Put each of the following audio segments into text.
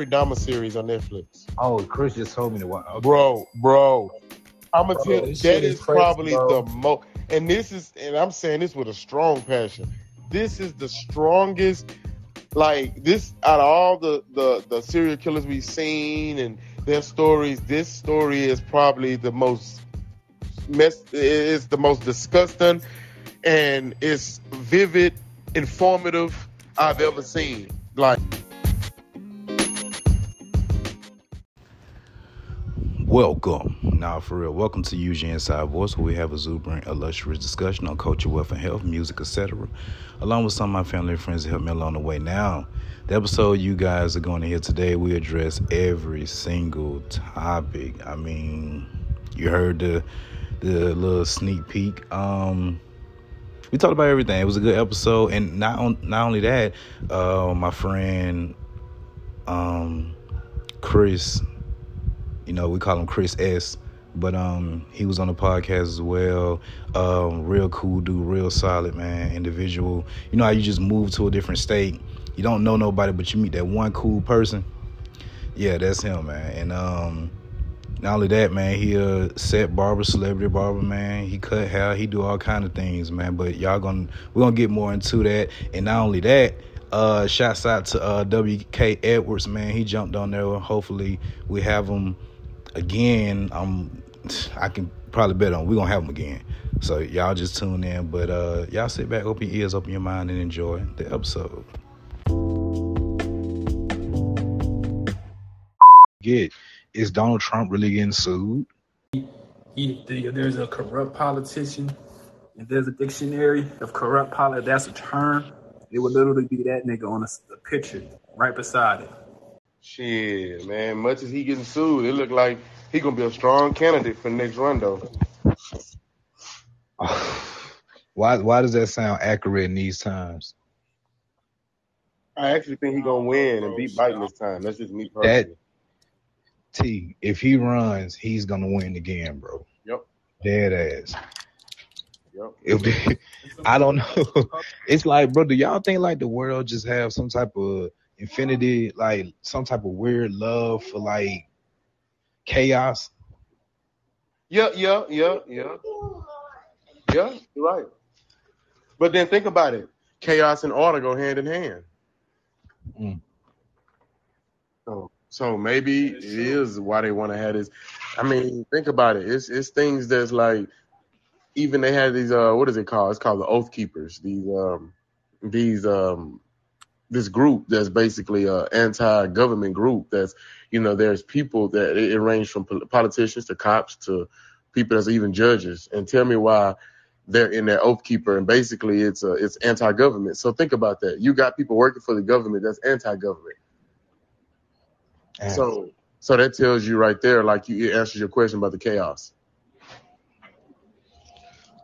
Jeffrey Dahmer series on Netflix. Oh, Chris just told me to watch. Okay. Bro, bro. I'm gonna tell this that is crazy, probably bro. the most and this is and I'm saying this with a strong passion. This is the strongest like this out of all the the, the serial killers we've seen and their stories, this story is probably the most mess is the most disgusting and it's vivid, informative I've ever seen. Like Welcome. Now, for real, welcome to UG Inside Voice, where we have a exuberant, illustrious discussion on culture, wealth, and health, music, etc., along with some of my family and friends to help me along the way. Now, the episode you guys are going to hear today, we address every single topic. I mean, you heard the the little sneak peek. Um, we talked about everything. It was a good episode, and not on, not only that, uh, my friend, um, Chris you know, we call him Chris S. But um, he was on the podcast as well. Um, real cool dude, real solid man, individual. You know how you just move to a different state, you don't know nobody, but you meet that one cool person. Yeah, that's him, man. And um, not only that, man, he a set barber, celebrity barber, man. He cut hair, he do all kind of things, man. But y'all gonna we're gonna get more into that. And not only that, uh, shouts out to uh, WK Edwards, man. He jumped on there. Hopefully, we have him again. Um, I can probably bet on we're gonna have them again. So y'all just tune in, but uh, y'all sit back, open your ears, open your mind, and enjoy the episode. Get is Donald Trump really getting sued? He, the, there's a corrupt politician. If there's a dictionary of corrupt politics, that's a term. It would literally be that nigga on a, a picture right beside it. Shit, man. Much as he getting sued, it look like he gonna be a strong candidate for next run though. why why does that sound accurate in these times? I actually think he gonna win and beat Biden this time. That's just me personally. That T, if he runs, he's gonna win again, bro. Yep. Dead ass. Yep. It'll be, I don't know. It's like, bro, do y'all think like the world just have some type of infinity, like some type of weird love for like chaos? Yeah, yeah, yeah, yeah. Yeah, you're right. But then think about it. Chaos and order go hand in hand. Mm. So, so maybe it is why they want to have this. I mean, think about it. It's it's things that's like even they had these uh what is it called? It's called the Oath Keepers. These um these um this group that's basically a anti-government group that's you know there's people that it, it ranges from politicians to cops to people that's even judges and tell me why they're in their oath keeper and basically it's uh, it's anti-government so think about that you got people working for the government that's anti-government so so that tells you right there like you it answers your question about the chaos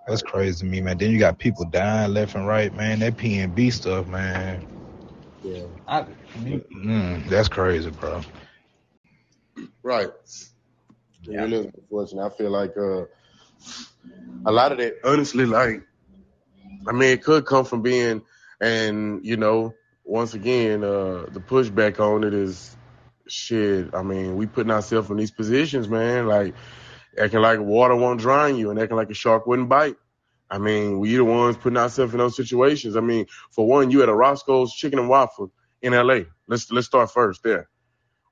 That's crazy to me, man. Then you got people dying left and right, man. That PNB stuff, man. Yeah I, mm, that's crazy, bro. Right. It really is unfortunate. I feel like uh, a lot of that, honestly, like, I mean, it could come from being, and you know, once again, uh, the pushback on it is shit. I mean, we putting ourselves in these positions, man, like acting like water won't drown you and acting like a shark wouldn't bite. I mean, we the ones putting ourselves in those situations. I mean, for one, you at a Roscoe's Chicken and Waffle in LA. Let's let's start first there.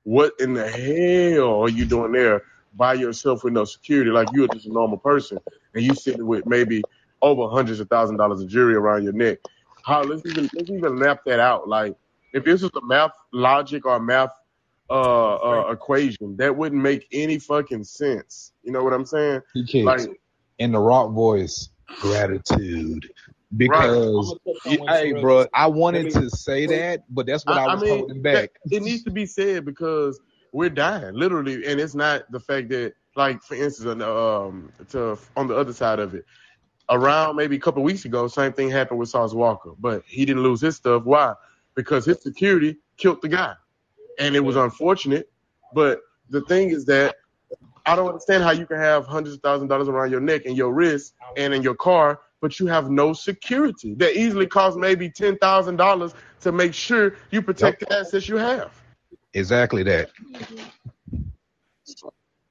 What in the hell are you doing there by yourself with no security? Like you're just a normal person, and you sitting with maybe over hundreds of thousand dollars of jewelry around your neck. How let's even let's even map that out. Like if this was a math logic or math uh, uh equation, that wouldn't make any fucking sense. You know what I'm saying? He kids Like in the rock voice, gratitude. Because, hey, bro, I wanted to say that, but that's what I, was holding back. that- it needs to be said because we're dying, literally, and it's not the fact that, like, for instance, on the, um, to on the other side of it, around maybe a couple weeks ago, same thing happened with Sauce Walka, but he didn't lose his stuff. Why? Because his security killed the guy, and it was unfortunate. But the thing is that I don't understand how you can have hundreds of thousands of dollars around your neck and your wrist and in your car, but you have no security. That easily costs maybe ten thousand dollars to make sure you protect the assets you have. Exactly that.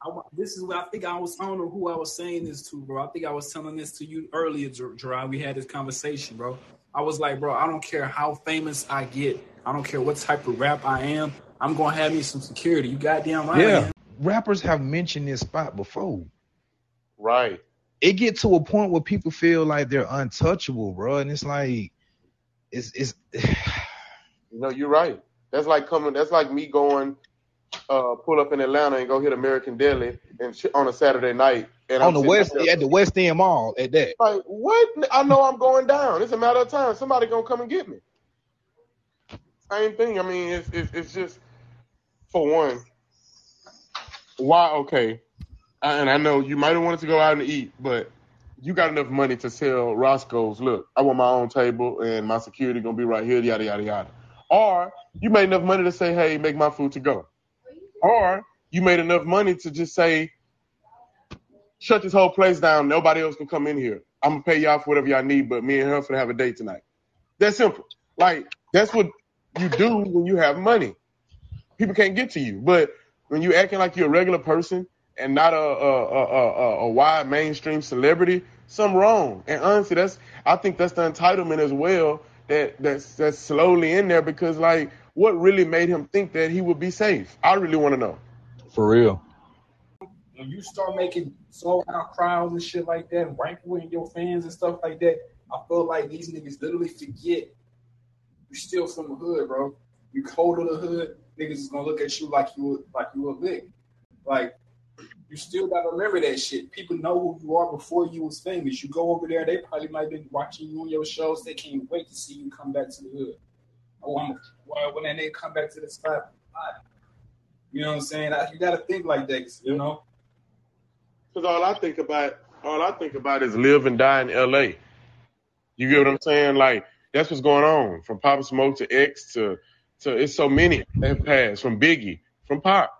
I, this is what I think I was. I don't know who I was saying this to, bro. I think I was telling this to you earlier, Gerard. We had this conversation, bro. I was like, bro, I don't care how famous I get. I don't care what type of rap I am. I'm gonna have me some security. You goddamn right. Yeah, rappers have mentioned this spot before. Right. It get to a point where people feel like they're untouchable, bro, and it's like, it's it's. no, you're right. That's like coming. That's like me going, uh, pull up in Atlanta and go hit American Deli and sh- on a Saturday night. And on I'm the west at the West End Mall at that. Like what? I know I'm going down. It's a matter of time. Somebody gonna come and get me. Same thing. I mean, it's it's, it's just for one. Why? Okay, and I know you might have wanted to go out and eat, but you got enough money to tell Roscoe's, look, I want my own table and my security gonna be right here, yada yada yada. Or you made enough money to say, hey, make my food to go. Or you made enough money to just say, shut this whole place down. Nobody else can come in here. I'm gonna pay y'all for whatever y'all need, but me and her for have a date tonight. That's simple. Like that's what you do when you have money. People can't get to you, but when you acting like you're a regular person and not a a, a, a, a wide mainstream celebrity, something wrong. And honestly, that's I think that's the entitlement as well that that's that's slowly in there because like what really made him think that he would be safe? I really want to know. For real. When you start making sold out crowds and shit like that, rankling your fans and stuff like that, I feel like these niggas literally forget you still from the hood, bro. You cold to the hood, niggas is gonna look at you like you like you a lick. Like you still gotta remember that shit. People know who you are before you was famous. You go over there, they probably might have been watching you on your shows. They can't wait to see you come back to the hood. Oh, I'm well, when that nigga come back to the spot, you know what I'm saying? You gotta think like that, you know. Because all I think about, all I think about is live and die in L.A. You get what I'm saying? Like that's what's going on from Pop Smoke to X to to it's so many that have passed from Biggie, from Pop,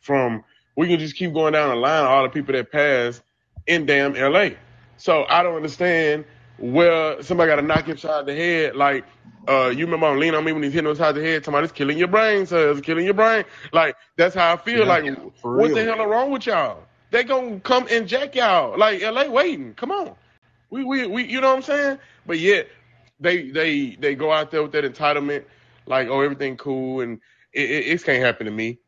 from we can just keep going down the line all the people that passed in damn LA. So I don't understand where somebody got to knock him side the head. Like, uh, you remember on Lean on Me when he's hitting him side the head, somebody's killing your brain, so it's killing your brain. Like, that's how I feel. Yeah, like, what real. the hell are wrong with y'all? They gonna come and jack y'all. Like, LA waiting. Come on. We, we, we, you know what I'm saying? But yet, they, they, they go out there with that entitlement, like, oh, everything cool, and it, it, it can't happen to me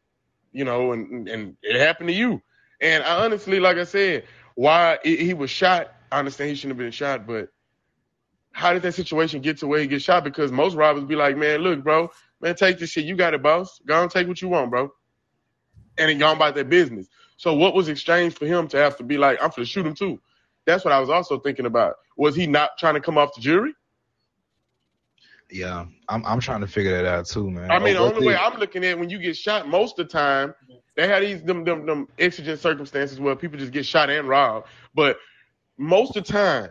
you know, and and it happened to you. And I honestly, like I said, why he was shot, I understand he shouldn't have been shot, but how did that situation get to where he gets shot? Because most robbers be like, man, look, bro, man, take this shit. You got it, boss. Go and take what you want, bro. And he gone about their business. So what was exchanged for him to have to be like, I'm gonna shoot him too? That's what I was also thinking about. Was he not trying to come off the jury? Yeah, I'm I'm trying to figure that out too, man. I mean, the only way I'm looking at when you get shot, most of the time they have these them them, them exigent circumstances where people just get shot and robbed. But most of the time,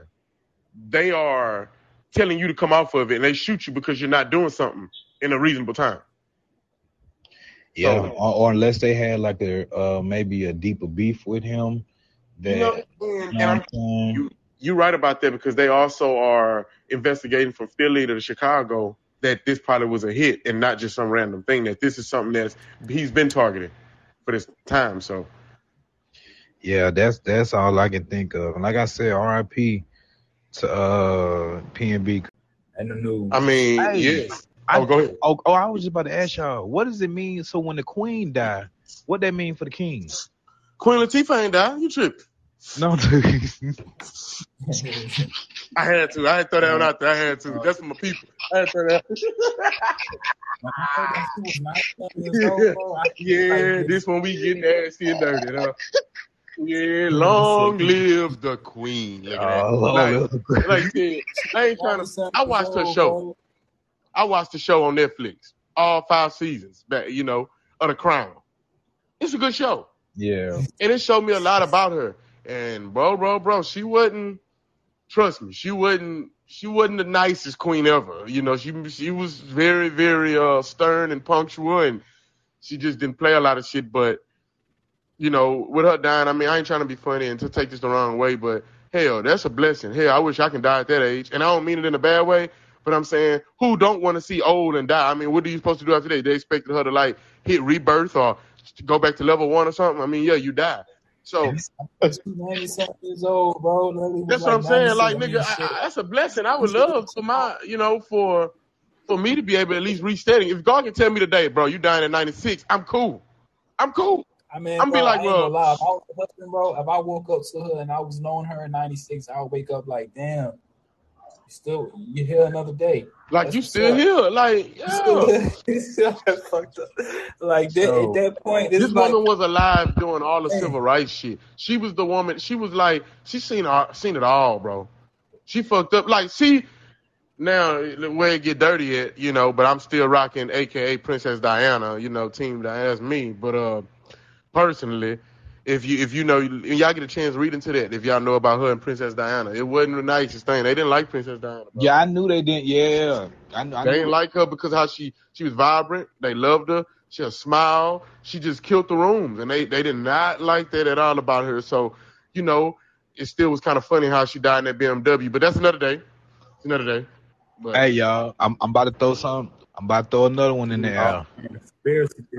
they are telling you to come off of it, and they shoot you because you're not doing something in a reasonable time. Yeah, so, or, or, unless they had like a uh, maybe a deeper beef with him. That, you know, and, and you, you're right about that because they also are investigating from Philly to Chicago that this probably was a hit and not just some random thing. That this is something that's he's been targeted for this time. So, yeah, that's that's all I can think of. And like I said, R.I.P. to uh PNB. And the news. I mean, hey, yes. I, oh, go ahead. Oh, oh, I was just about to ask y'all, what does it mean? So when the queen died, what that mean for the king? Queen Latifah ain't died. You tripped. No, dude. I had to. I had to throw that one out there. I had to. That's for my people. I had to throw that. yeah, this one we getting nasty and dirty, huh? Yeah, long live the queen. Oh, like, like I ain't trying to. I watched her show. I watched the show on Netflix, all five seasons. Back, you know, of The Crown. It's a good show. Yeah, and it showed me a lot about her. And bro, bro, bro, she wasn't. Trust me, she wasn't. She wasn't the nicest queen ever. You know, she she was very, very uh stern and punctual, and she just didn't play a lot of shit. But you know, with her dying, I mean, I ain't trying to be funny and to take this the wrong way, but hell, that's a blessing. Hell, I wish I can die at that age, and I don't mean it in a bad way. But I'm saying, who don't want to see old and die? I mean, what are you supposed to do after that? They expected her to like hit rebirth or go back to level one or something. I mean, yeah, you die. So ninety-seven years old, bro. That's what I'm saying. Like, nigga, I. I, that's a blessing. I would love for my, you know, for for me to be able to at least resetting. If God can tell me today, bro, you dying at 96, I'm cool. I'm cool. I mean, I'm bro, be like, I bro. If I husband, bro, if I woke up to her and I was knowing her in '96, I would wake up like, damn, still you here another day. Like That's you what's still up. here. Like, You still yeah. here. Still fucked up. Like that, So- at that point, This like, woman was alive doing all the Man. civil rights shit. She was the woman. She was like, she seen all, seen it all, bro. She fucked up. Like, see, now where it get dirty at, you know. But I'm still rocking, AKA Princess Diana. You know, Team Diana. That's me. But uh, personally, if you if you know, y'all get a chance, read into that. If y'all know about her and Princess Diana, it wasn't the nicest thing. They didn't like Princess Diana. Bro. Yeah, I knew they didn't. Yeah, I, I They didn't like her because how she she was vibrant. They loved her. She had a smile. She just killed the rooms, and they they did not like that at all about her. So, you know, it still was kind of funny how she died in that BMW. But that's another day. It's another day. But Hey y'all, I'm I'm about to throw some. I'm about to throw another one in there. air. Oh,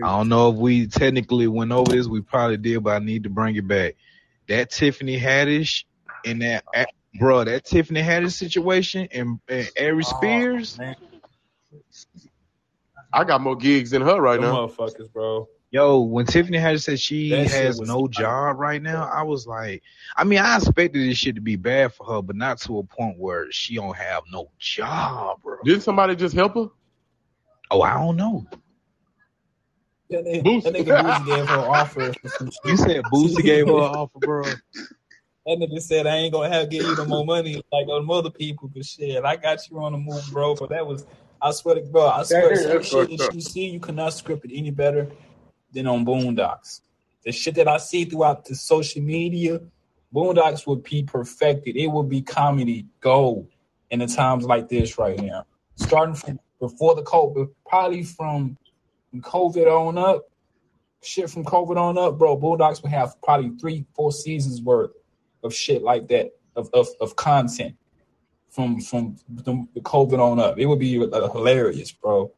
I don't know if we technically went over this. We probably did, but I need to bring it back. That Tiffany Haddish and that, bro, that Tiffany Haddish situation and, and Ari Oh, Spears. man. I got more gigs than her right Them now. motherfuckers, bro. Yo, when Tiffany Haddish said she That has no like- job right now, I was like, I mean, I expected this shit to be bad for her, but not to a point where she don't have no job, bro. Didn't somebody just help her? Oh, I don't know. That nigga, Boosie. that nigga Boosie gave her an offer for some shit. You said Boosie gave her an offer, bro. That nigga said I ain't gonna have to give you no more money like them other people, but shit, I got you on the move, bro. But that was, I swear to God, I swear That- some shit that you see, you cannot script it any better than on Boondocks. The shit that I see throughout the social media, Boondocks would be perfected. It would be comedy gold in the times like this right now. Starting from before the COVID, probably from COVID on up, shit from COVID on up, bro. Boondocks would have probably three, four seasons worth of shit like that of of, of content from from the, the COVID on up. It would be uh, hilarious, bro.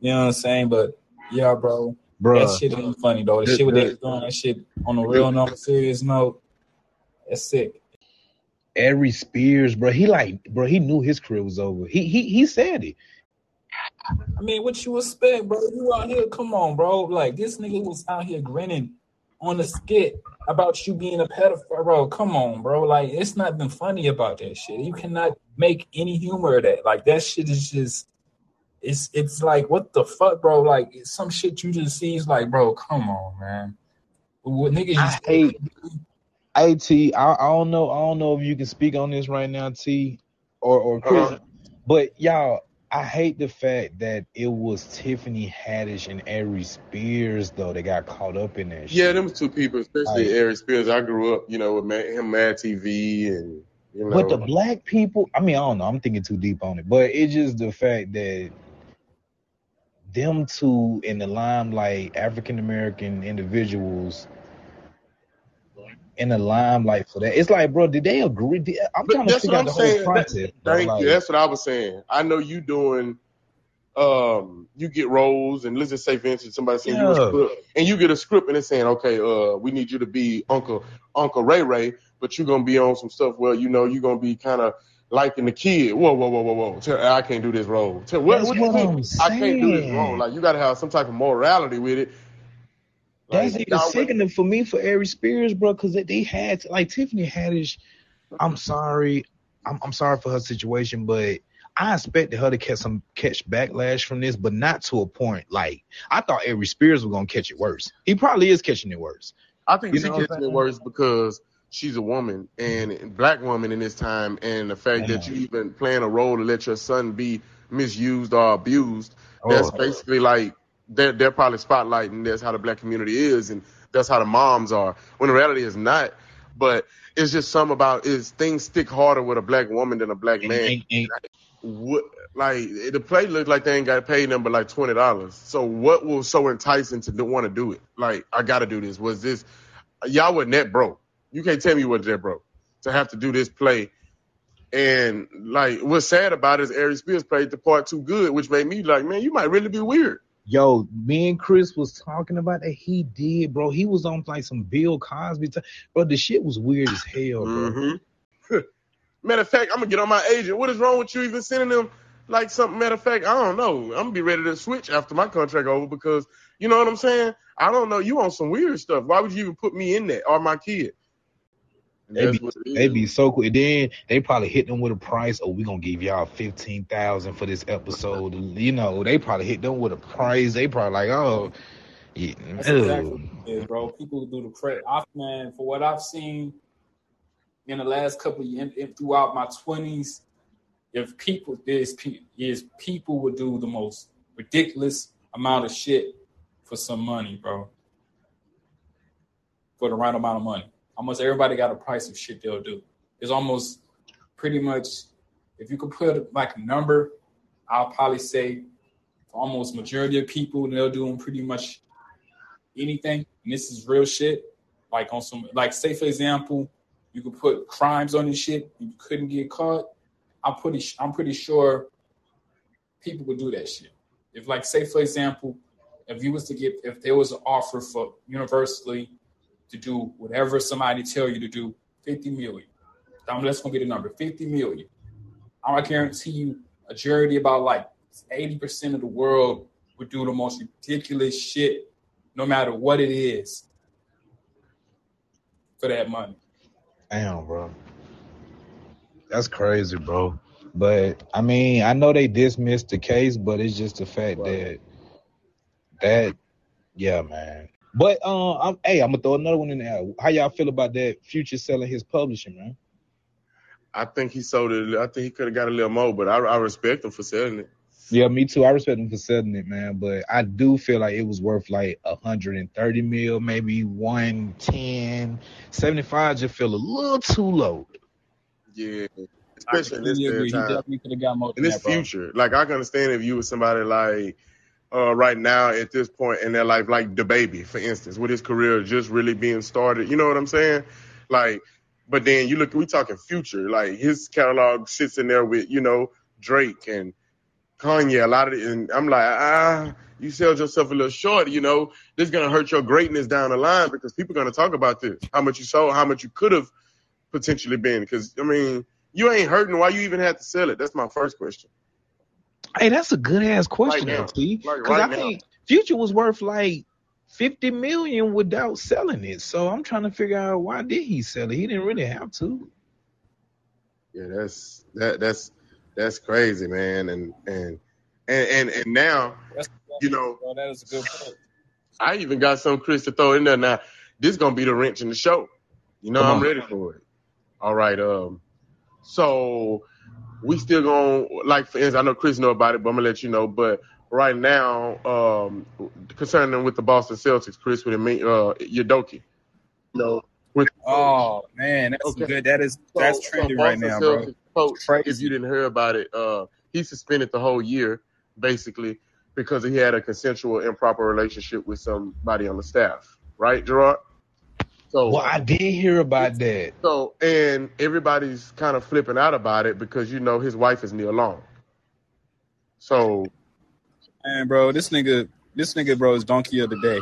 You know what I'm saying? But yeah, bro, that shit ain't funny though. The, The- shit they the- doing, that shit on a real, no serious note. That's sick. Ari Spears, bro, he like, bro, he knew his career was over. He he he said it. I mean, what you expect, bro? You out here, come on, bro. Like this nigga was out here grinning on the skit about you being a pedophile, bro. Come on, bro. Like it's not been funny about that shit. You cannot make any humor of that. Like that shit is just. It's it's like what the fuck, bro? Like it's some shit you just see is like, bro, come on, man. What niggas I hate. Hey T, I, I don't know. I don't know if you can speak on this right now, T, or or Chris. Uh-huh. But y'all, I hate the fact that it was Tiffany Haddish and Ari Spears though that got caught up in that. Yeah, shit. them two people, especially Like- Aries Spears. I grew up, you know, with Mad, him, Mad TV, and you know. But the black people, I mean, I don't know. I'm thinking too deep on it, but it's just the fact that them two in the limelight, African American individuals in the limelight for that. It's like, bro, did they agree? I'm trying to that's figure what out the I'm whole saying. process. bro. Thank Like, you. That's what I was saying. I know you doing. Um, you get roles, and let's just say, for instance, somebody saying you Yeah. a script, and you get a script, and it's saying, okay, uh, we need you to be Uncle Uncle Ray Ray, but you're gonna be on some stuff where you know you're gonna be kind of liking the kid. Whoa, whoa, whoa, whoa, whoa! Tell, I can't do this role. Tell, what, That's what what mean? I'm I can't do this role. Like you gotta have some type of morality with it. That's Like, even y'all- sickening for me for Ari Spears, bro, because they, they had to, like Tiffany Haddish. I'm sorry, I'm I'm sorry for her situation, but I expected her to catch some catch backlash from this, but not to a point like I thought Ari Spears was gonna catch it worse. He probably is catching it worse. I think You she know what I'm gets it worse because she's a woman and black woman in this time, and the fact that you even playing a role to let your son be misused or abused. That's Oh. basically like they're they're probably spotlighting that's how the black community is, and that's how the moms are. When the reality is not. But it's just some about is things stick harder with a black woman than a black man. and- What like the play looked like they ain't got paid number like twenty dollars. So what was so enticing to want to do it? Like I got to do this. Was this y'all were net broke? You can't tell me what net broke to have to do this play And like, what's sad about it is Aries Spears played the part too good, which made me like, man, you might really be weird. Yo, me and Chris was talking about that. He did, bro. He was on like some Bill Cosby, t- bro. The shit was weird as hell, bro. Mm-hmm. matter of fact, I'm gonna get on my agent. What is wrong with you even sending them like something? Matter of fact, I don't know. I'm gonna be ready to switch after my contract over because you know what I'm saying. I don't know. You on some weird stuff. Why would you even put me in that or my kid? They be, they be so cool. And Then they probably hit them with a price. Oh, we gonna give y'all fifteen thousand for this episode. You know, they probably hit them with a price. They probably like, oh, yeah, That's exactly bro. People do the credit. I man, for what I've seen in the last couple of years, throughout my twenties, if people is is people would do the most ridiculous amount of shit for some money, bro. For the right amount of money almost everybody got a price of shit they'll do. It's almost pretty much if you could put like a number, I'll probably say almost majority of people they're doing pretty much anything. And this is real shit. Like on some like say for example, you could put crimes on this shit and you couldn't get caught. I'm pretty I'm pretty sure people would do that shit. If like say for example, if you was to get if there was an offer for universally to do whatever somebody tell you to do, 50 million. I'm just gonna get a number, 50 million. I guarantee you a majority about like 80% of the world would do the most ridiculous shit, no matter what it is, for that money. Damn, bro. That's crazy, bro. But I mean, I know they dismissed the case, but it's just the fact right. that that yeah, man. But uh, I'm hey, I'm gonna throw another one in there. How y'all feel about that Future selling his publishing, man? I think he sold it. I think he could have got a little more, but I, I respect him for selling it. Yeah, me too. I respect him for selling it, man. But I do feel like it was worth like 130 mil, maybe 110. 75 just feel a little too low. Yeah. Especially in this agree. time. He definitely could have got more in this that, future. Like I can understand if you were somebody like uh, right now at this point in their life, like the baby, for instance, with his career just really being started. You know what I'm saying? Like, but then you look, we talking future. Like his catalog sits in there with you know Drake and Kanye. A lot of it, and I'm like, ah, you sell yourself a little short. You know, this is gonna hurt your greatness down the line because people are gonna talk about this, how much you sold, how much you could have potentially been. Because I mean, you ain't hurting. Why you even had to sell it? That's my first question. Hey, that's a good ass question, right T. Because right I think Future was worth like fifty million without selling it. So I'm trying to figure out why did he sell it? He didn't really have to. Yeah, that's that that's that's crazy, man. And and and and, and now that's, you know well, that is a good point. I even got some Chris to throw in there. Now this is gonna be the wrench in the show. You know, Come I'm on. ready for it. All right. Um. So we still going like for instance, I know Chris know about it, but I'm gonna let you know. But right now, um, concerning with the Boston Celtics, Chris with me, uh, Udoka. You know, with oh man, that's okay. good. That is that's so, trendy so right now, Celtics bro. Coach, if you didn't hear about it, uh, he suspended the whole year basically because he had a consensual improper relationship with somebody on the staff. Right, Gerard? So well, I did hear about that. So and everybody's kind of flipping out about it because you know his wife is Nia Long. So, man, bro, this nigga, this nigga, bro, is donkey of the day.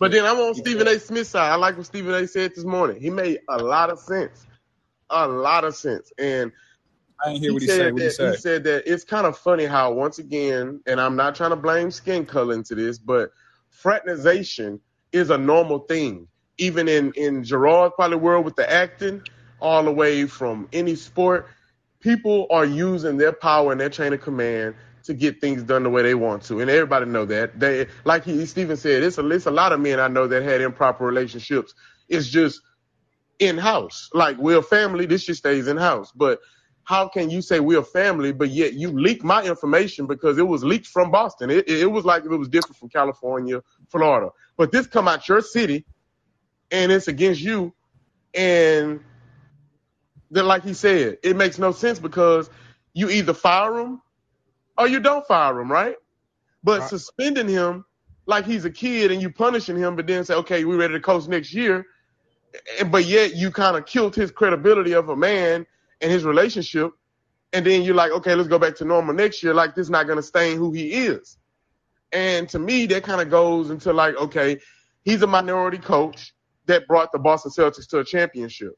But then I'm on Stephen A. Smith's side. I like what Stephen A. said this morning. He made a lot of sense, a lot of sense, and I didn't hear what he, said. What he, said. he said that it's kind of funny how once again, and I'm not trying to blame skin color into this, but fraternization is a normal thing even in in Gerard probably world with the acting, all the way from any sport, people are using their power and their chain of command to get things done the way they want to, and everybody know that. They like he Stephen said, it's a it's a lot of men I know that had improper relationships. It's just in house. Like we're a family, this just stays in house. But how can you say we're a family, but yet you leak my information because it was leaked from Boston? It, it was like it was different from California, Florida. But this come out your city and it's against you. And then, like he said, it makes no sense because you either fire him or you don't fire him, right? But right. suspending him like he's a kid and you punishing him, but then say, okay, we're ready to coach next year. But yet you kind of killed his credibility of a man and his relationship, and then you're like, okay, let's go back to normal next year. Like this not gonna stain who he is. And to me, that kind of goes into like, okay, he's a minority coach that brought the Boston Celtics to a championship.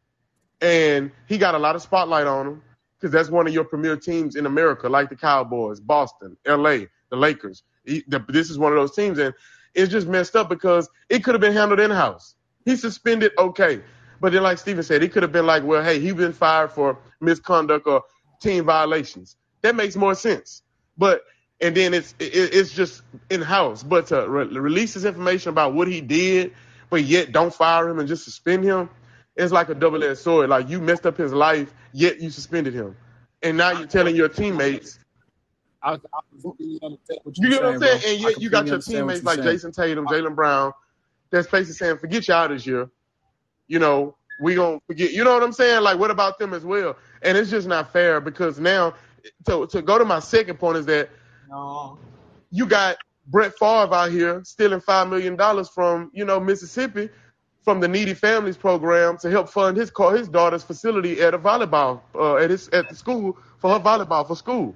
And he got a lot of spotlight on him because that's one of your premier teams in America, like the Cowboys, Boston, LA, the Lakers. He, the, this is one of those teams. And it's just messed up because it could have been handled in house. He suspended, okay. But then, like Stephen said, he could have been like, well, hey, he been fired for misconduct or team violations. That makes more sense. But and then it's it, it's just in house. But to re- release this information about what he did, but yet don't fire him and just suspend him, it's like a double edged sword. Like you messed up his life, yet you suspended him, and now you're telling your teammates. I, I you get what I'm saying? And yet you got your teammates like saying. Jayson Tatum, Jaylen Brown, that's basically saying, "Forget y'all this year." You know, we gonna forget. You know what I'm saying? Like, what about them as well? And it's just not fair because now, to to go to my second point is that no. you got Brett Favre out here stealing five million dollars from you know Mississippi from the Needy Families Program to help fund his his daughter's facility at a volleyball uh, at his at the school for her volleyball for school.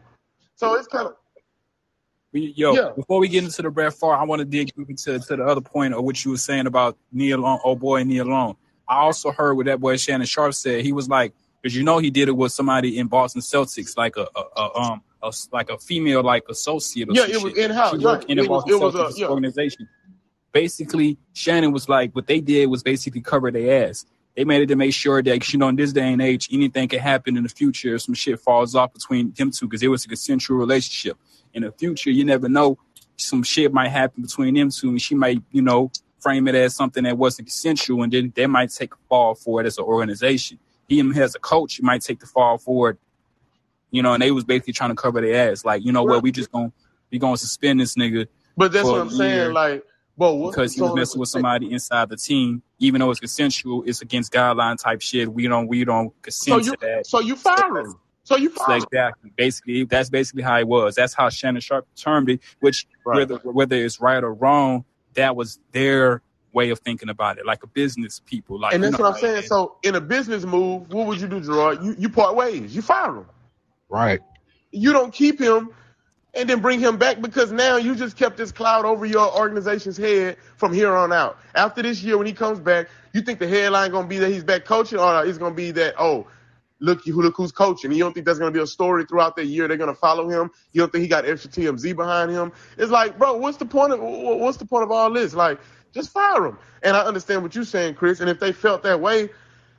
So it's kind of Yo, yeah. before we get into the Brett Favre, I want to dig into to the other point of what you were saying about Nia Long, oh boy, Nia Long. I also heard what that boy Shannon Sharpe said. He was like, because you know he did it with somebody in Boston Celtics, like a, a, a um a, like a female like associate. yeah, it was in house. Right. In the Boston was, a, yeah. organization. Basically, Shannon was like, what they did was basically cover their ass. They made it to make sure that you know in this day and age, anything can happen in the future if some shit falls off between them two because it was a consensual relationship. In the future, you never know, some shit might happen between them two, and she might, you know, frame it as something that wasn't consensual, and then they might take a fall for it as an organization. He as a coach might take the fall for it, you know, and they was basically trying to cover their ass, like, you know what, we just gonna we gonna suspend this nigga. But that's what I'm saying, like, well, because he was messing with somebody inside the team, even though it's consensual, it's against guideline type shit. We don't we don't consent so you, to that. So you fire him. So you fire so exactly. Basically, that's basically how it was. That's how Shannon Sharpe termed it. Which right. whether whether it's right or wrong, that was their way of thinking about it, like a business people. Like, and that's know, what I'm saying. so in a business move, what would you do, Gerard? You you part ways. You fire him. Right. You don't keep him and then bring him back because now you just kept this cloud over your organization's head from here on out. After this year, when he comes back, you think the headline gonna be that he's back coaching, or it's gonna be that oh, look, who look who's coaching. You don't think that's gonna be a story throughout the year? They're gonna follow him. You don't think he got extra TMZ behind him? It's like, bro, what's the point of what's the point of all this? Like, just fire him. And I understand what you're saying, Chris. And if they felt that way,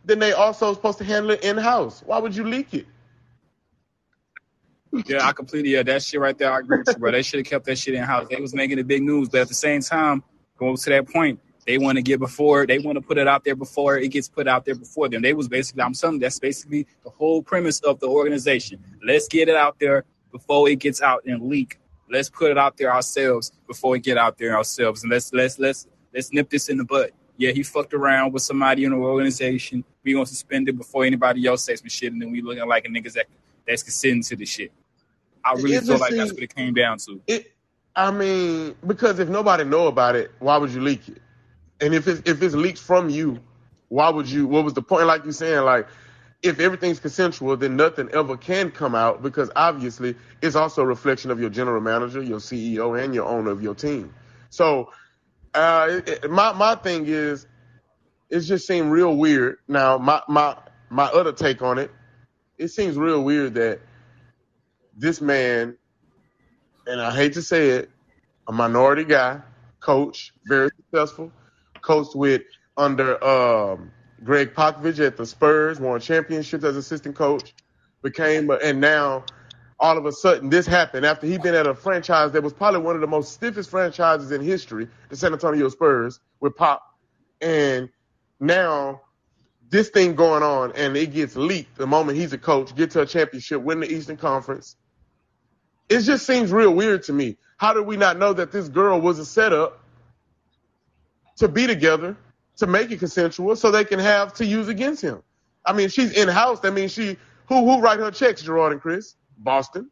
then they also supposed to handle it in house. Why would you leak it? Yeah, I completely yeah that shit right there. I agree with you, bro. They should have kept that shit in house. They was making the big news, but at the same time, going to that point, they want to get before they want to put it out there before it gets put out there before them. They was basically I'm saying that's basically the whole premise of the organization. Let's get it out there before it gets out and leak. Let's put it out there ourselves before we get out there ourselves, and let's let's let's let's nip this in the butt. Yeah, he fucked around with somebody in the organization. We gonna suspend it before anybody else says some shit, and then we looking like a niggas that that's consenting to the shit. I really feel like that's what it came down to. It, I mean, because if nobody know about it, why would you leak it? And if it's if it's leaked from you, why would you? What was the point? Like you saying, like if everything's consensual, then nothing ever can come out because obviously it's also a reflection of your general manager, your CEO, and your owner of your team. So, uh, it, it, my my thing is, it just seemed real weird. Now, my my my other take on it, it seems real weird that this man, and I hate to say it, a minority guy, coach, very successful, coached with under um, Gregg Popovich at the Spurs, won championships as assistant coach, became, and now all of a sudden this happened after he'd been at a franchise that was probably one of the most stiffest franchises in history, the San Antonio Spurs with Pop, and now this thing going on and it gets leaked the moment he's a coach, get to a championship, win the Eastern Conference, it just seems real weird to me. How did we not know that this girl was a setup to be together, to make it consensual, so they can have to use against him? I mean, she's in house. That means she who who write her checks, Gerard and Chris? Boston.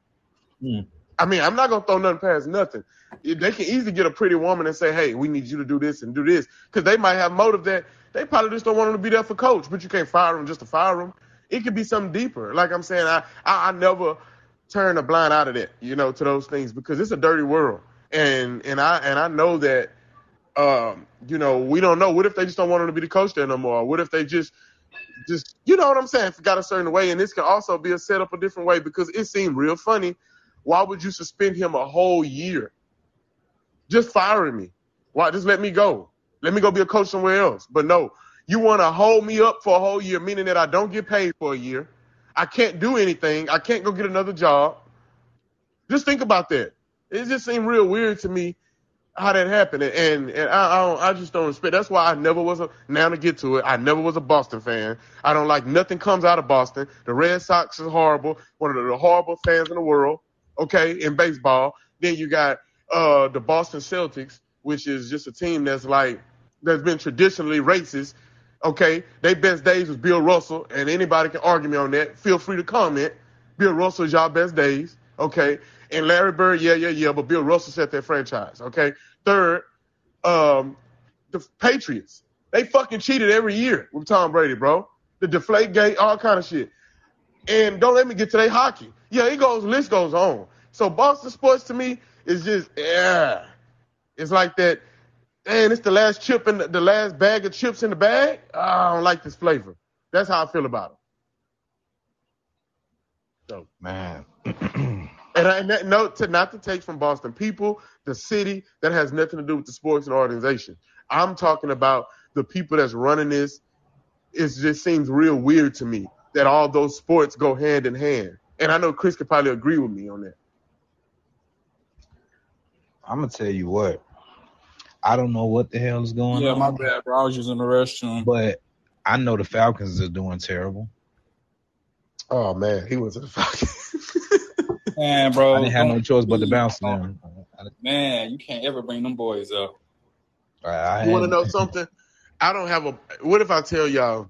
Hmm. I mean, I'm not gonna throw nothing past nothing. They can easily get a pretty woman and say, "Hey, we need you to do this and do this," because they might have motive that they probably just don't want him to be there for coach. But you can't fire him just to fire him. it could be something deeper. Like I'm saying, I, I, I never turn a blind eye to that, you know, to those things because it's a dirty world. And and I and I know that um, you know, we don't know. What if they just don't want him to be the coach there no more? What if they just just you know what I'm saying, got a certain way, and this can also be a setup a different way because it seemed real funny. Why would you suspend him a whole year? Just firing me. Why just let me go? Let me go be a coach somewhere else. But no, you want to hold me up for a whole year, meaning that I don't get paid for a year. I can't do anything. I can't go get another job. Just think about that. It just seemed real weird to me how that happened, and and I I, I just don't respect. That's why I never was a. Now to get to it, I never was a Boston fan. I don't like nothing comes out of Boston. The Red Sox is horrible, one of the horrible fans in the world. Okay, in baseball. Then you got uh the Boston Celtics, which is just a team that's like that's been traditionally racist. Okay, their best days was Bill Russell, and anybody can argue me on that. Feel free to comment. Bill Russell is y'all best days. Okay, and Larry Bird, yeah, yeah, yeah, but Bill Russell set that franchise. Okay. Third, um, the Patriots. They fucking cheated every year with Tom Brady, bro. The deflate gate, all kind of shit. And don't let me get to their hockey. Yeah, it goes, list goes on. So Boston sports to me is just, yeah. It's like that, man, it's the last chip in the, the last bag of chips in the bag. I don't like this flavor. That's how I feel about it. So, man. And, I, and that, no, to not to take from Boston people, the city that has nothing to do with the sports and organization. I'm talking about the people that's running this. It just seems real weird to me that all those sports go hand in hand. And I know Chris could probably agree with me on that. I'm gonna tell you what. I don't know what the hell is going Yeah, on. Yeah, my bad, bro. I was using the restroom. But I know the Falcons are doing terrible. Oh man, he was a fucking. Man, bro. I didn't have no choice but to bounce them. Man, you can't ever bring them boys up. I, I You want to know something? I don't have a. What if I tell y'all?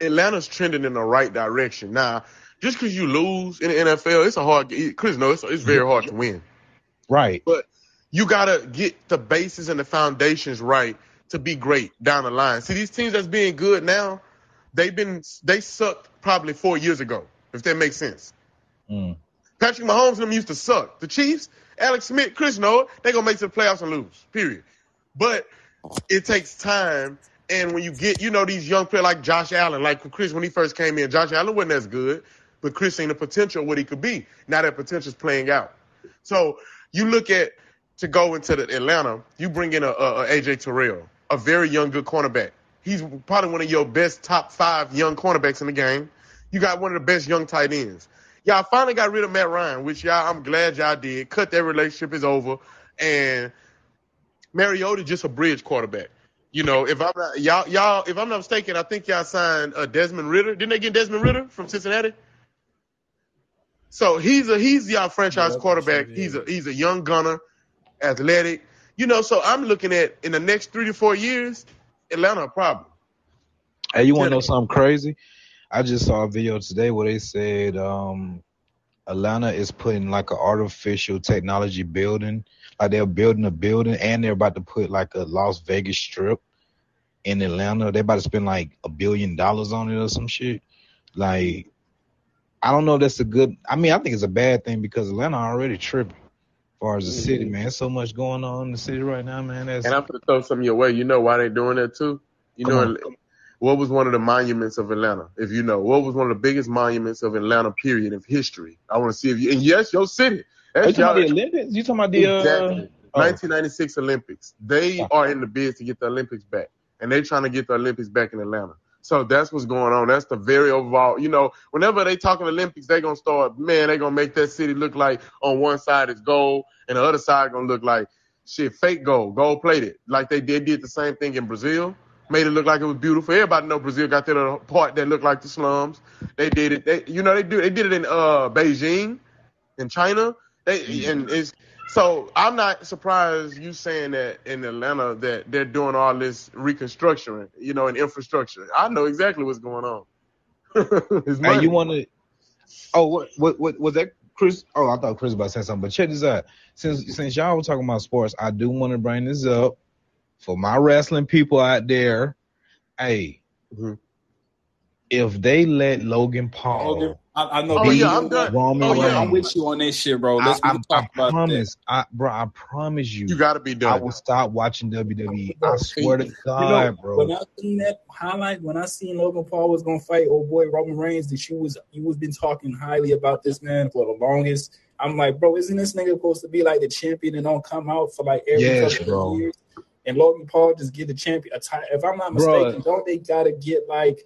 Atlanta's trending in the right direction now. Just because you lose in the NFL, it's a hard. Chris knows it's, it's very hard to win. Right. But you gotta get the bases and the foundations right to be great down the line. See, these teams that's being good now, they've been they sucked probably four years ago. If that makes sense. Mm. Patrick Mahomes and them used to suck. The Chiefs, Alex Smith, Chris Noah, they gonna make to the playoffs and lose. Period. But it takes time. And when you get, you know, these young players like Josh Allen, like Chris when he first came in, Josh Allen wasn't as good, but Chris seen the potential of what he could be. Now that potential's playing out. So you look at to go into the Atlanta, you bring in a, a, a AJ Terrell, a very young, good cornerback. He's probably one of your best top five young cornerbacks in the game. You got one of the best young tight ends. Y'all finally got rid of Matt Ryan, which y'all I'm glad y'all did. Cut that relationship is over, and Mariota just a bridge quarterback. You know, if I'm not y'all y'all if I'm not mistaken, I think y'all signed uh, Desmond Ridder. Didn't they get Desmond Ridder from Cincinnati? So he's a he's y'all franchise quarterback. He's a he's a young gunner, athletic. You know, so I'm looking at in the next three to four years, Atlanta a problem. Hey, you want to know something crazy? I just saw a video today where they said um, Atlanta is putting like an artificial technology building, like they're building a building, and they're about to put like a Las Vegas strip in Atlanta. They're about to spend like a billion dollars on it or some shit. Like, I don't know if that's a good. I mean, I think it's a bad thing because Atlanta already tripping. As far as the city, man, There's so much going on in the city right now, man. That's And I'm gonna throw some your way. You know why they doing that too? You Come know what was one of the monuments of Atlanta? If you know, what was one of the biggest monuments of Atlanta period of history? I want to see if you and yes, your city. Are you talking about the Olympics? You talking about the uh, Exactly. oh. 1996 Olympics. They are in the biz to get the Olympics back, and they're trying to get the Olympics back in Atlanta. So that's what's going on. That's the very overall. You know, whenever they talking Olympics, they gonna start. Man, they gonna make that city look like on one side is gold, and the other side gonna look like shit, fake gold, gold plated, like they did did the same thing in Brazil. Made it look like it was beautiful. Everybody know Brazil got that little part that looked like the slums. They did it. They, you know, they do. They did it in uh Beijing, in China. They and it's so I'm not surprised you saying that in Atlanta that they're doing all this reconstruction, you know, and infrastructure. I know exactly what's going on. It's Hey, you want to? Oh, what, what, what was that, Chris? Oh, I thought Chris was about to say something. But check this out. Since since y'all were talking about sports, I do want to bring this up for my wrestling people out there. Hey, Mhm. if they let Logan Paul, Logan, I, I know. Oh, yeah, I'm know done. Roman Oh, yeah, I'm with you on that shit, bro. Let's I, I, talk I about promise, I, bro, I promise you, You got to be done. I will stop watching WWE. I swear to. God, You know, bro. when I seen that highlight, when I seen Logan Paul was gonna fight old boy Roman Reigns, that you was you was been talking highly about this man for the longest. I'm like, bro, isn't this nigga supposed to be like the champion and don't come out for like every Yes, couple bro. of years? And Logan Paul just get the champion. A ti- if I'm not Bruh. mistaken, don't they gotta get like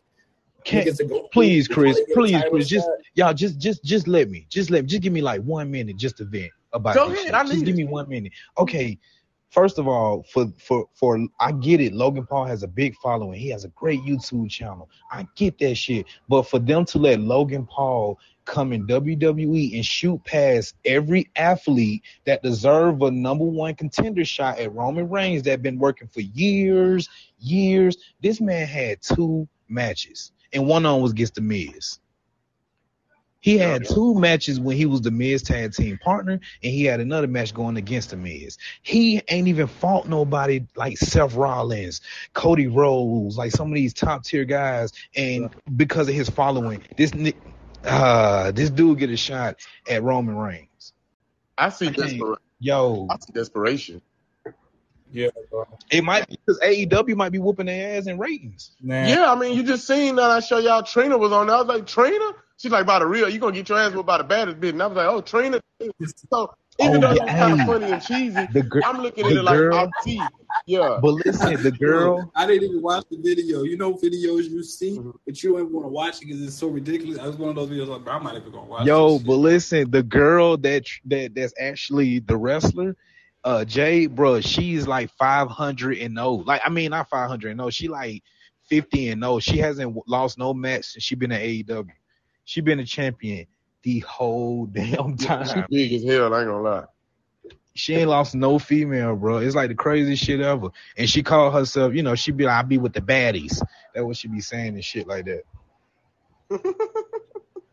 Can't, niggas to go please, Chris, they get a please, Chris, just shot? y'all, just, just, just let me, just let, me, just give me like one minute, just to vent about Go this ahead, shit. I Just give it. me one minute. Okay, first of all, for for for, I get it. Logan Paul has a big following. He has a great YouTube channel. I get that shit. But for them to let Logan Paul come in WWE and shoot past every athlete that deserve a number one contender shot at Roman Reigns that been working for years, years. This man had two matches, and one them was against the Miz. He had two matches when he was the Miz tag team partner, and he had another match going against the Miz. He ain't even fought nobody like Seth Rollins, Cody Rhodes, like some of these top tier guys. And because of his following, this uh this dude get a shot at Roman Reigns. I see desperation. Yo, I see desperation. Yeah, bro. it might be because AEW might be whooping their ass in ratings. Man, Yeah, I mean, you just seen that I show y'all Trina was on there. I was like, Trina? She's like, by the real, you gonna get your ass whooped by the baddest bitch. And I was like, oh, Trina. So even Oh, though yeah, it's kind of funny and cheesy, The girl, I'm looking at the it like girl- I see. Yeah. but listen, the girl. I didn't even watch the video. You know videos you see, Mhm. but you don't want to watch it because it's so ridiculous. I was one of those videos like, bro, I'm not even gonna watch. Yo, this shit. but listen, the girl that that that's actually the wrestler, uh, Jay, bro, she's like 500 and no, like I mean not 500 and no, she like 50 and no. She hasn't lost no match since she been at AEW. She been a champion the whole damn time. She big as hell, I ain't gonna lie. She ain't lost no female, bro. It's like the craziest shit ever. And she called herself, you know, she be like, I be with the baddies. That's what she be saying and shit like that.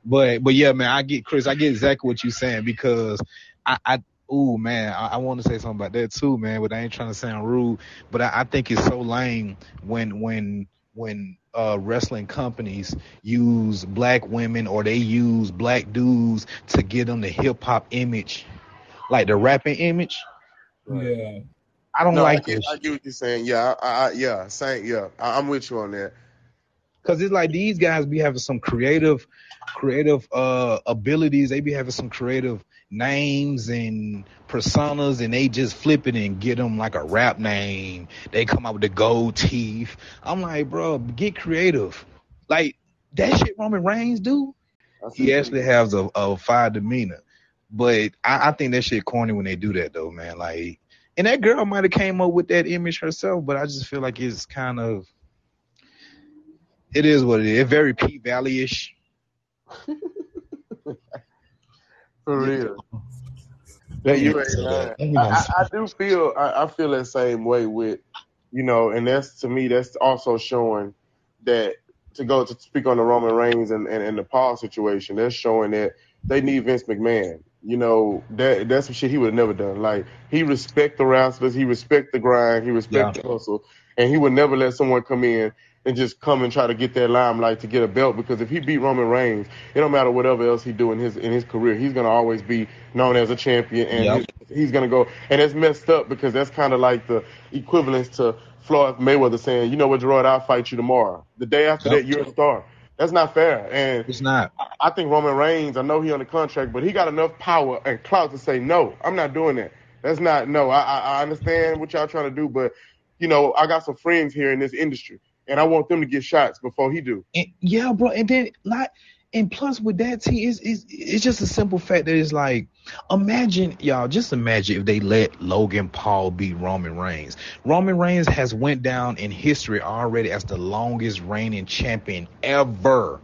But but yeah, man, I get Chris, I get exactly what you're saying because I, I ooh man, I, I want to say something about that too, man, but I ain't trying to sound rude. But I, I think it's so lame when when when uh wrestling companies use black women or they use black dudes to get them the hip hop image, like the rapping image. yeah, I don't No, I like get, this I get what you're saying. Yeah, I, I, yeah, same. Yeah, I, I'm with you on that. because it's like these guys be having some creative, creative uh abilities. They be having some creative names and personas, and they just flip it and get them like a rap name. They come out with the gold teeth. I'm like, bro, get creative. Like that shit Roman Reigns do. He actually has a, a fire demeanor, but I, I think that shit corny when they do that though, man. Like, and that girl might have came up with that image herself, but I just feel like it's kind of. It is what it is. It's very P Valley ish. for real. That you ain't lying. I, I, do feel I, I feel that same way with you know, and that's to me that's also showing that to go to speak on the Roman Reigns and, and, and the Paul situation, that's showing that they need Vince McMahon. You know, that that's some shit he would have never done. Like he respect the wrestlers, he respect the grind, he respect the hustle, and he would never let someone come in and just come and try to get that limelight to get a belt because if he beat Roman Reigns, it don't matter whatever else he do in his in his career, he's gonna always be known as a champion and Yep. his- he's gonna go and it's messed up because that's kind of like the equivalence to Floyd Mayweather saying, you know what, Gerard, I'll fight you tomorrow. The day after Yep. that, you're a star. That's not fair. And It's not. I think Roman Reigns, I know he on the contract, but he got enough power and clout to say, no, I'm not doing that. That's not, no, I, I, I understand what y'all trying to do, but, you know, I got some friends here in this industry, and I want them to get shots before he do. And, yeah, bro. And then like, and plus with that, T, it's, it's it's just a simple fact that it's like, imagine y'all, just imagine if they let Logan Paul beat Roman Reigns. Roman Reigns has went down in history already as the longest reigning champion ever.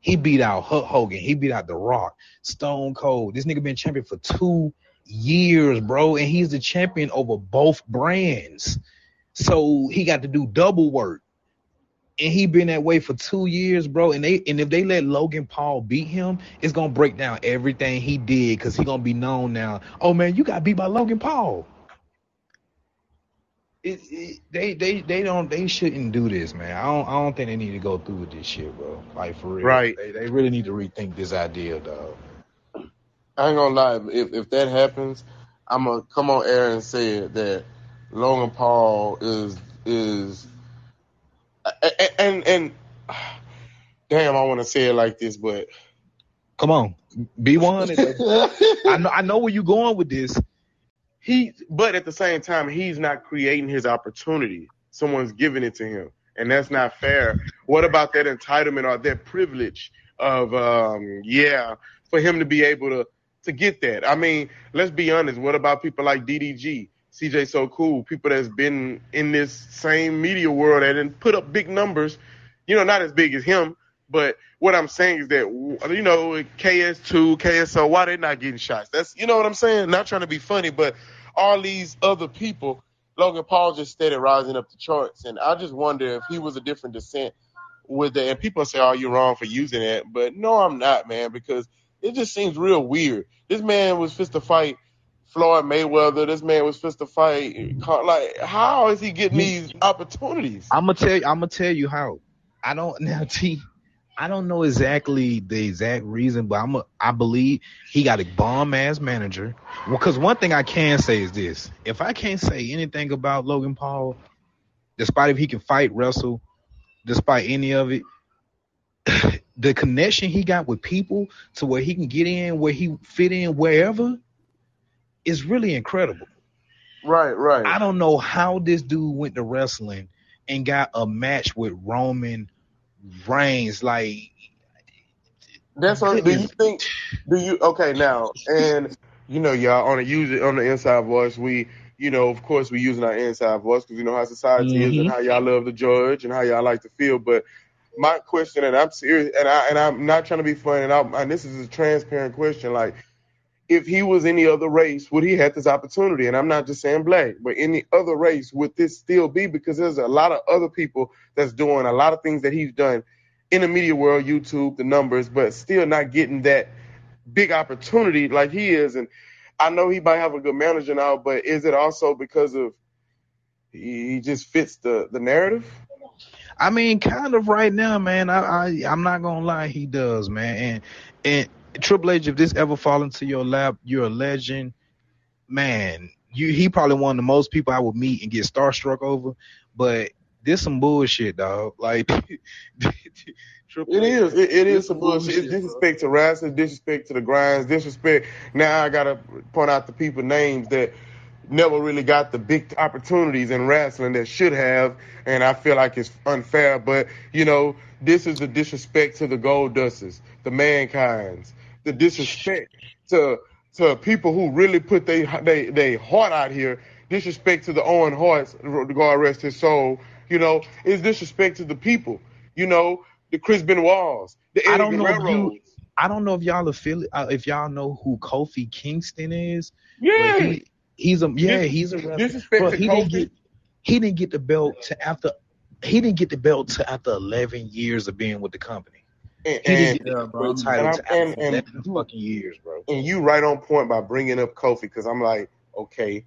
He beat out Hulk Hogan. He beat out The Rock, Stone Cold. This nigga been champion for two years, bro, and he's the champion over both brands. So he got to do double work and he been that way for two years, bro. And they and if they let Logan Paul beat him, it's gonna break down everything he did because he gonna be known now. Oh man, you got beat by Logan Paul. it, it, they they they don't they shouldn't do this, man. I don't I don't think they need to go through with this shit, bro. Like for real, Right. They, they really need to rethink this idea, dog. I ain't gonna lie. If if that happens, I'm gonna come on air and say it, that Logan Paul is is and and damn, I want to say it like this, but Come on, be one. I know I know where you're going with this. he, but at the same time, he's not creating his opportunity. Someone's giving it to him, and that's not fair. What about that entitlement or that privilege of, um, yeah, for him to be able to to get that? I mean, let's be honest. What about people like DDG, CJ So Cool, people that's been in this same media world and put up big numbers? You know, not as big as him, but what I'm saying is that you know KS2, KSO, why they not getting shots? That's you know what I'm saying. Not trying to be funny, but all these other people, Logan Paul just started rising up the charts, and I just wonder if he was a different descent with it. And people say, "Oh, you're wrong for using that," but no, I'm not, man, because it just seems real weird. This man was supposed to fight Floyd Mayweather. This man was supposed to fight. Like, how is he getting these opportunities? I'm gonna tell you. I'm gonna tell you how. I don't now. T. I don't know exactly the exact reason, but I'm. A, I believe he got a bomb ass manager. Because one thing I can say is this: if I can't say anything about Logan Paul, despite if he can fight, wrestle, despite any of it, the connection he got with people to where he can get in, where he fit in, wherever, is really incredible. Right, right. I don't know how this dude went to wrestling and got a match with Roman Reigns. Like, That's what. Do you think? Do you okay now? And you know, y'all on the use it on the inside voice. We, you know, of course, we using our inside voice because you know how society is and Mhm. how y'all love to judge and how y'all like to feel. But my question, and I'm serious, and I and I'm not trying to be funny, and, I'm, and this is a transparent question. Like, if he was any other race, would he have this opportunity? And I'm not just saying black, but any other race, would this still be? Because there's a lot of other people that's doing a lot of things that he's done in the media world, YouTube, the numbers, but still not getting that big opportunity like he is. And I know he might have a good manager now, but is it also because of he just fits the the narrative? I mean, kind of right now, man. I, I I'm not gonna lie, he does, man. And and Triple H, if this ever fall into your lap, you're a legend, man. You he probably one of the most people I would meet and get starstruck over. But this some bullshit, dog. Like Triple It H, is. It, it is some bullshit. It's bro. disrespect to wrestling, disrespect to the grinds, disrespect. Now I gotta point out the people names that never really got the big opportunities in wrestling that should have, and I feel like it's unfair. But you know, this is the disrespect to the gold dusters, the mankind's, the disrespect to to people who really put they they they heart out here. Disrespect to the Owen Hart's, God rest his soul. You know, it's disrespect to the people. You know, the Chris Benoit's, the Eddie I don't know if you I don't know if y'all affili- uh, if y'all know who Kofi Kingston is. Yeah, he, he's a yeah, Dis- he's a disrespect to he didn't Kofi. get he didn't get the belt to after he didn't get the belt to after eleven years of being with the company. And, and, Yeah, bro. world And to I'm- after and- and- fucking years, bro. and you right on point by bringing up Kofi because I'm like, okay.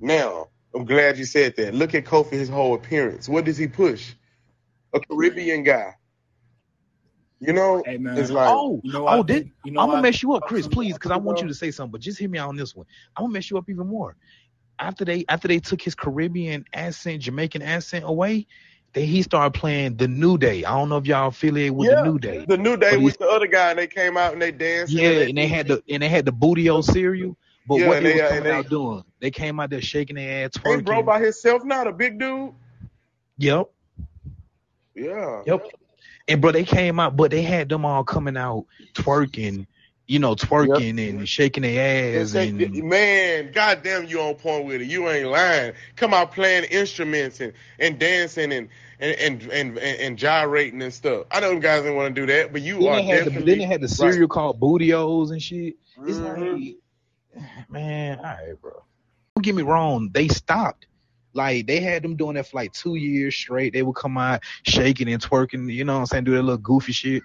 Now I'm glad you said that. Look at Kofi, his whole appearance. What does he push? A Caribbean guy. You know, Hey, man. it's like oh, You know oh, what? did You know I'm gonna what? mess you up, Chris, please, because I want you to say something. But just hear me out on this one. I'm gonna mess you up even more. After they after they took his Caribbean accent, Jamaican accent away, then he started playing the New Day. I don't know if y'all affiliate with Yeah. the New Day. the new day with the other guy, and they came out and they danced. Yeah, and they had the and they had the bootio cereal. But Yeah, what they, they- was uh, and coming they- out doing? They came out there shaking their ass, Hey, bro, twerking. by himself not a big dude. Yep, Yeah. yep. And bro, they came out, but they had them all coming out twerking, you know, twerking and shaking their ass And say, and man, goddamn, you on point with it. You ain't lying. Come out playing instruments and, and dancing and and, and and and gyrating and stuff. I know them guys didn't want to do that, but you then are they had the definitely. then they had the cereal called Booty-O's and shit. It's Mhm. like, man, all right, bro. Don't get me wrong. They stopped. Like they had them doing that for like two years straight. They would come out shaking and twerking, you know what I'm saying, do that little goofy shit.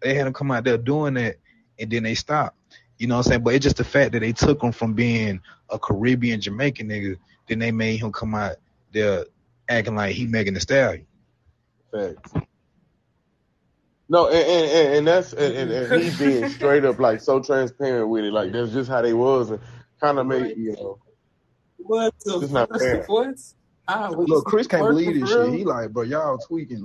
They had them come out there doing that, and then they stopped. You know what I'm saying? But it's just the fact that they took him from being a Caribbean Jamaican nigga, then they made him come out there acting like he Megan Thee Stallion. Facts. No, and and, and that's and, and, and he being straight up like so transparent with it, like that's just how they was, and kind of made you know. What the It's not fuck? fair. What? Ah, Look, Chris can't believe this for shit. He like, bro, y'all tweaking.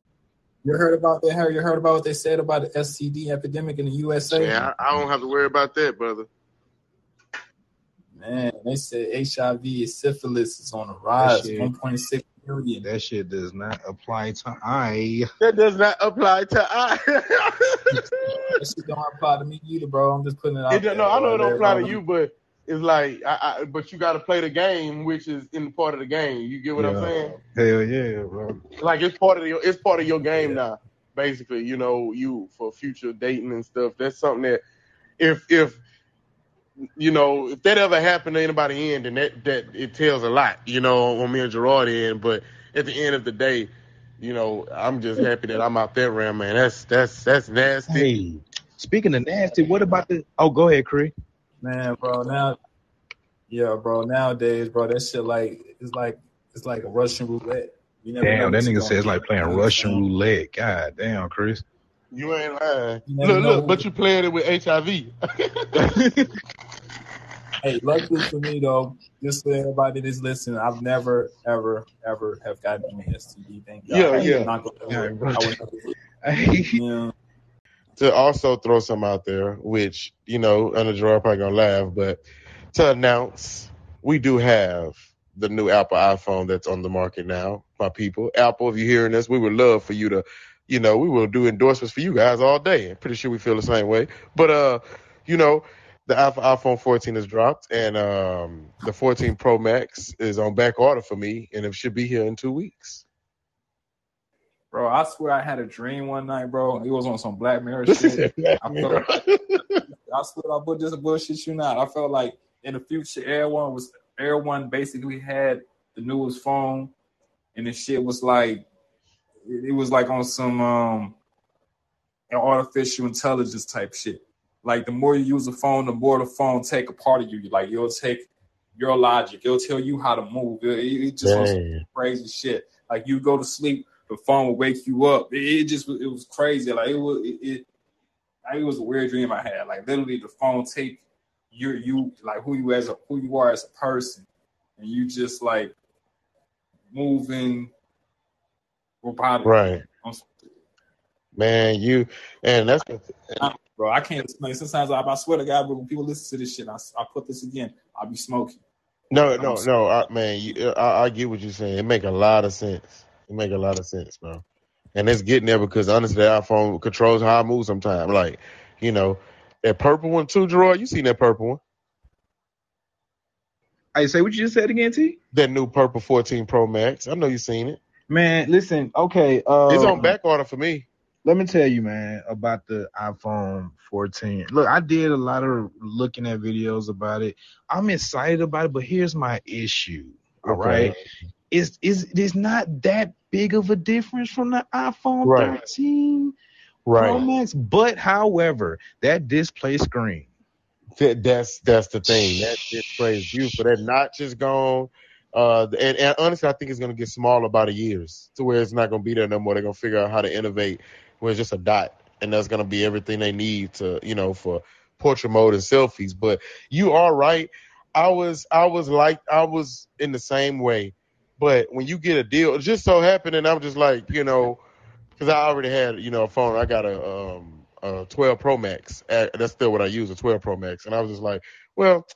You heard about that? Harry? You heard about what they said about the STD epidemic in the USA? Yeah, I, I don't have to worry about that, brother. Man, they said HIV and syphilis is on the rise. 1.6 million. That shit does not apply to I. That does not apply to I. That shit don't apply to me either, bro. I'm just putting it out It there. don't, no, I know it don't apply to you, but it's like, I, I, but you got to play the game, which is in part of the game. You get what I'm saying? Hell yeah, bro. Like it's part of your, it's part of your game Yeah. now. Basically, you know, you for future dating and stuff. That's something that, if if you know, if that ever happened to anybody in, then that that it tells a lot. You know, on me and Gerard end. But at the end of the day, you know, I'm just happy that I'm out there, man. Man, that's that's that's nasty. Hey, speaking of nasty, what about the? Oh, go ahead, Cree. Man, bro, now, yeah, bro. Nowadays, bro, that shit like it's like it's like a Russian roulette. You never know Damn, that nigga gonna like playing You know what I'm Russian saying? roulette. God damn, Chris. You ain't lying. You Look, look, but you playing it with HIV. Hey, luckily for me though, just for everybody that's listening, I've never, ever, ever have gotten an STD. Thank God. Yeah, I'm yeah. not gonna Yeah, it. I would never do it. Hey, Yeah. To also throw some out there, which you know, under Gerard probably gonna laugh, but to announce we do have the new Apple iPhone that's on the market now, my people. Apple, if you're hearing this, we would love for you to, you know, we will do endorsements for you guys all day. I'm pretty sure we feel the same way. But uh, you know, the iPhone iPhone 14 is dropped, and um, the 14 Pro Max is on back order for me, and it should be here in two weeks. Bro, I swear I had a dream one night, bro. It was on some Black Mirror shit. I felt, I swear I put this bullshit you not. I felt like in the future, everyone was everyone basically had the newest phone, and the shit was like it, was like on some um artificial intelligence type shit. Like the more you use the phone, the more the phone take a part of you. Like it'll take your logic. It'll tell you how to move. It, it just crazy shit. Like you go to sleep, the phone will wake you up. It, it just it was crazy. Like it was it, it like, it was a weird dream I had. Like literally the phone take you you like who you as a who you are as a person, and you just like moving robotic. Right. Man, you and that's Bro, I can't explain. Sometimes I, I swear to God, but when people listen to this shit, I, I put this again. I'll be smoking. No, no, no, I, man. You, I, I get what you're saying. It make a lot of sense. It make a lot of sense, bro. And it's getting there because honestly, the iPhone controls how I move sometimes. Like, you know, that purple one too, Gerard. You seen that purple one? I say what you just said again, T. That new purple 14 Pro Max. I know you seen it. Man, listen. Okay, uh, It's on back order for me. let me tell you, man, about the iPhone 14. Look, I did a lot of looking at videos about it. I'm excited about it, but here's my issue. All Okay. right, it's is it's not that big of a difference from the iPhone Right. 13 Pro Max. But however, that display screen, That, that's that's the thing. That display is beautiful. That notch is gone. Uh, and, and honestly, I think it's gonna get smaller by the years to where it's not gonna be there no more. They're gonna figure out how to innovate where it's just a dot, and that's gonna be everything they need to, you know, for portrait mode and selfies. But you are right. I was I was like I was in the same way. But when you get a deal, it just so happened, and I'm just like, you know, because I already had, you know, a phone. I got a um a 12 Pro Max. That's still what I use, a 12 Pro Max. And I was just like, well,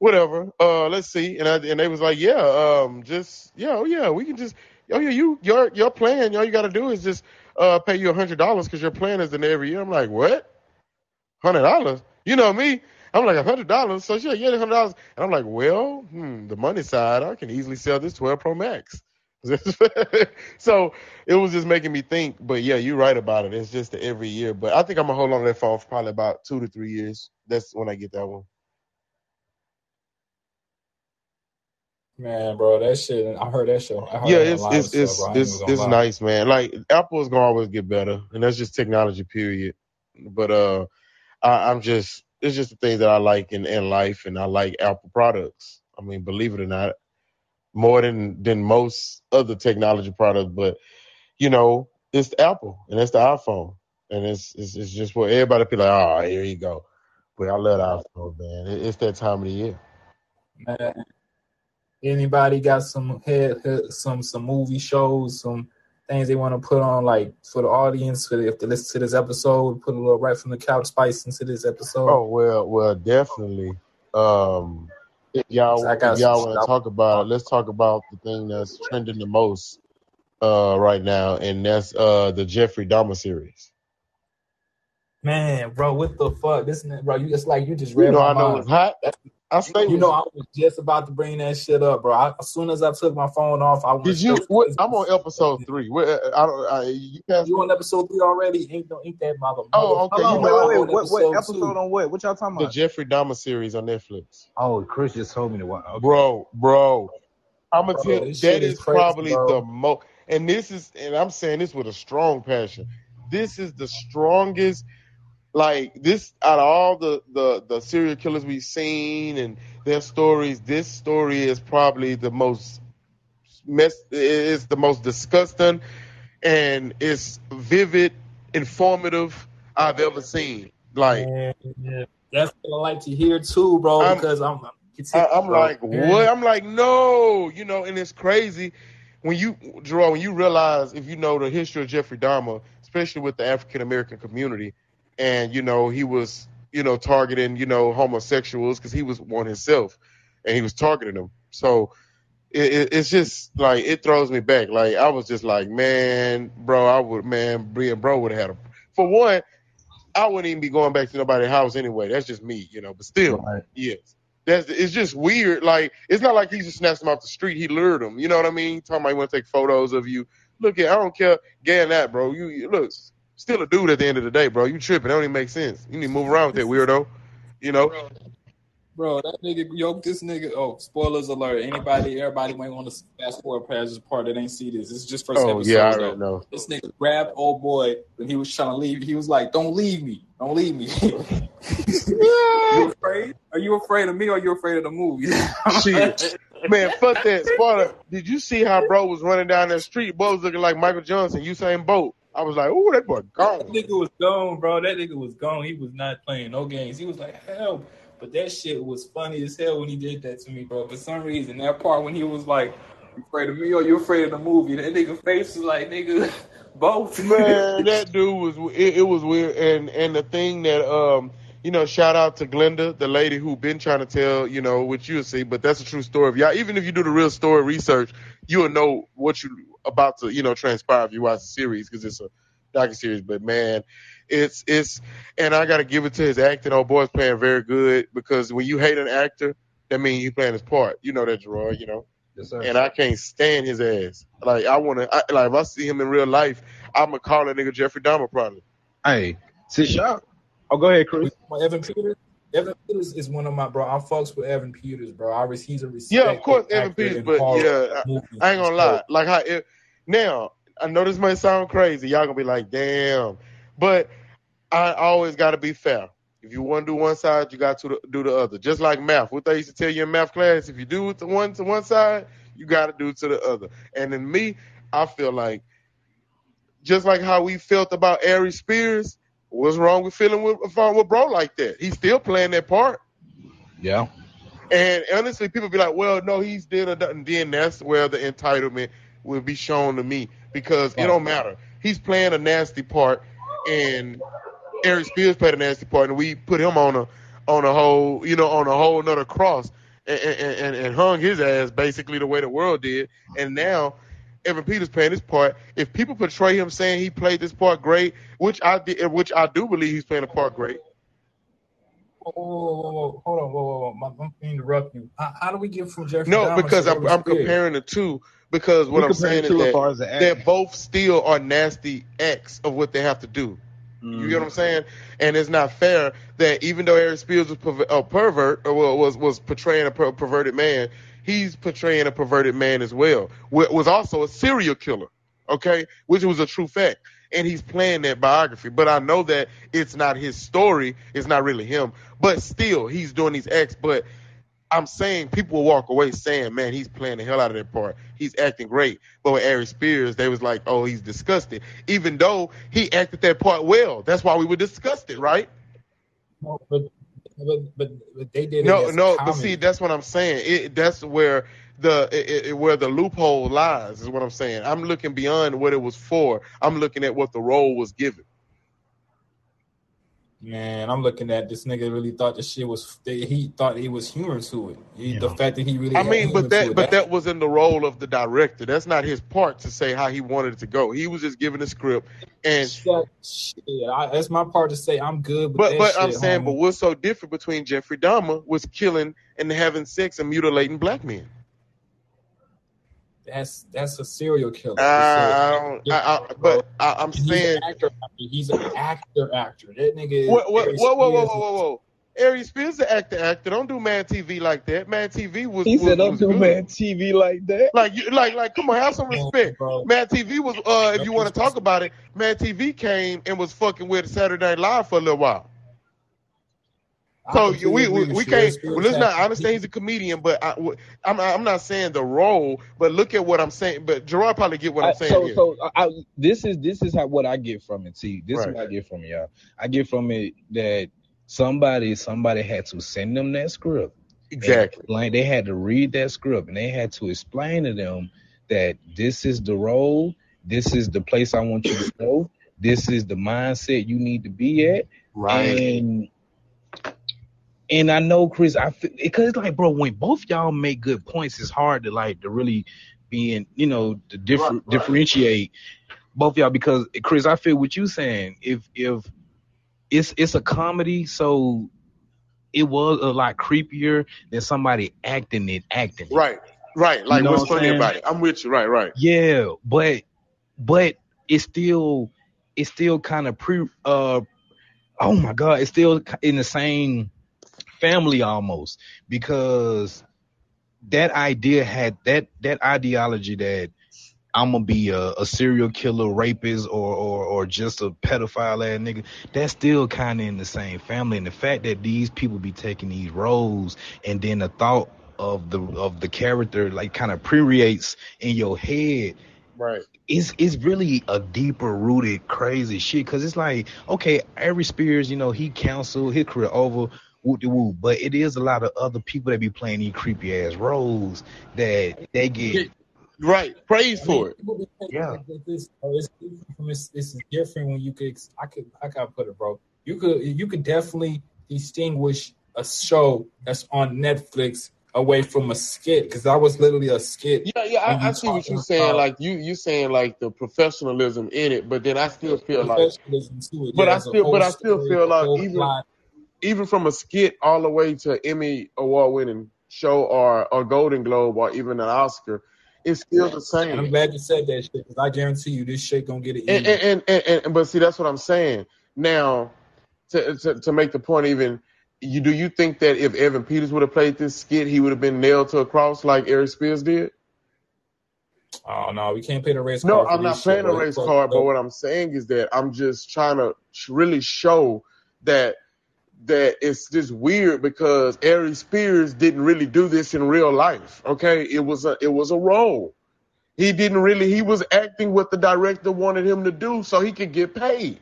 whatever. Uh, let's see. And I and they was like, yeah, um, just yeah, oh yeah, we can just, oh yeah, you your your plan, all you got to do is just uh pay you a hundred dollars because your plan is in every year. I'm like, what? Hundred dollars? You know me. I'm like a hundred dollars. So sure, yeah, hundred dollars. And I'm like, well, hmm, the money side, I can easily sell this 12 Pro Max. so it was just making me think. But yeah, you're right about it. It's just the every year. But I think I'm gonna hold on to that phone for probably about two to three years. That's when I get that one. Man, bro, that shit. I heard that show. Heard Yeah, it's it's stuff, it's bro. It's, it's lie. nice, man. Like Apple's gonna always get better, and that's just technology, period. But uh, I, I'm just it's just the things that I like in, in life, and I like Apple products. I mean, believe it or not, more than than most other technology products. But you know, it's Apple and it's the iPhone, and it's it's, it's just what everybody be like, oh, here you go. But I love the iPhone, man. It, it's that time of the year. Man, anybody got some head some some movie shows, some things they want to put on like for the audience for the, if they listen to this episode, put a little right from the couch spice into this episode. Oh well, well, definitely. Um, if y'all, if y'all want to talk about it, let's talk about the thing that's trending the most uh right now, and that's uh the Jeffrey Dahmer series. Man, bro, what the fuck? This bro, you just like you just You read know, my I know mind. it's hot. I say, You know, I was just about to bring that shit up, bro. I, as soon as I took my phone off, I went did you? straight What, I'm on episode three. What, uh, I don't. I, you passed. You on episode three already? Ain't no, ain't that mother? Oh, okay, you Hold on, know, wait, I'm wait, wait. What, what episode episode two. on what? What y'all talking about? the? Jeffrey Dahmer series on Netflix. Oh, Chris just told me to watch. Okay. Bro, bro, I'm gonna Bro, tell this that is is crazy, probably bro. the most, and this is, and I'm saying this with a strong passion. This is the strongest, like this out of all the the the serial killers we've seen and their stories. This story is probably the most mess. It's the most disgusting, and it's vivid, informative I've ever seen. Like. Man, yeah. That's what I like to hear too, bro. I'm- because I'm, I, I'm bro. like, Yeah. what? I'm like, no, you know, and it's crazy when you, Jerome, when you realize if you know the history of Jeffrey Dahmer, especially with the African American community, and you know he was, you know, targeting, you know, homosexuals because he was one himself, and he was targeting them. So it, it, it's just like it throws me back. Like I was just like, man, bro, I would, man, bro would have had a. For one, I wouldn't even be going back to nobody's house anyway. That's just me, you know. But still, Right. Yes. That's it's just weird. Like it's not like he just snatched him off the street. He lured him. You know what I mean? Talking about he want to take photos of you. Look at I don't care. Gay and that, bro. You, you look still a dude at the end of the day, bro. You tripping? That don't even make sense. You need to move around with that weirdo. You know? Bro, that nigga yoked this nigga. Oh, spoilers alert! Anybody, everybody might want to fast forward past this part that ain't see this. This is just first Oh episode. yeah, I already know. This nigga grabbed old boy when he was trying to leave. He was like, "Don't leave me! Don't leave me!" you afraid? Are you afraid of me or are you afraid of the movie? Shit. Man, fuck that. Spoiler. Did you see how bro was running down that street? Boy was looking like Michael Johnson, Usain Bolt. I was like, ooh, that boy gone." That nigga was gone, bro. That nigga was gone. He was not playing no games. He was like, hell. But that shit was funny as hell when he did that to me, bro. For some reason, that part when he was like, "You afraid of me or you afraid of the movie?" That nigga face was like, nigga, both. Man, that dude was it, it was weird, and and the thing that um you know shout out to Glenda, the lady who been trying to tell you know what you'll see, but that's a true story. If y'all even if you do the real story research, you'll know what you about to you know transpire if you watch the series because it's a docu series. But man, it's it's and I got to give it to his acting. Oh boy's playing very good because when you hate an actor, that means you playing his part. You know that, Gerard. You know Yes, sir. and I can't stand his ass. Like I want to, I, like if I see him in real life, I'm gonna call that nigga Jeffrey Dahmer probably. hey, see, y'all. Oh, go ahead, Chris. Evan Peters. Evan Peters is one of my bro. I fucks with Evan Peters, bro. I was, he's a respect. Yeah, of course, Evan Peters, but yeah, I, I ain't gonna lie. Like how it, now, I know this might sound crazy. Y'all gonna be like, damn, but I always gotta be fair. If you want to do one side, you got to do the other. Just like math. What they used to tell you in math class, if you do it to one to one side, you got to do it to the other. And in me, I feel like just like how we felt about Aries Spears, what's wrong with feeling with, with bro like that? He's still playing that part. Yeah. And honestly, people be like, well, no, he's did or done. Then that's where the entitlement will be shown to me because it don't matter. He's playing a nasty part, and Eric Spears played a nasty part, and we put him on a on a whole, you know, on a whole another cross, and, and, and, and hung his ass basically the way the world did. And now Evan Peters playing his part. If people portray him saying he played this part great, which I did, which I do believe he's playing a part great. Whoa, whoa, whoa, whoa, hold on, whoa, whoa, whoa. I'm going to interrupt you. How, how do we get from Jeffrey? No, Dahmer because I'm, I'm comparing the two. Because what We I'm saying is that far as the they're both still are nasty acts of what they have to do. You get what I'm mm. saying? And it's not fair that even though Eric Spears was perver- a pervert or well, was was portraying a per- perverted man, he's portraying a perverted man as well. Wa- Was also a serial killer, okay, which was a true fact. and he's playing that biography. But I know that it's not his story. It's not really him. But still, he's doing these acts. But I'm saying people will walk away saying, man, he's playing the hell out of that part. He's acting great. But with Aries Spears, they was like, oh, he's disgusted. Even though he acted that part well. That's why we were disgusted, right? No, but, but, but, but they did no, no. But see, that's what I'm saying. It, that's where the it, it, where the loophole lies is what I'm saying. I'm looking beyond what it was for. I'm looking at what the role was given. Man, I'm looking at this nigga really thought the shit was he thought he was humor to it. He, the fact that he really I mean, but that but that, that was in the role of the director. That's not his part to say how he wanted it to go. He was just given the script and shit, I, that's my part to say I'm good. but but shit, I'm saying, homie. but what's so different between Jeffrey Dahmer was killing and having sex and mutilating black men? That's that's a serial killer. Uh, I don't. I, I, but I, am he's saying an actor, he's an actor. Actor. That nigga. What, what, Aries whoa, whoa, whoa, Spears whoa, whoa, whoa. Aries Spears the actor, actor. Don't do Mad TV like that. Mad TV was. He was, said, "Don't was do good. Mad TV like that." Like, you, like, like, come on, have some respect. bro. Mad TV was, uh, if you want to talk about it, Mad TV came and was fucking with Saturday Night Live for a little while. I So we we, we can't. Aries Well, Spears listen, I understand he's a comedian, but I, I'm I'm not saying the role. But look at what I'm saying. But Gerard probably get what I'm I- saying so, here. so I, this is this is how what I get from it. See, this Right. is what I get from it, y'all. I get from it that somebody somebody had to send them that script. exactly. Like they had to read that script and they had to explain to them that this is the role, this is the place I want you to go, this is the mindset you need to be at, and and I know Chris, I because it's like, bro, when both y'all make good points, it's hard to like to really being, you know, to differ, Right, right. differentiate both y'all because Chris, I feel what you saying. If if it's it's a comedy, so it was a lot creepier than somebody acting it, acting it. Right. Right. Like know what's what funny saying? about it? I'm with you. Right. Right. Yeah, but but it's still it's still kind of pre uh oh my god, it's still in the same family almost because that idea had that that ideology that I'm gonna be a, a serial killer, rapist, or or or just a pedophile ass nigga. That's still kind of in the same family, and the fact that these people be taking these roles, and then the thought of the of the character like kind of pre-creates in your head Right. it's it's really a deeper rooted crazy shit because it's like okay Aries Spears you know he canceled his career over woo de woo but it is a lot of other people that be playing these creepy ass roles that they get Right. Praise I mean, for it. people be thinking Yeah. like this, oh, it's different from this. This is different when you could. I could. I gotta put it, bro. You could. You could definitely distinguish a show that's on Netflix away from a skit because that was literally a skit. Yeah, yeah, I, I see what you're saying. about Like you, you saying like the professionalism in it, but then I still feel like, professionalism to it. but Yeah, I there's a still, but I still feel like even plot. Even from a skit all the way to Emmy award winning show or a Golden Globe or even an Oscar, it's still the And I'm glad you said that shit because I guarantee you this shit gonna get it. And and, and, and, and but see, that's what I'm saying. Now, to to, to make the point even. You, do you think that if Evan Peters would have played this skit, he would have been nailed to a cross like Eric Spears did? Oh no, we can't play the race No, card. I'm not playing shit, a race card, but but- what I'm saying is that I'm just trying to really show that that it's just weird because Aries Spears didn't really do this in real life. Okay, it was a it was a role. He didn't really. He was acting what the director wanted him to do, so he could get paid.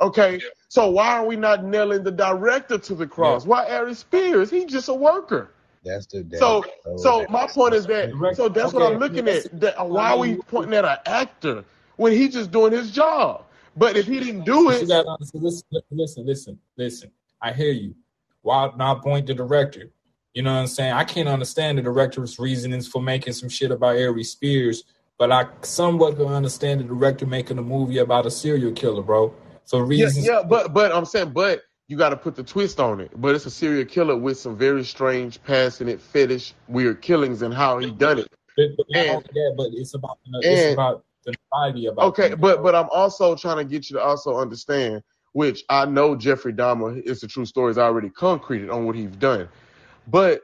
Okay, so why are we not nailing the director to the cross? Why Aries Spears? He's just a worker. that's the that, So, that- so my point is that. Direct- So that's what I'm looking that's- at. That, why are we pointing at an actor when he's just doing his job? But if he didn't do it, gotta listen, listen, listen, listen. I hear you. Why not point the director? You know what I'm saying? I can't understand the director's reasonings for making some shit about Aries Spears, but I somewhat can understand the director making a movie about a serial killer, bro. Yeah, reasons. yeah. But but I'm saying, but you got to put the twist on it. But it's a serial killer with some very strange, passionate, fetish, weird killings and how he done it. But, but And- but it's about it's and- about about. Okay, things, but but I'm also trying to get you to also understand, which I know Jeffrey Dahmer is the true story is already concreted on what he's done, but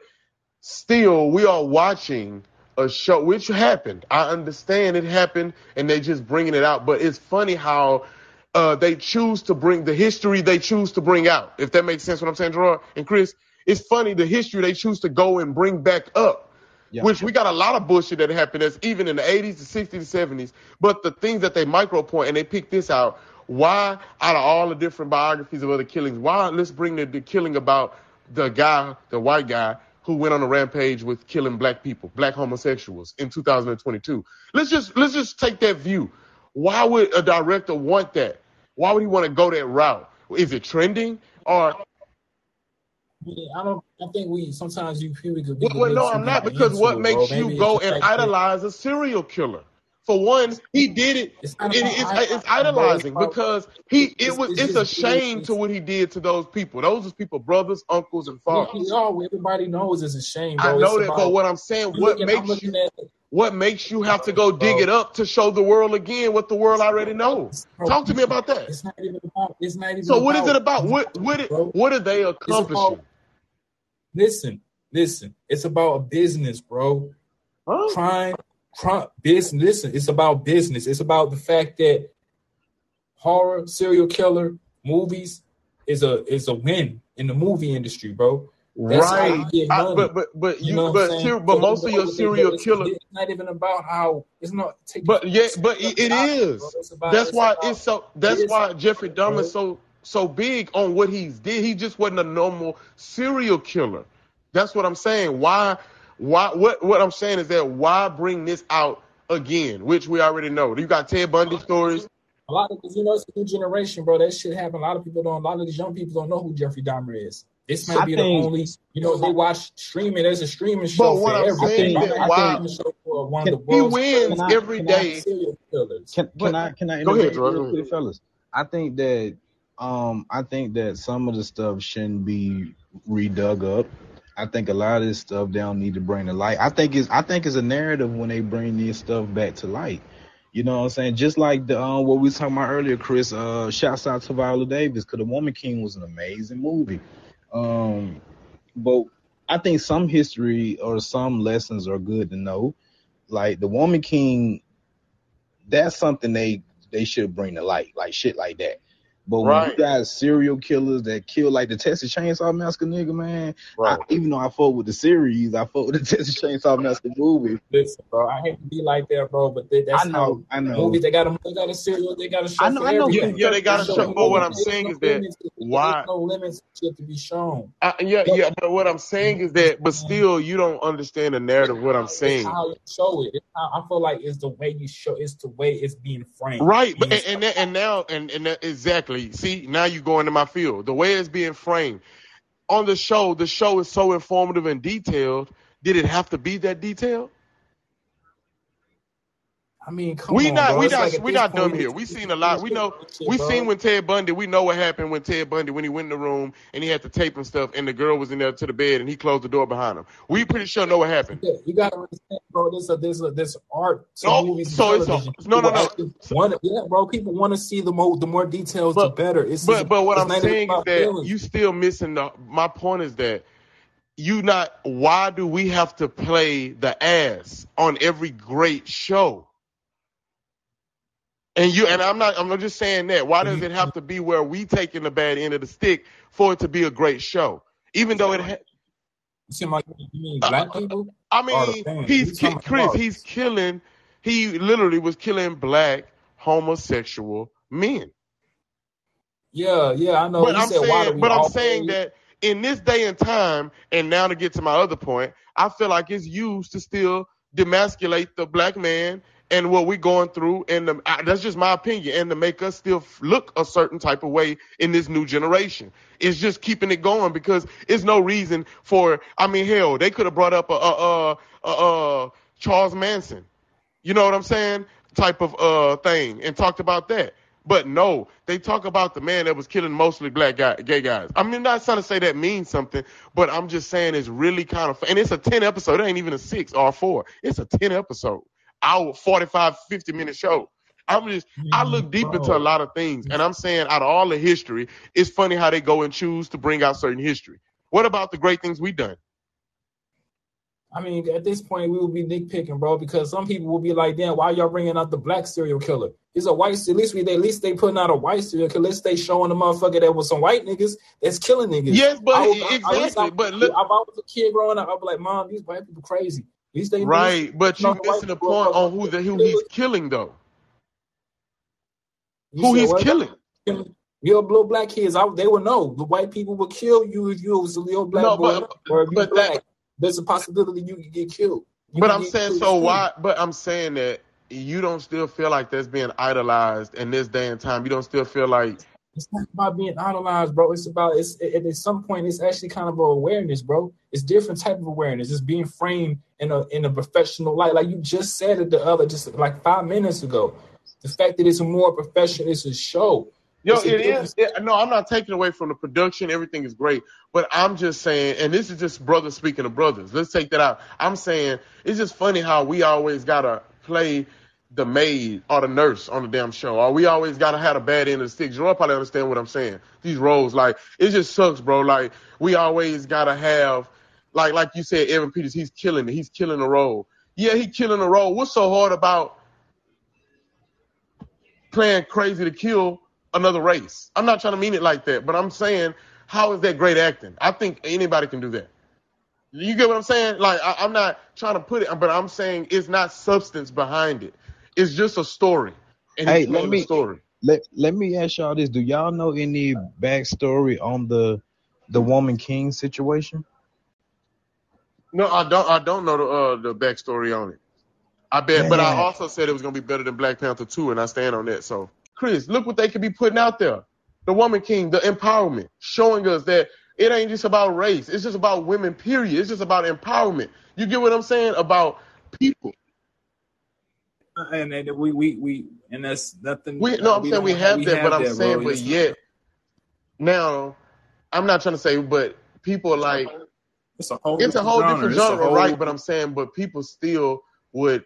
still we are watching a show, which happened. I understand it happened, and they just bringing it out. But it's funny how uh, they choose to bring the history they choose to bring out. If that makes sense, what I'm saying, Gerard and Chris. It's funny the history they choose to go and bring back up. Yeah. Which we got a lot of bullshit that happened that's even in the 80s, the 60s, the 70s. But the things that they micro point and they pick this out. Why, out of all the different biographies of other killings, why let's bring the, the killing about the guy, the white guy who went on a rampage with killing black people, black homosexuals in 2022. Let's just let's just take that view. Why would a director want that? Why would he want to go that route? Is it trending or Yeah, I don't. I think we sometimes you feel we could. be well, well, no, I'm not because what makes you go and idolize a serial killer? For one, he did it. It's It, it's, about it's idolizing, because he it It's- was it's a shame to what he did to those people. Those is people, brothers, uncles, and fathers. No, everybody knows it's a shame. Bro. I know that, about- but what I'm saying, what looking- makes you at- what makes you have to go dig it up to show the world again what the world already knows? Bro, Talk to me about that. It's not even about. It's not even. So what is it about? What what bro. what are they accomplishing? Listen, listen. It's about a business, bro. Huh? crime, crime, business. Listen, it's about business. It's about the fact that horror, serial killer movies is a is a win in the movie industry, bro. That's Right. I- but but but You you know but ser- but So most of your serial killer It's not even about how. It's not. Taking, But yeah, but it, it is. About- That's why about- it's so. That's it why Jeffrey Dahmer is so so big on what he's did. He just wasn't a normal serial killer. That's what I'm saying. Why? Why? What? What I'm saying is that why bring this out again, which we already know. You got Ted Bundy stories. A lot of you know it's a new generation, bro. That shit happen. A lot of people don't. A lot of these young people don't know who Jeffrey Dahmer is. This might I be think- the only. You know, they watch streaming. There's a streaming show But what for I'm everything. saying There's that a why- streaming show one Can- of the He wins Can I- every can I- day. Can can I can I Go ahead, interject George. real quick, fellas? I think that um I think that some of the stuff shouldn't be redug up. I think a lot of this stuff they don't need to bring to light. I think it's I think it's a narrative when they bring this stuff back to light. You know what I'm saying? Just like the um what we was talking about earlier, Chris. Uh, shouts out to Viola Davis because The Woman King was an amazing movie. Um, but I think some history or some lessons are good to know. Like The Woman King, that's something they they should bring to light, like shit like that. But when you got serial killers that kill like the Texas Chainsaw Massacre nigga, man, I, even though I fought with the series, I fought with the Texas Chainsaw Massacre movie. Listen, bro. I hate to be like that, bro, but they, that's I how know, I know. movies. They got a they got a serial. They got a show I know- for I know. Yeah, yeah, they got a So show. But what I'm there's saying no is that why- There's no limits to to be shown. I, yeah, yeah, but what I'm saying is that, but still, you don't understand the narrative. of What I'm saying, It's how you show it. It's how, I feel like it's the way you show. It's the way it's being framed. Right, but and and, and now and and that, exactly. See, now you go into my field. The way it's being framed on the show, the show is so informative and detailed. Did it have to be that detailed? I mean, come we on, not bro. we It's not like we not dumb here. We seen a lot. We know we seen when Ted Bundy. We know what happened when Ted Bundy when he went in the room and he had to tape and stuff, and the girl was in there to the bed and he closed the door behind him. We pretty sure know what happened. Yeah, you gotta understand, bro. This uh, a there's a uh, there's art to No, movies so it's a- no, no, no. Wanna- yeah, bro. People want to see the more the more details, But- the better. It's But but what I'm saying is that feelings. you still missing the. My point is that you not. Why do we have to play the ass on every great show? And you and I'm not. I'm just saying that. Why does it have to be where we taking the bad end of the stick for it to be a great show? Even though it. Ha- You seem like you mean uh, black people. I mean, he's ki- Chris. He's killing. He literally was killing black homosexual men. Yeah, yeah, I know. But You I'm said, saying, but I'm saying that in this day and time, and now to get to my other point, I feel like it's used to still demasculate the black man and what we're going through, and the, that's just my opinion, and to make us still look a certain type of way in this new generation. It's just keeping it going because it's no reason for. I mean, hell, they could have brought up a, a, a, a, a Charles Manson, you know what I'm saying, type of uh thing, and talked about that. But no, they talk about the man that was killing mostly black guy, gay guys. I mean, not trying to say that means something, but I'm just saying it's really kind of, and it's a 10 episode. It ain't even a six or a four. It's a 10 episode, hour, 45, 50 minute show. I'm just, I mm, look deep into a lot of things, and I'm saying out of all the history, it's funny how they go and choose to bring out certain history. What about the great things we've done? I mean, at this point, we will be nitpicking, bro, because some people will be like, "Damn, why y'all bringing out the black serial killer? He's a white. At least we, at least they putting out a white serial killer. At least they showing the motherfucker that was some white niggas that's killing niggas. Yes, but I was- I- exactly. I but look, if I was a kid growing up, I'd be like, "Mom, these white people crazy. They right. But you the white missing the point on who the who he's killing though. You Who he's what? killing. Your little black kids, I, they would know. The white people would kill you if you was a little black No, boy but- or if you black. that- There's a possibility you could get killed. You But I'm saying so too. why? But I'm saying that you don't still feel like that's being idolized in this day and time. You don't still feel like It's not about being idolized, bro. It's about it's it, at some point it's actually kind of a awareness, bro. It's different type of awareness. It's being framed in a in a professional light, like you just said it the other just like five minutes ago. The fact that it's a more professional, it's a show. Yo, It's it is. It, no, I'm not taking away from the production. Everything is great, but I'm just saying, and this is just brothers speaking to brothers. Let's take that out. I'm saying it's just funny how we always gotta play the maid or the nurse on the damn show, or we always gotta have a bad end of the stick. Jerome probably understand what I'm saying. These roles, like, it just sucks, bro. Like, we always gotta have, like, like you said, Evan Peters, he's killing it. He's killing the role. Yeah, he killing the role. What's so hard about playing crazy to kill another race. I'm not trying to mean it like that, but I'm saying, how is that great acting? I think anybody can do that. You get what I'm saying? Like, I, I'm not trying to put it, but I'm saying it's not substance behind it. It's just a story. And Hey, let me- story. Let Let me ask y'all this: Do y'all know any backstory on the the woman king situation? No, I don't. I don't know the uh, the backstory on it. I bet, but I also said it was gonna be better than Black Panther two, and I stand on that. So, Chris, look what they could be putting out there: the Woman King, the empowerment, showing us that it ain't just about race. It's just about women. Period. It's just about empowerment. You get what I'm saying about people. And, and we we we and that's nothing. We no, I'm we saying we have that, but I'm bro. saying, but It's- yet now, I'm not trying to say, but people are like. it's a whole it's a whole different It's genre, whole- right? But I'm saying, but people still would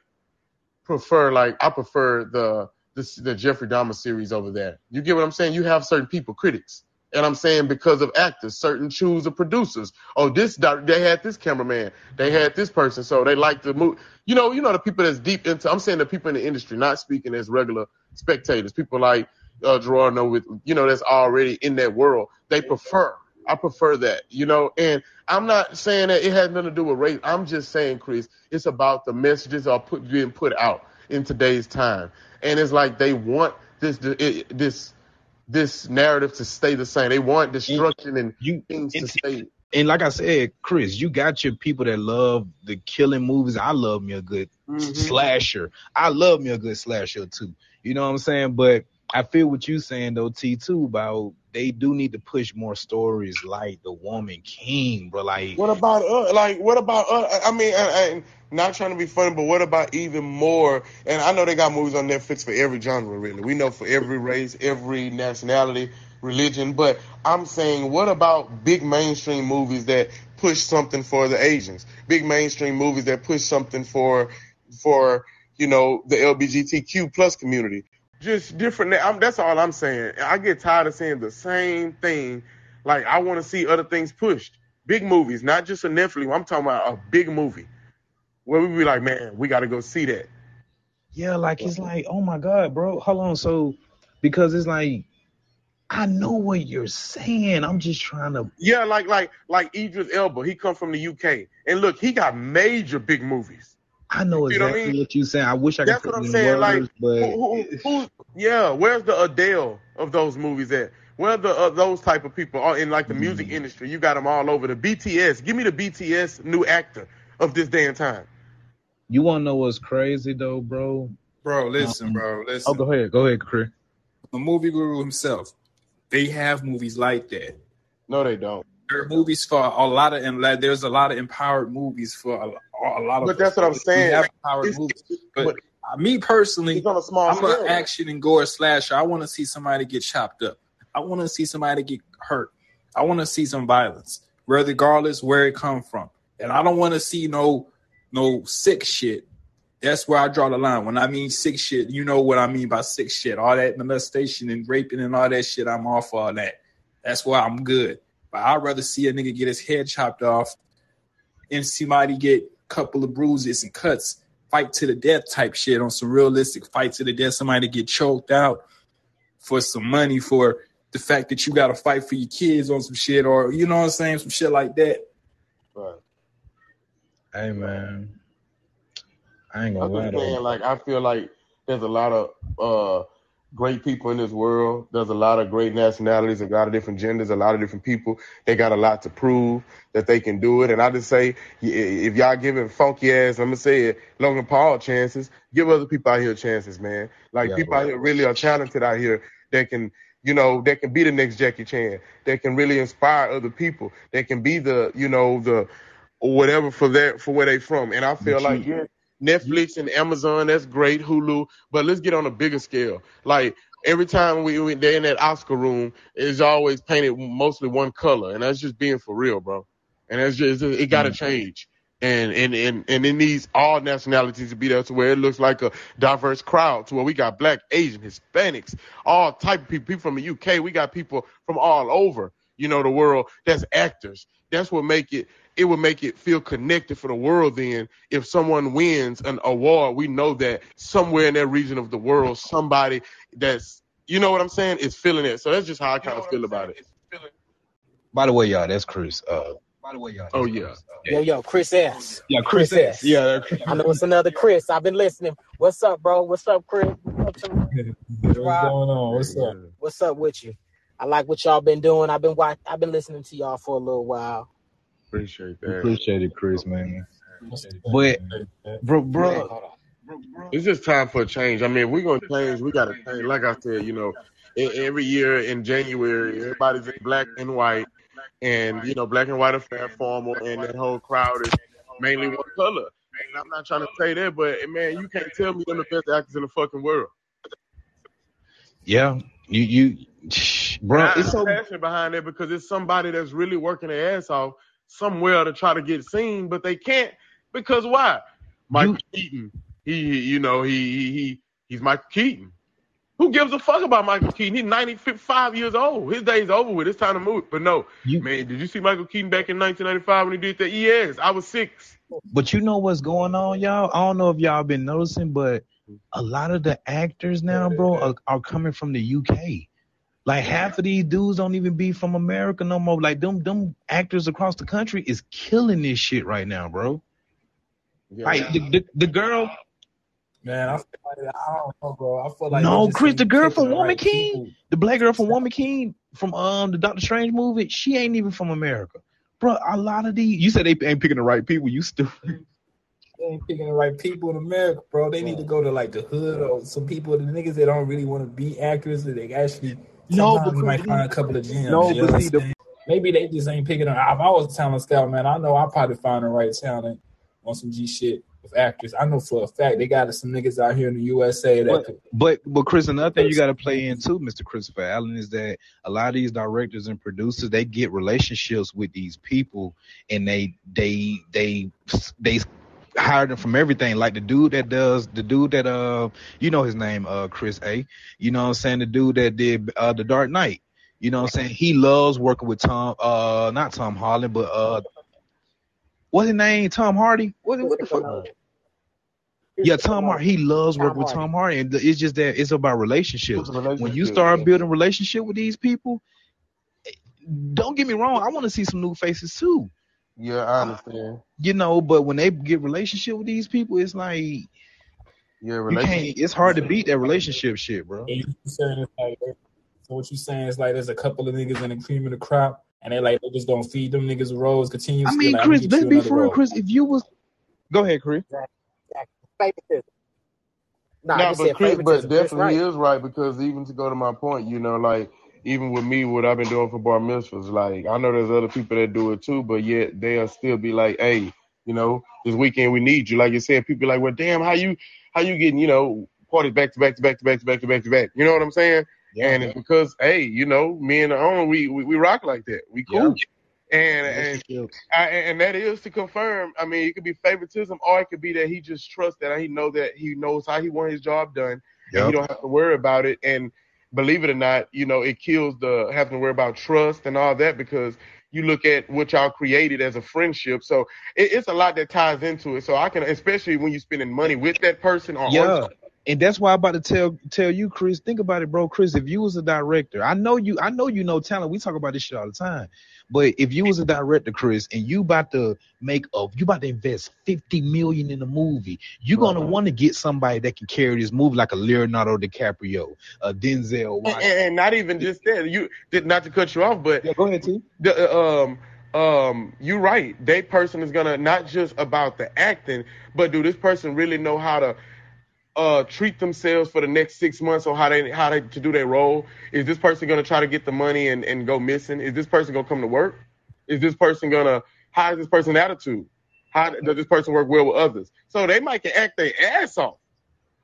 prefer, like, I prefer the the, the Jeffrey Dahmer series over there. You get what I'm saying? You have certain people, critics, and I'm saying because of actors, certain choose of producers. Oh, this they had this cameraman, they had this person, so they like the move. You know, you know the people that's deep into. I'm saying the people in the industry, not speaking as regular spectators. People like uh, Gerard know with you know that's already in that world. They prefer. I prefer that, you know, and I'm not saying that it has nothing to do with race. I'm just saying, Chris, it's about the messages are put being put out in today's time, and it's like they want this this this narrative to stay the same. They want destruction and You things to stay. and like I said, Chris, you got your people that love the killing movies. I love me a good mm-hmm. slasher. I love me a good slasher too. You know what I'm saying? But I feel what you're saying though, T two, about they do need to push more stories like the woman king, bro. Like What about uh, like what about uh, I mean, I, I, not trying to be funny, but what about even more? And I know they got movies on Netflix for every genre, really. We know for every race, every nationality, religion. But I'm saying, what about big mainstream movies that push something for the Asians? Big mainstream movies that push something for for you know the LGBTQ plus community. Just different. I'm, that's all I'm saying. I get tired of seeing the same thing. Like I want to see other things pushed. Big movies, not just a Netflix. I'm talking about a big movie where we be like, man, we got to go see that. yeah, like it's like, oh my god, bro, hold on. So because it's like I know what you're saying. I'm just trying to Yeah, like like like Idris Elba. He come from the UK, and look, he got major big movies. I know You know what I exactly mean? what you're saying. I wish I could That's put what I'm it in saying. Like, words, but who, who, who, yeah, where's the Adele of those movies at? Where the uh, those type of people are in like the music Mm. industry? You got them all over. The BTS. Give me the BTS new actor of this day and time. you wanna know what's crazy though, bro? Bro, listen, bro, listen. Oh, go ahead, go ahead, Chris. The movie guru himself. They have movies like that. No, they don't. There are movies for a lot of, and like, there's a lot of empowered movies for a, lot of. But that's what I'm saying. have empowered It's, movies. but But uh, me personally, on a small I'm scale. an action and gore slasher. I want to see somebody get chopped up. I want to see somebody get hurt. I want to see some violence, regardless where it come from. And I don't want to see no no sick shit. That's where I draw the line. When I mean sick shit, you know what I mean by sick shit. All that molestation and raping and all that shit, I'm off all that. That's why I'm good. But I'd rather see a nigga get his head chopped off and somebody get couple of bruises and cuts, fight to the death type shit on some realistic fight to the death. Somebody get choked out for some money for the fact that you got to fight for your kids on some shit or you know what I'm saying, some shit like that. Right. Hey man, I ain't gonna lie just to saying, like, I feel like there's a lot of uh, great people in this world. There's a lot of great nationalities, a lot of different genders, a lot of different people. They got a lot to prove that they can do it. And I just say, if y'all giving funky ass, I'm gonna say it, Logan Paul chances, give other people out here chances, man. Like Yeah, people out here really are talented out here that can. You know, that can be the next Jackie Chan. That can really inspire other people. That can be the, you know, the whatever for that for where they from. And I feel But like you- yeah, Netflix and Amazon, that's great, Hulu, but let's get on a bigger scale. Like every time we, we they're in that Oscar room, it's always painted mostly one color, and that's just being for real, bro. And that's just it got to Mm. change. And, and and and it needs all nationalities to be there to where it looks like a diverse crowd to where we got black, Asian, Hispanics, all type of people, people from the UK. We got people from all over, you know, the world that's actors. That's what make it it would make it feel connected for the world then if someone wins an award we know that somewhere in that region of the world somebody that's you know what i'm saying is feeling it so that's just how i kind of feel about it By the way, y'all, that's Chris. Uh, by the way, y'all. Oh, that's yeah. Chris. Uh, Yo, yo, Chris S. yeah, Chris. Chris S. S. Yeah, Chris. I know it's another Chris. I've been listening. What's up, bro? What's up, Chris? What's up, What's going on? What's up? What's up with you? I like what y'all been doing. I've been watch- I've been listening to y'all for a little while. Appreciate that. Appreciate it, Chris, man. But, bro, bro, it's just time for a change. I mean if we're gonna change. We gotta change. Like i said you know every year in january everybody's in black and white. And you know black and white are fair formal and that whole crowd is mainly one color. And i'm not trying to say that but man you can't tell me them the best actors in the fucking world. Yeah, you, you, bro, And I- it's I'm so. passionate behind that because it's somebody that's really working their ass off somewhere to try to get seen, but they can't because why? Michael Keaton, he, he- you know, he, he, he, he's Michael Keaton. Who gives a fuck about Michael Keaton? He's 95 years old. His day's over with. It's time to move. But no, You, man, did you see Michael Keaton back in 1995 when he did that? Yes, I was six. But you know what's going on, y'all? I don't know if y'all been noticing, but a lot of the actors now, bro, are, are coming from the UK. Like half of these dudes don't even be from America no more. Like them, them actors across the country is killing this shit right now, bro. Yeah. Like the, the, the girl, Man, I feel like I don't know, bro. I feel like No, Chris, the girl from the Woman right King. people. the black girl from Woman King from um the Doctor Strange movie, she ain't even from America. Bro, a lot of these you said they ain't picking the right people, you stupid. They ain't picking the right people in America, bro. They need to go to like the hood or some people, the niggas that don't really want to be actors, that they actually No, sometimes but you might find a couple of gems. No, but see, the- maybe they just ain't picking them. If I was a talent scout, man, I know I probably find the right talent on some G shit with actors. I know for a fact they got some niggas out here in the USA that But could, but but Chris, another thing you gotta play in too, Mr. Christopher Allen, is that a lot of these directors and producers they get relationships with these people and they they they they hire him from everything. Like the dude that does the dude that uh you know his name, uh Chris A. You know what I'm saying? The dude that did uh the Dark Knight. You know what I'm saying? He loves working with Tom uh not Tom Holland, but uh what's his name? Tom Hardy? What, what the fuck? Yeah, Tom Hardy. He loves working with Tom Hardy, and it's just that it's about relationships. Relationship, When you start yeah. building relationship with these people, don't get me wrong. I want to see some new faces too, Yeah, I understand. you know. But when they get relationship with these people, it's like you Yeah, relationship. can't. It's hard to beat that relationship shit, bro. And you saying it's like, so what you saying is like there's a couple of niggas in the cream of the crop, and they like they just don't feed them niggas roles continuously. I mean, like, I'ma Chris, let's be another for real. Chris. If you was, go ahead, Chris. Favoritism. Nah, No, but Chris, but favoritism. Chris definitely right. he is right because even to go to my point, you know, like even with me, what I've been doing for bar mitzvahs, like I know there's other people that do it too, but yet they'll still be like, hey, you know, this weekend we need you. Like you said, people like, well, damn, how you how you getting, you know, parties back to back to back to back to back to back to back. You know what I'm saying? Yeah, and it's because, hey, you know, me and the owner, we we, we rock like that. We cool. And and I, and that is to confirm. I mean, it could be favoritism, or it could be that he just trusts that he know that he knows how he want his job done, and he don't have to worry about it. And believe it or not, you know, it kills the having to worry about trust and all that because You look at what y'all created as a friendship. So it, it's a lot that ties into it. So I can, especially when you're spending money with that person or Yeah. And that's why I'm about to tell tell you, Chris. Think about it, bro. Chris, if you was a director, I know you, I know you know talent. We talk about this shit all the time. But if you was a director, Chris, and you about to make a, you about to invest 50 million in a movie, you're gonna Right. want to get somebody that can carry this movie like a Leonardo DiCaprio, a Denzel And, Washington. and not even just that. You did not to cut you off, but Yeah, go ahead, T. the uh, um um you're right that person is gonna not just about the acting but do this person really know how to uh treat themselves for the next six months or how they how they to do their role is this person gonna try to get the money and and go missing is this person gonna come to work is this person gonna how is this person attitude how does this person work well with others so they might can act their ass off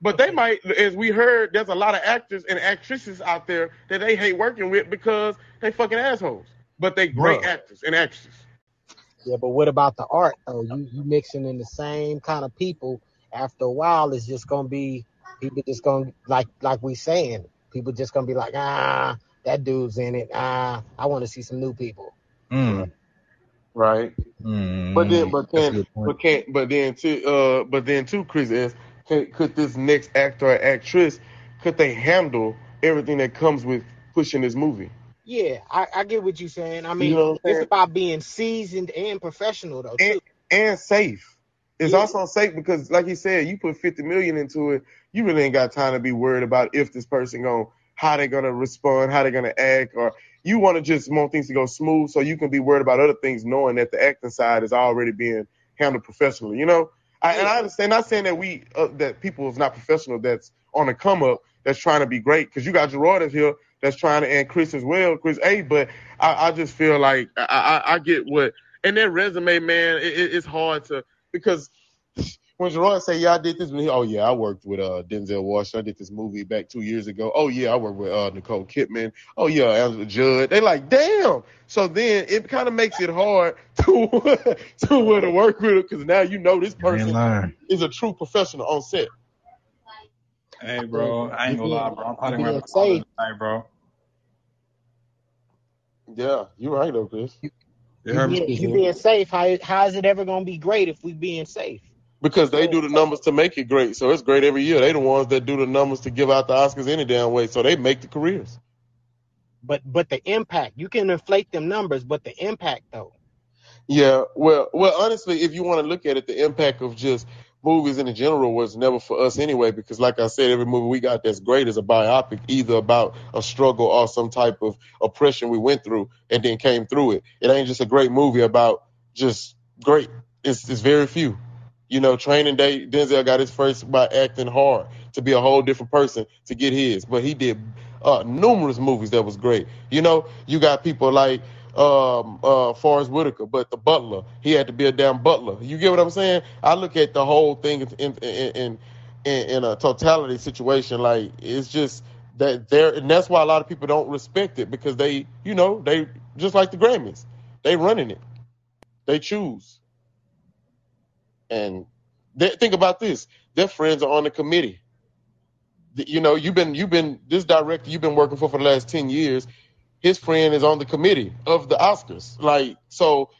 but they might, as we heard, there's a lot of actors and actresses out there that they hate working with because they fucking assholes. But they great Bruh. actors and actresses. Yeah, but what about the art though? You you mixing in the same kind of people. After a while, it's just gonna be people just gonna like like we saying. People just gonna be like, ah, that dude's in it. Ah, I want to see some new people. Mm. Right. Mm. But then, but That's a then, but can't, but then too, uh, but then too, Chris is, can, could this next actor or actress, could they handle everything that comes with pushing this movie? Yeah, I, I get what you're saying. I mean, You know what it's saying? about being seasoned and professional though too. and and safe. It's also safe because, like you said, you put fifty million into it. You really ain't got time to be worried about if this person going how they gonna respond, how they gonna act, or you want to just want things to go smooth so you can be worried about other things, knowing that the acting side is already being handled professionally. You know, I, and I understand. Not saying that we uh, that people is not professional. That's on the come up. That's trying to be great because you got Gerard is here. That's trying to and Chris as well, Chris A. But I, I just feel like I, I, I get what and their resume, man, it, it- it's hard to because when Gerard say, "Yeah, I did this," when he, oh yeah, I worked with uh Denzel Washington. I did this movie back two years ago. Oh yeah, I worked with uh Nicole Kidman. Oh yeah, Angela Judd. They like, damn. So then it kind of makes it hard to to want to work with him because now you know this person is a true professional on set. Hey, bro, I ain't gonna lie, bro. I'm probably gonna have to Being call it safe. tonight, bro. Yeah, you're right though, Chris. You You heard me? being, you being safe. How how is it ever gonna be great if we being safe? Because they do the numbers to make it great, so it's great every year. They the ones that do the numbers to give out the Oscars any damn way, so they make the careers. But but the impact, you can inflate them numbers, but the impact though. Yeah, well, well, honestly, if you want to look at it, the impact of just movies in general was never for us anyway. Because, like I said, every movie we got that's great is a biopic, either about a struggle or some type of oppression we went through and then came through it. It ain't just a great movie about just great. It's it's very few. You know, Training Day, Denzel got his first by acting hard to be a whole different person to get his, but he did uh, numerous movies that was great. You know, you got people like um uh Forest Whitaker, but the butler, he had to be a damn butler. You get what I'm saying? I look at the whole thing in in in, in, a totality situation. Like it's just that there, and that's why a lot of people don't respect it because they, you know, they just like the Grammys, they running it, they choose. And they, think about this: their friends are on the committee. You know, you've been you've been this director you've been working for for the last ten years. His friend is on the committee of the Oscars. Like, so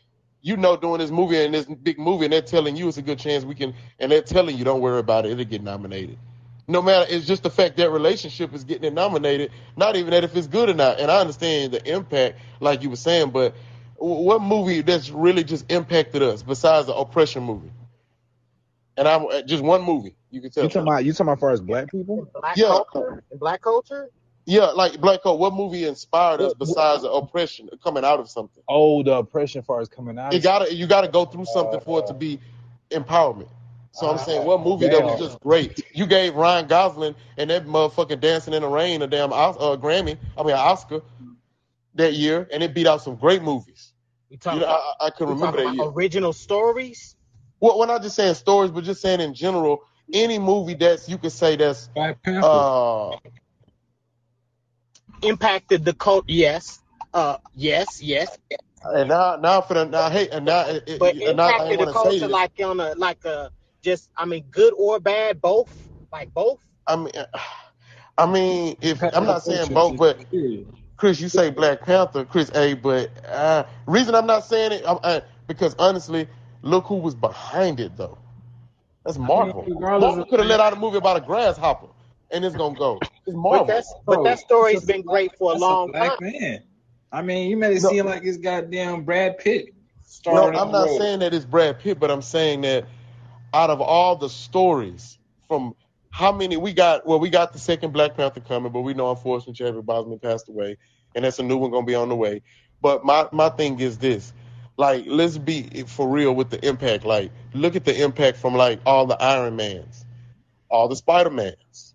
you know, doing this movie and this big movie, and they're telling you it's a good chance we can, and they're telling you don't worry about it, it'll get nominated. No matter, it's just the fact that relationship is getting it nominated, not even that if it's good or not. And I understand the impact, like you were saying, but what movie that's really just impacted us besides the oppression movie? And I'm uh, just one movie you can tell. You talking about you talking about far as black people? Black Yeah. culture. In black culture? Yeah, like Black Hole. What movie inspired us besides the oppression coming out of something? Oh, the oppression far as coming out. You gotta you gotta go through something for it to be empowerment. So I'm saying, what movie that was just great? You gave Ryan Gosling and that motherfucking Dancing in the Rain a damn uh, Grammy, I mean an Oscar that year, and it beat out some great movies. We You talking know, about, I, I can remember that year. original stories. Well, we're not just saying stories, but just saying in general, any movie that's you could say that's uh impacted the cult. Yes, uh, yes, yes. and now now for the now hey and now it, it, But and now I the want to say culture like on a like a just I mean good or bad, both like both. I mean, I mean, if I'm not saying both, but. Chris, you say Black Panther, Chris A, but uh, reason I'm not saying it, I'm, uh, because honestly, look who was behind it though. That's Marvel. regardless Marvel could have let out a movie about a grasshopper, and it's gonna go. It's But Marvel. that's but that story's that's been great for a That's long black time. man. I mean, you made it No. seem like it's goddamn Brad Pitt No, I'm not the road. saying that it's Brad Pitt, but I'm saying that out of all the stories from how many we got, well, we got the second Black Panther coming, but we know unfortunately Chadwick Boseman passed away, and that's a new one gonna be on the way. But my my thing is this, like, let's be for real with the impact. Like, look at the impact from like all the Iron Mans, all the Spider Mans,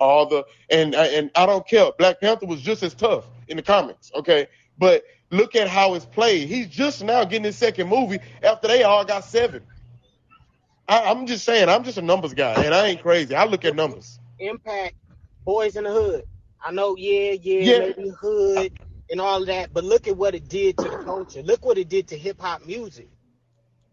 all the and and I don't care. Black Panther was just as tough in the comics, okay? But look at how it's played. He's just now getting his second movie after they all got seven. I, I'm just saying, I'm just a numbers guy, and I ain't crazy. I look at numbers. Impact, Boys in the Hood. I know, yeah, yeah, Yeah. maybe hood and all of that, but look at what it did to the culture. Look what it did to hip hop music.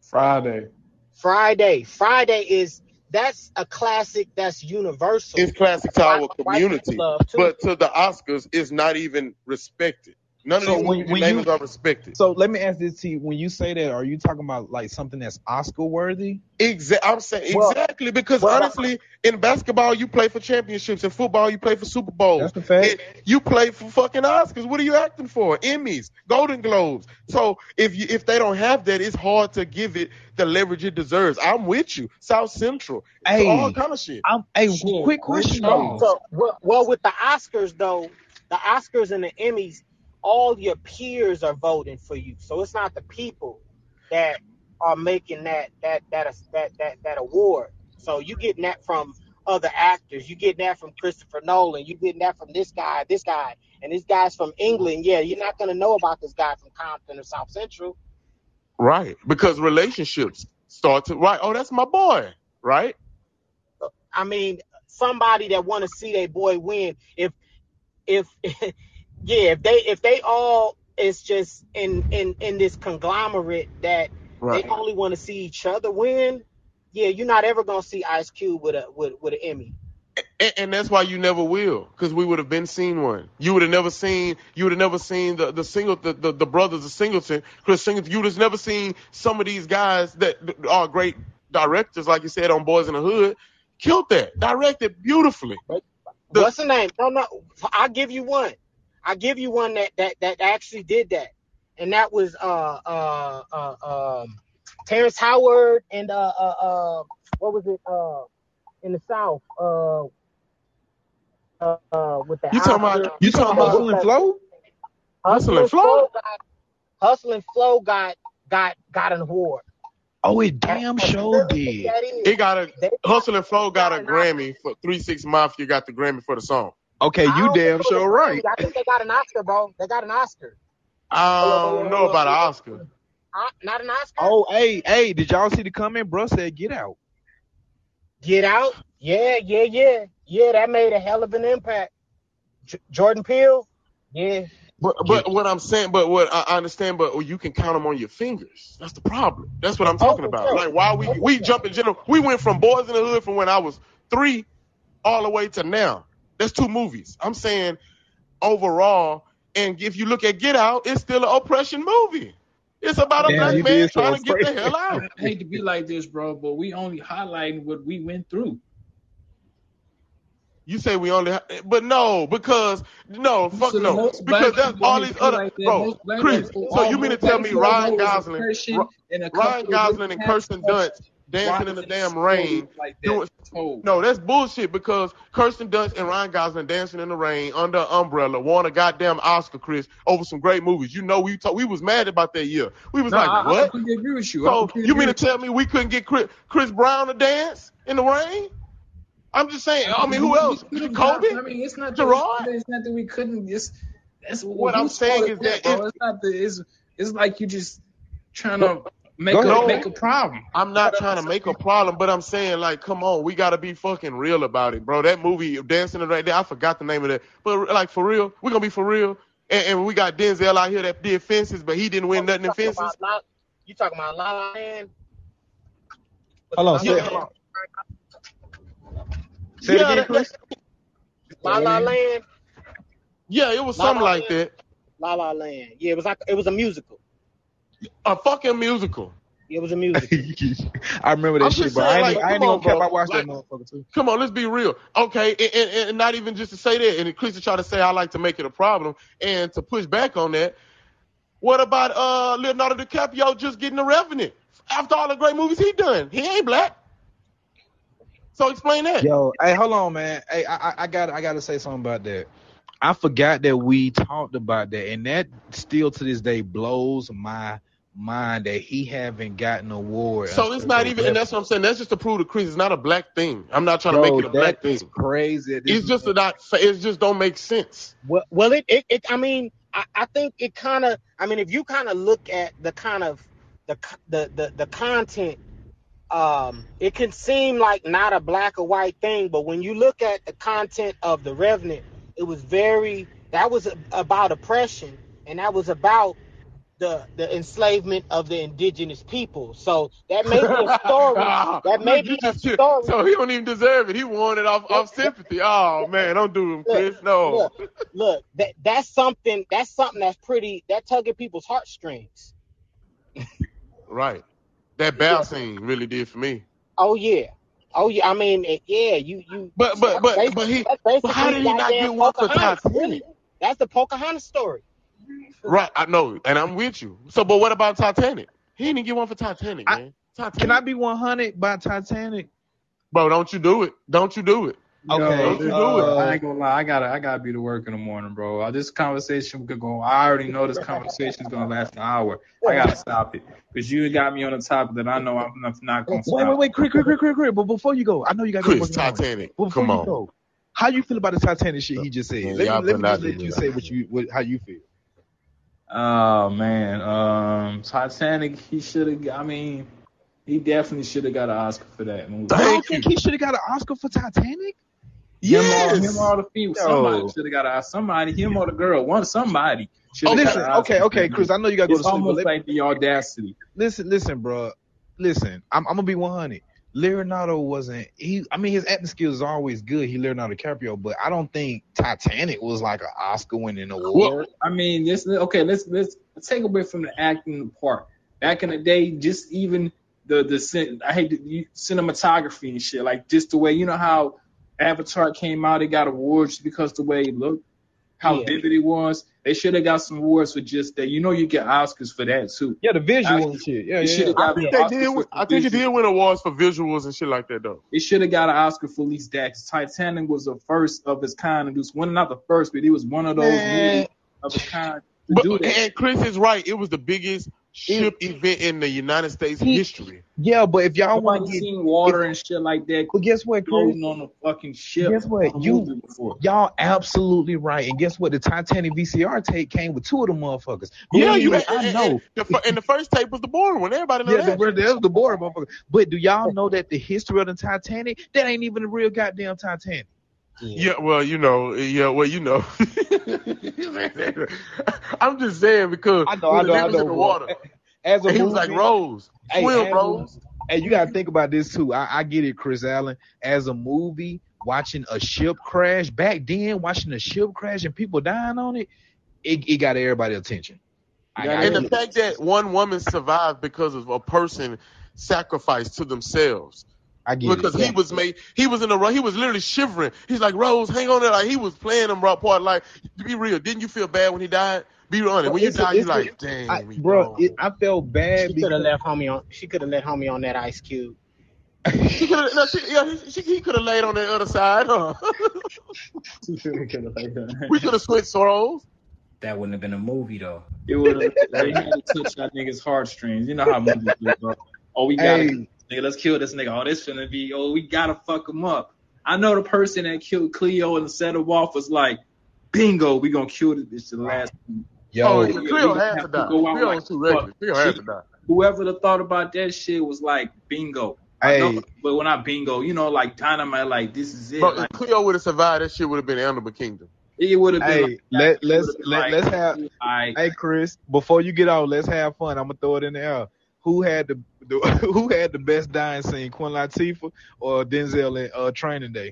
Friday. Friday, Friday is that's a classic. That's universal. It's classic to our White- community, people love, too. but to the Oscars, it's not even respected. None of So these when- movie when names you- are respected. So let me ask this to you: When you say that, are you talking about like something that's Oscar worthy? Exa- I'm saying Well- exactly because well- honestly, in basketball you play for championships, in football you play for Super Bowls. That's a fact. It- you play for fucking Oscars. What are you acting for? Emmys, Golden Globes. So if you if they don't have that, it's hard to give it the leverage it deserves. I'm with you. South Central, Hey. all kind of shit. I'm, hey, Shit, quick question where's though. the- So, well, well, with the Oscars though, the Oscars and the Emmys, all your peers are voting for you. So it's not the people that are making that that that that that that award. So you getting that from other actors. You getting that from Christopher Nolan. You getting that from this guy, this guy, and this guy's from England. Yeah, you're not gonna know about this guy from Compton or South Central. Right, because relationships start to right. Oh, that's my boy. Right. I mean, somebody that want to see their boy win. If if yeah, if they if they all is just in in in this conglomerate that Right. they only want to see each other win. Yeah, you're not ever gonna see Ice Cube with a with with an Emmy. And, and that's why you never will, because we would have been seen one. You would have never seen. You would have never seen the the single the, the, the brothers of Singleton, Chris Singleton. You would have never seen some of these guys that are great directors, like you said on Boys in the Hood, killed that, directed beautifully. The- What's the name? No, no. I'll give you one. I'll give you one that that that actually did that, and that was uh uh uh um Terrence Howard and uh uh, uh what was it uh in the South uh uh, uh with the You talking about- You talking about Hustle and Flow? Hustle and Flow? got Hustle and Flow got got got an award. Oh, it damn sure did. It got a They- Hustle and Flow got a Got an Grammy for Three Six Mafia. Got the Grammy for the song. Okay, you damn know sure right. I think they got an Oscar, bro. They got an Oscar. I don't know about an Oscar. Uh, not an Oscar. Oh, hey, hey, did y'all see the comment? Bro said, "Get out." Get out. Yeah, yeah, yeah. Yeah, that made a hell of an impact. J- Jordan Peele. Yeah. But but what I'm saying, but what I I understand, but you can count them on your fingers. That's the problem. That's what I'm talking Oh, about. sure. Like why we we jump in general. We went from Boys in the Hood from when I was three, all the way to now. That's two movies. I'm saying overall, and if you look at Get Out, it's still an oppression movie. It's about a Damn, black man did so trying to get the hell out. I hate to be like this, bro, but we only highlighting what we went through. You say we only, ha- but no, because no, fuck So no, because that's all these other like bro. Chris, so you mean to tell me Ryan Gosling, and Ryan Gosling and Kirsten Dunst dancing in the damn rain? like that doing- No, that's bullshit because Kirsten Dunst and Ryan Gosling dancing in the rain under an umbrella won a goddamn Oscar, Chris, over some great movies. You know, we talk, we was mad about that year. We was No, like, I, I what? completely agree with you. So you mean to tell me we couldn't get Chris, Chris Brown to dance in the rain? I'm just saying. I mean, who else? Kobe? I mean, it's not Gerard? That, it's not that we couldn't. Just that's What I'm saying is that if- it's not the. It's it's like you just trying to make a ahead. make a problem. I'm not trying to make a problem, but I'm saying like, come on, we gotta be fucking real about it, bro. That movie, Dancing in the Rain, I forgot the name of that, but like for real, we gonna be for real. And, and we got Denzel out here that did fences, but he didn't win nothing in You talking fences. about La- You talking about La La Land? Hold on, La say, La hold on. Land? Say it Yeah, again, that- Chris. La La Land. Yeah, it was La something La like that. La La Land. Yeah, it was like it was a musical. A fucking musical. It was a musical. I remember that I'm shit, just bro. saying, I ain't, like, I ain't even on, care bro. about watching that Like- motherfucker too. Come on, let's be real. Okay, and, and, and not even just to say that, and Chris try to say I like to make it a problem, and to push back on that. What about uh Leonardo DiCaprio just getting the Revenant after all the great movies he done? He ain't black. So explain that. Yo, hey, hold on, man. Hey, I, I, I got, I got to say something about that. I forgot that we talked about that, and that still to this day blows my mind that he haven't gotten an award. So it's not even, and that's what I'm saying. That's just to prove to Chris it's not a black thing. I'm not trying to make it a black thing. crazy. that this It's just not. It just don't make sense. well, well, it, it, it I mean, I, I think it kind of. I mean, if you kind of look at the kind of the the the, the content, um, it can seem like not a black or white thing, but when you look at the content of the Revenant, it was very. That was about oppression, and that was about the the enslavement of the indigenous people. So that may be a story. Ah, that may be a just- story. So he don't even deserve it. He won it off, off sympathy. Oh man, don't do him, Chris. No. Look, look, that that's something that's something that's pretty that tugging people's heartstrings. Right. That bow scene really did for me. Oh yeah. Oh yeah. I mean, yeah, you you But but but but he but how did he not get one for really. That's the Pocahontas story. Right, I know, and I'm with you. So but what about Titanic? He didn't get one for Titanic, I- man. Titanic. Can I be 100 by Titanic? Bro, don't you do it. Don't you do it. Okay, Don't you do uh, it. I ain't gonna lie, I gotta I gotta be to work in the morning, bro. Uh, this conversation could go. I already know this conversation is gonna last an hour. I gotta stop it because you got me on a topic that I know I'm not, not gonna stop. Wait, wait, wait, quick, quick, quick, quick, quick. But before you go, I know you got to Chris, work tomorrow. Titanic. Before Come you on. go, how you feel about the Titanic shit he just said? Man, let me, let me just let you say what you what, how you feel. Oh man, um, Titanic. He should have. I mean, he definitely should have got an Oscar for that movie. I don't think he should have got an Oscar for Titanic. Him or, Yes. him or the female. Yo. Somebody should have got an Oscar. somebody. Him or the girl. One somebody. should Oh, have got listen, an Oscar okay, for okay, that Chris. I know you got to go to sleep. But almost like the audacity. listen, listen, bro. Listen, I'm, I'm gonna be 100. Leonardo wasn't he? I mean, his acting skills is always good. He Leonardo DiCaprio, but I don't think Titanic was like an Oscar-winning award. Well, I mean, this okay. Let's let's take away from the acting part. Back in the day, just even the the I hate the you- cinematography and shit. Like just the way you know how Avatar came out, it got awards because the way it looked, how Yeah. vivid it was. They should have got some awards for just that. You know, you get Oscars for that too. yeah, the visual I- and shit. Yeah, They yeah. I think an they Oscar did. win- I think it visual. did win awards for visuals and shit like that, though. It should have got an Oscar for at least that. 'cause Titanic was the first of its kind, and it was one not the first, but it was one of those Man. movies of its kind to But do that. and Chris is right. It was the biggest ship event in the United States He- history. Yeah, but if y'all want to get, seen water and shit like that but guess what, Chris? floating on a fucking ship. Guess what? You before. y'all absolutely right. And guess what? The Titanic VCR tape came with two of the motherfuckers. Yeah, Believe you. me, And, I know. and the, and the first tape was the boring one. Everybody know Yeah, that. the, that was the boring motherfucker. But do y'all know that the history of the Titanic, that ain't even the real goddamn Titanic. Yeah, well, you know, yeah, well, you know. I'm just saying because I know, I know, I was know. in the water, As a he was like Rose, Hey, swim, Rose. Hey, you gotta think about this too. I, I get it, Chris Allen. As a movie, watching a ship crash back then, watching a ship crash and people dying on it, it, it got everybody attention. I, And the fact that one woman survived because of a person sacrificed to themselves. I get because it. he was made he was in the he was literally shivering. He's like, Rose, hang on there. Like he was playing him raw part. Like, to be real, didn't you feel bad when he died? Be honest. Well, when you it's die, you it's a- like, dang, I, bro, it, I felt bad She could because have left homie on. She could have let homie on that ice cube. She coulda- no, she, yeah, he, she, he could have laid on the other side, huh? we could have switched roles. That wouldn't have been a movie though. It would have they had to touch that nigga's heartstrings. You know how movies do, bro. Oh, we gotta Hey. Kill this nigga. Let's kill this nigga. Oh, this finna be. Oh, we gotta fuck him up. I know the person that killed Cleo and set him off was like, bingo, we gonna kill this bitch the last. yo, oh, we- Cleo we had have to to die. go out Cleo like too regular. fuck. Cleo had to die. Whoever the thought about that shit was like, bingo. I hey, know, but when I bingo, you know, like dynamite, like this is it. Bro, if Cleo would have survived, that shit would have been Animal Kingdom. it would have been. Hey, like, let- it let's- been let- like, let's have- Like, hey, Chris. Before you get out, let's have fun. I'm gonna throw it in the air. Who had the, the who had the best dying scene, Queen Latifah or Denzel in uh, Training Day?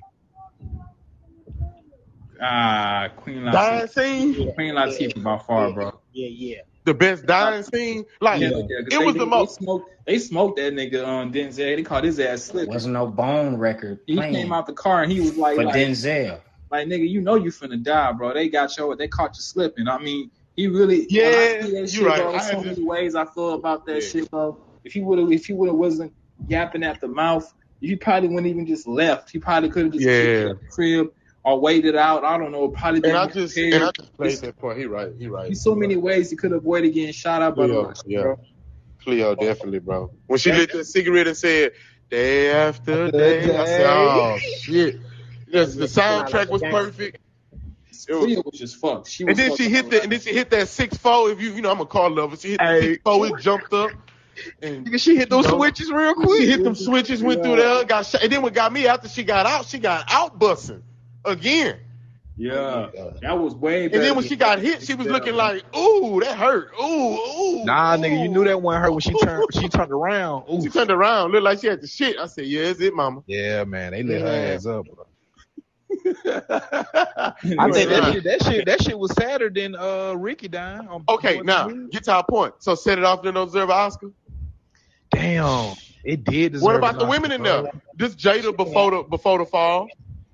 Ah, Queen Dying Latifah. scene, Queen Latifah by far, bro. Yeah, yeah. the best dying scene. Like Yeah, it yeah, 'cause was they, the they, most. They smoked, they smoked that nigga on Denzel. They called his ass slick. Wasn't no bone record He playing came out the car and he was like, for like, Denzel. like nigga, you know you finna die, bro. They got your, they caught you slipping. I mean, he really, Yeah, when I see that you shit, right. bro. So many ways I feel about that Yeah. shit, bro. If he would have, if he would have wasn't yapping at the mouth, he probably wouldn't even just left. He probably could have just Yeah. the crib or waited out. I don't know. Probably been And I just prepared. and I just played that point. He right. He right. There's so many ways he could have avoided getting shot up by the Yeah, yeah. bro. Cleo, definitely, bro. When she lit that cigarette and said, day after day, I said, oh, shit. Yes, the soundtrack was perfect. It was- Cleo was just fucked. She was And then she hit up. the, and then she hit that six four. If you, you know, I'm a car lover. She hit the six four. It jumped up, and Nigga, she hit those You know, switches real quick. she hit them switches, went through there, got shot. And then what got me after she got out, she got out bussing again. Yeah, that was way better. And then when she got hit, she was looking like, ooh, that hurt. Ooh, ooh. Nah, nigga, you knew that wasn't her when she turned. She turned around. Ooh. She turned around, looked like she had the shit. I said, yeah, it's it, mama. Yeah, man, they lit Yeah. her ass up. Bro. I I think that shit, that shit, that shit was sadder than uh Ricky dying. on- Okay, now get to our point. So set it off to no deserve an Oscar. damn, it did. Deserve What about the women in there? This Jada before the before the fall.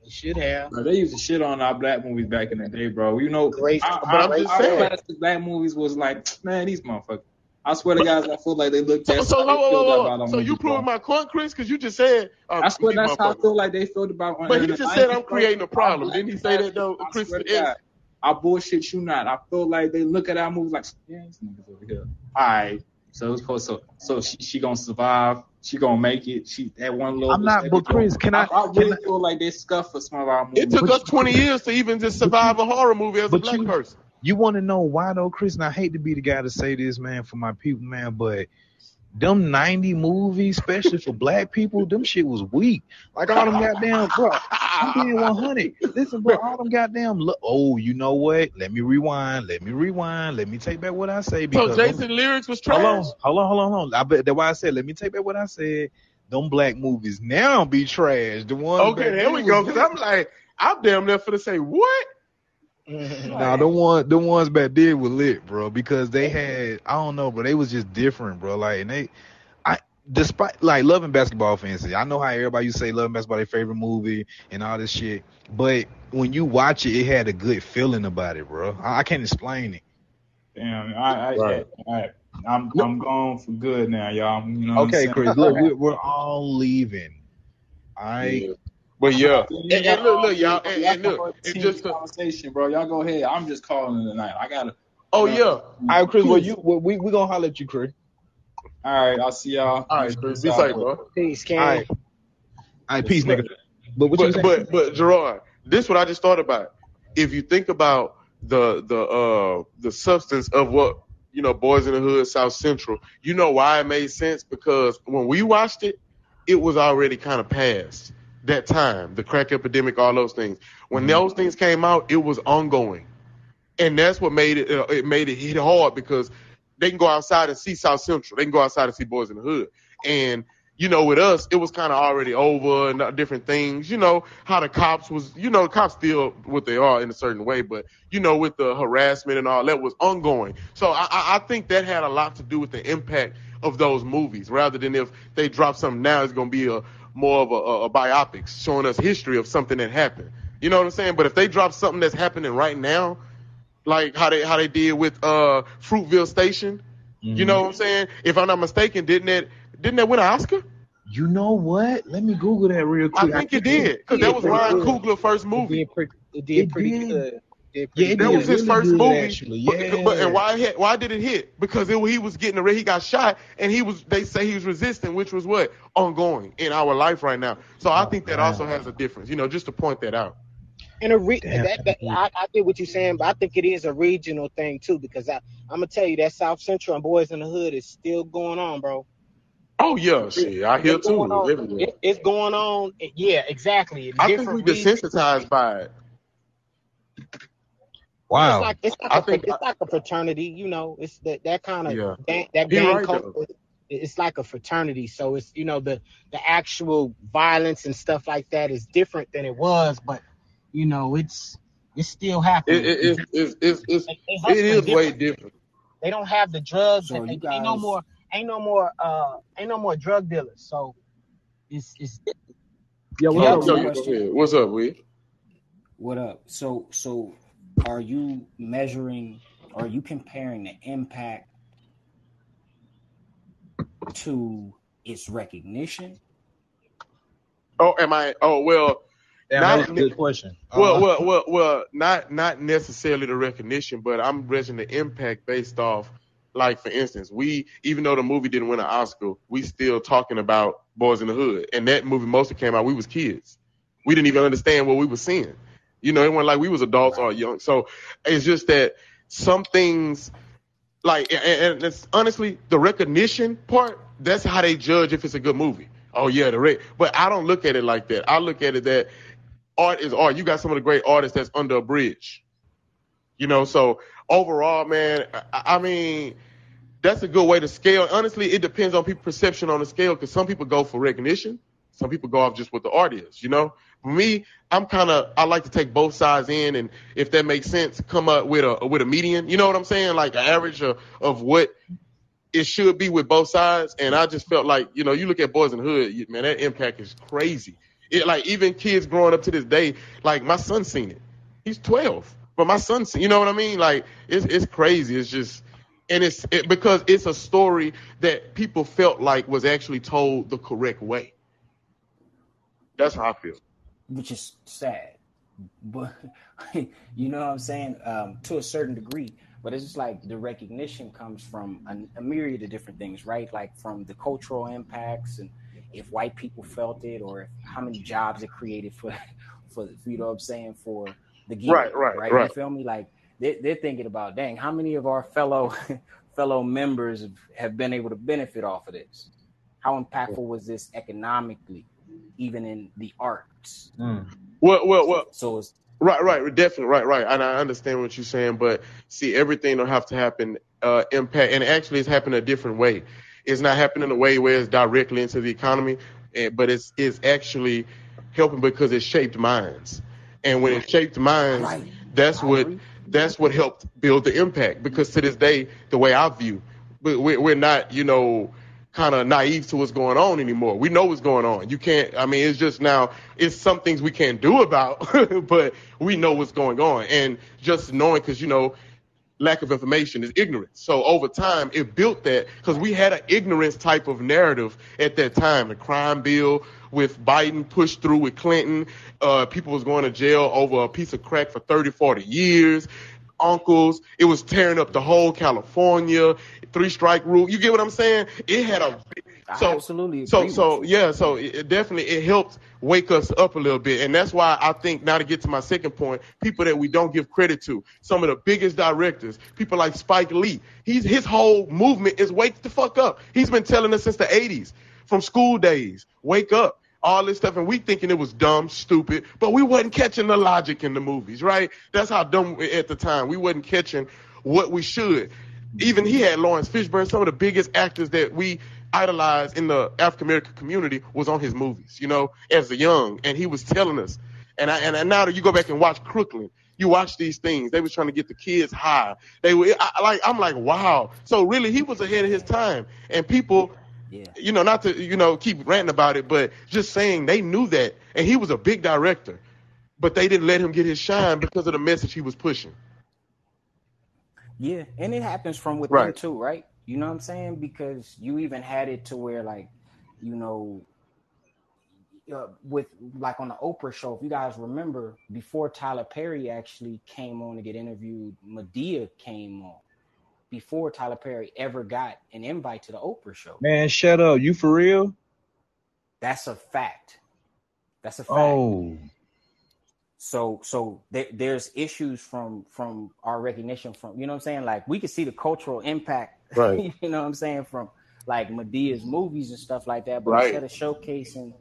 It should have. Bro, they used to shit on our black movies back in the day, bro. You know, Great- our, but I'm our, just our saying. classic black movies was like, man, these motherfuckers. I swear to guys, I feel like they looked So, at. so, how they whoa, whoa, whoa, about so you movies, proving my point, Chris? Because you just said. Uh, I swear these that's how I feel like they felt about. But he in the just said I'm bro. creating a problem. Our Didn't he say that though, I Chris? swear to God, I bullshit you not. I feel like they look at our movies like, yeah, these niggas over here. All right, so it's supposed so so she she gonna survive. She gonna make it. She that one little. I'm not, but Chris, can I? I, I really Can I feel like they scuff for some of our movies. It took us 20 years to even just survive a horror movie as a black you- person. You want to know why though, Chris? And I hate to be the guy to say this, man, for my people, man, but them 90 movies, especially for black people, them shit was weak. Like all them goddamn, bro. I'm being 100. Listen, bro, all them goddamn. Look, oh, you know what? Let me rewind. Let me rewind. Let me take back what I say So because them- Jason lyrics was trash. Hold on, hold on, hold on, hold on. I bet that's why I said let me take back what I said. Them black movies now be trash. The one. Okay, there we go. Because I'm like, I'm damn near for to say what? Nah, the one the ones back then were lit, bro, because they had I don't know, but they was just different, bro. Like and they I despite like loving basketball fans, I know how everybody used to say loving basketball their favorite movie and all this shit. But when you watch it, it had a good feeling about it, bro. I, I can't explain it. Damn, I, I, Right. I, I'm I'm gone for good now, y'all. You know what Okay, I'm Chris, look, we're, we're all leaving. I Yeah. But yeah, and, and look, look, y'all, and, and look, got and just to, conversation, bro. Y'all go ahead. I'm just calling it tonight. I gotta. oh yeah, All right, Chris, well you well, we we gonna holler at you, Chris. All right, I'll see y'all. all right, Chris, be safe, bro. Peace, Cam. All right. All right, peace, nigga. But what But saying? but but Gerard, this what I just thought about. If you think about the the uh the substance of what you know, Boys in the Hood, South Central, you know why it made sense because when we watched it, it was already kind of past that time, the crack epidemic, all those things. When those things came out, it was ongoing, and that's what made it uh, it made it hit hard because they can go outside and see South Central, they can go outside and see Boys in the Hood, and you know, with us, it was kind of already over and uh, different things. You know, how the cops was, you know, cops still what they are in a certain way, but you know, with the harassment and all that was ongoing. So I, I I think that had a lot to do with the impact of those movies, rather than if they drop something now, it's gonna be a more of a, a, a biopic showing us history of something that happened. You know what I'm saying? But if they drop something that's happening right now, like how they how they did with uh Fruitvale Station, you know what I'm saying? If I'm not mistaken, didn't that didn't that win an Oscar? You know what? Let me Google that real quick. I quick. think it did because that was pretty Ryan. Coogler's first It movie. did pretty, it did It pretty did. good. Did Yeah, it That did was his really first movie. actually. But, Yeah. but and why hit, why did it hit? Because it, he was getting ready. He got shot, and he was. They say he was resisting, which was what ongoing in our life right now. So I Oh, think that wow. also has a difference. You know, just to point that out. And a re- Damn. that, that I, I get what you're saying, but I think it is a regional thing too because I I'm gonna tell you that South Central and Boys in the Hood is still going on, bro. Oh yeah, shit. I hear It's too. going on. It, it's going on. Yeah, exactly. I think we different regions. desensitized by it. Wow. It's like it's like, I a, think- it's like a fraternity, you know. It's that that kind of Yeah. gang, that gang right, culture. though. It's like a fraternity, so it's you know the the actual violence and stuff like that is different than it was, but you know it's It's still happening. It, it, it's, it's, it's, it's, They- they it hustling way different. different. They don't have the drugs. So and you they- ain't no more. Ain't no more. Uh, ain't no more drug dealers. So it's it's Yeah, Can what's I up, ask Yo, you a you man? go question? ahead. What's up, we? What up? So so are you measuring are you comparing the impact to its recognition? Oh, am I? Oh, well, Damn, Not that was a good question. well, Uh, well, well, well, not not necessarily the recognition, but I'm measuring the impact based off. Like for instance, we even though the movie didn't win an Oscar, we still talking about Boys in the Hood, and that movie mostly came out. We was kids, we didn't even understand what we were seeing. You know, it wasn't like we was adults or young. So it's just that some things, like, and, it's honestly the recognition part. That's how they judge if it's a good movie. Oh yeah, the rec. But I don't look at it like that. I look at it that art is art. You got some of the great artists that's under a bridge. You know, so overall, man, I, I mean, that's a good way to scale. Honestly, it depends on people's perception on the scale because some people go for recognition, some people go off just what the art is. You know, me, I'm kind of I like to take both sides in, and if that makes sense, come up with a with a median. You know what I'm saying? Like an average of, of what it should be with both sides. And I just felt like, you know, you look at Boyz n the Hood, man, that impact is crazy. It like even kids growing up to this day, like my son seen it. He's 12, but my son, you know what I mean? Like it's it's crazy. It's just, and it's it, because it's a story that people felt like was actually told the correct way. That's how I feel. Which is sad. But you know what I'm saying? Um, to a certain degree. But it's just like the recognition comes from a, a myriad of different things, right? Like from the cultural impacts and if white people felt it or how many jobs it created for for you know what I'm saying, for the geek, Right, right, right? right. You feel me? Like they, they're thinking about, dang, how many of our fellow fellow members have been able to benefit off of this? How impactful was this economically, even in the arts? mm. Well, well, well. So it's Right, right, definitely, right, right. And I understand what you're saying, but see, everything don't have to happen uh, impact, and actually, it's happening a different way. It's not happening in a way where it's directly into the economy, eh, but it's it's actually helping because it shaped minds, and when it shaped minds, Right. that's I what that's what helped build the impact. Because to this day, the way I view, we- we- we're not, you know, kind of naive to what's going on anymore. We know what's going on. You can't. I mean, it's just now. It's some things we can't do about, but we know what's going on. And just knowing, because you know, lack of information is ignorance. So over time, it built that because we had an ignorance type of narrative at that time. The crime bill with Biden pushed through with Clinton. Uh, people was going to jail over a piece of crack for 30, 40 years. Uncles, it was tearing up the whole California three strike rule. You get what I'm saying? It had a so absolutely so so yeah so it, it definitely it helped wake us up a little bit. And that's why i think now to get to my second point people that we don't give credit to some of the biggest directors people like spike lee he's his whole movement is wake the fuck up. He's been telling us since the 80s from school days wake up all this stuff and we thinking it was dumb stupid but we wasn't catching the logic in the movies right that's how dumb at the time we wasn't catching what we should even he had Laurence Fishburne, some of the biggest actors that we idolized in the African American community was on his movies, you know, as a young, and he was telling us. And I, and, and now that you go back and watch Crooklyn, you watch these things. They was trying to get the kids high. They were I, like, I'm like, wow. So really, he was ahead of his time, and people, Yeah. you know, not to you know keep ranting about it, but just saying they knew that, and he was a big director, but they didn't let him get his shine because of the message he was pushing. Yeah, and it happens from within Right. too, right? You know what I'm saying? Because you even had it to where, like, you know, uh, with like on the Oprah show, if you guys remember, before Tyler Perry actually came on to get interviewed, Madea came on before Tyler Perry ever got an invite to the Oprah show. Man, shut up. You for real? That's a fact. That's a fact. Oh, So so there, there's issues from from our recognition from you know what I'm saying like we could see the cultural impact Right. you know what I'm saying from like Madea's movies and stuff like that but Right. instead of showcasing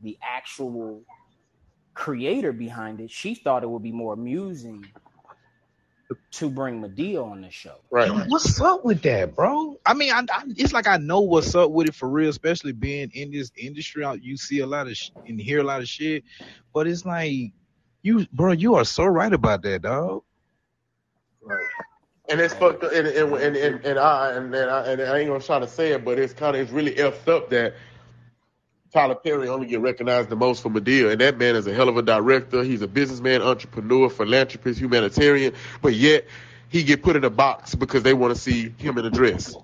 the actual creator behind it she thought it would be more amusing to bring Madea on the show Right. Yo, what's up with that, bro? I mean, I, I, it's like I know what's up with it for real, especially being in this industry. I- You see a lot of sh- and hear a lot of shit, but it's like You, bro, you are so right about that, dog. Right. And it's fucked up, and and and, and, and I and, and I and I ain't gonna try to say it, but it's kind of it's really effed up that Tyler Perry only get recognized the most for Madea, and that man is a hell of a director. He's a businessman, entrepreneur, philanthropist, humanitarian, but yet he get put in a box because they want to see him in a dress.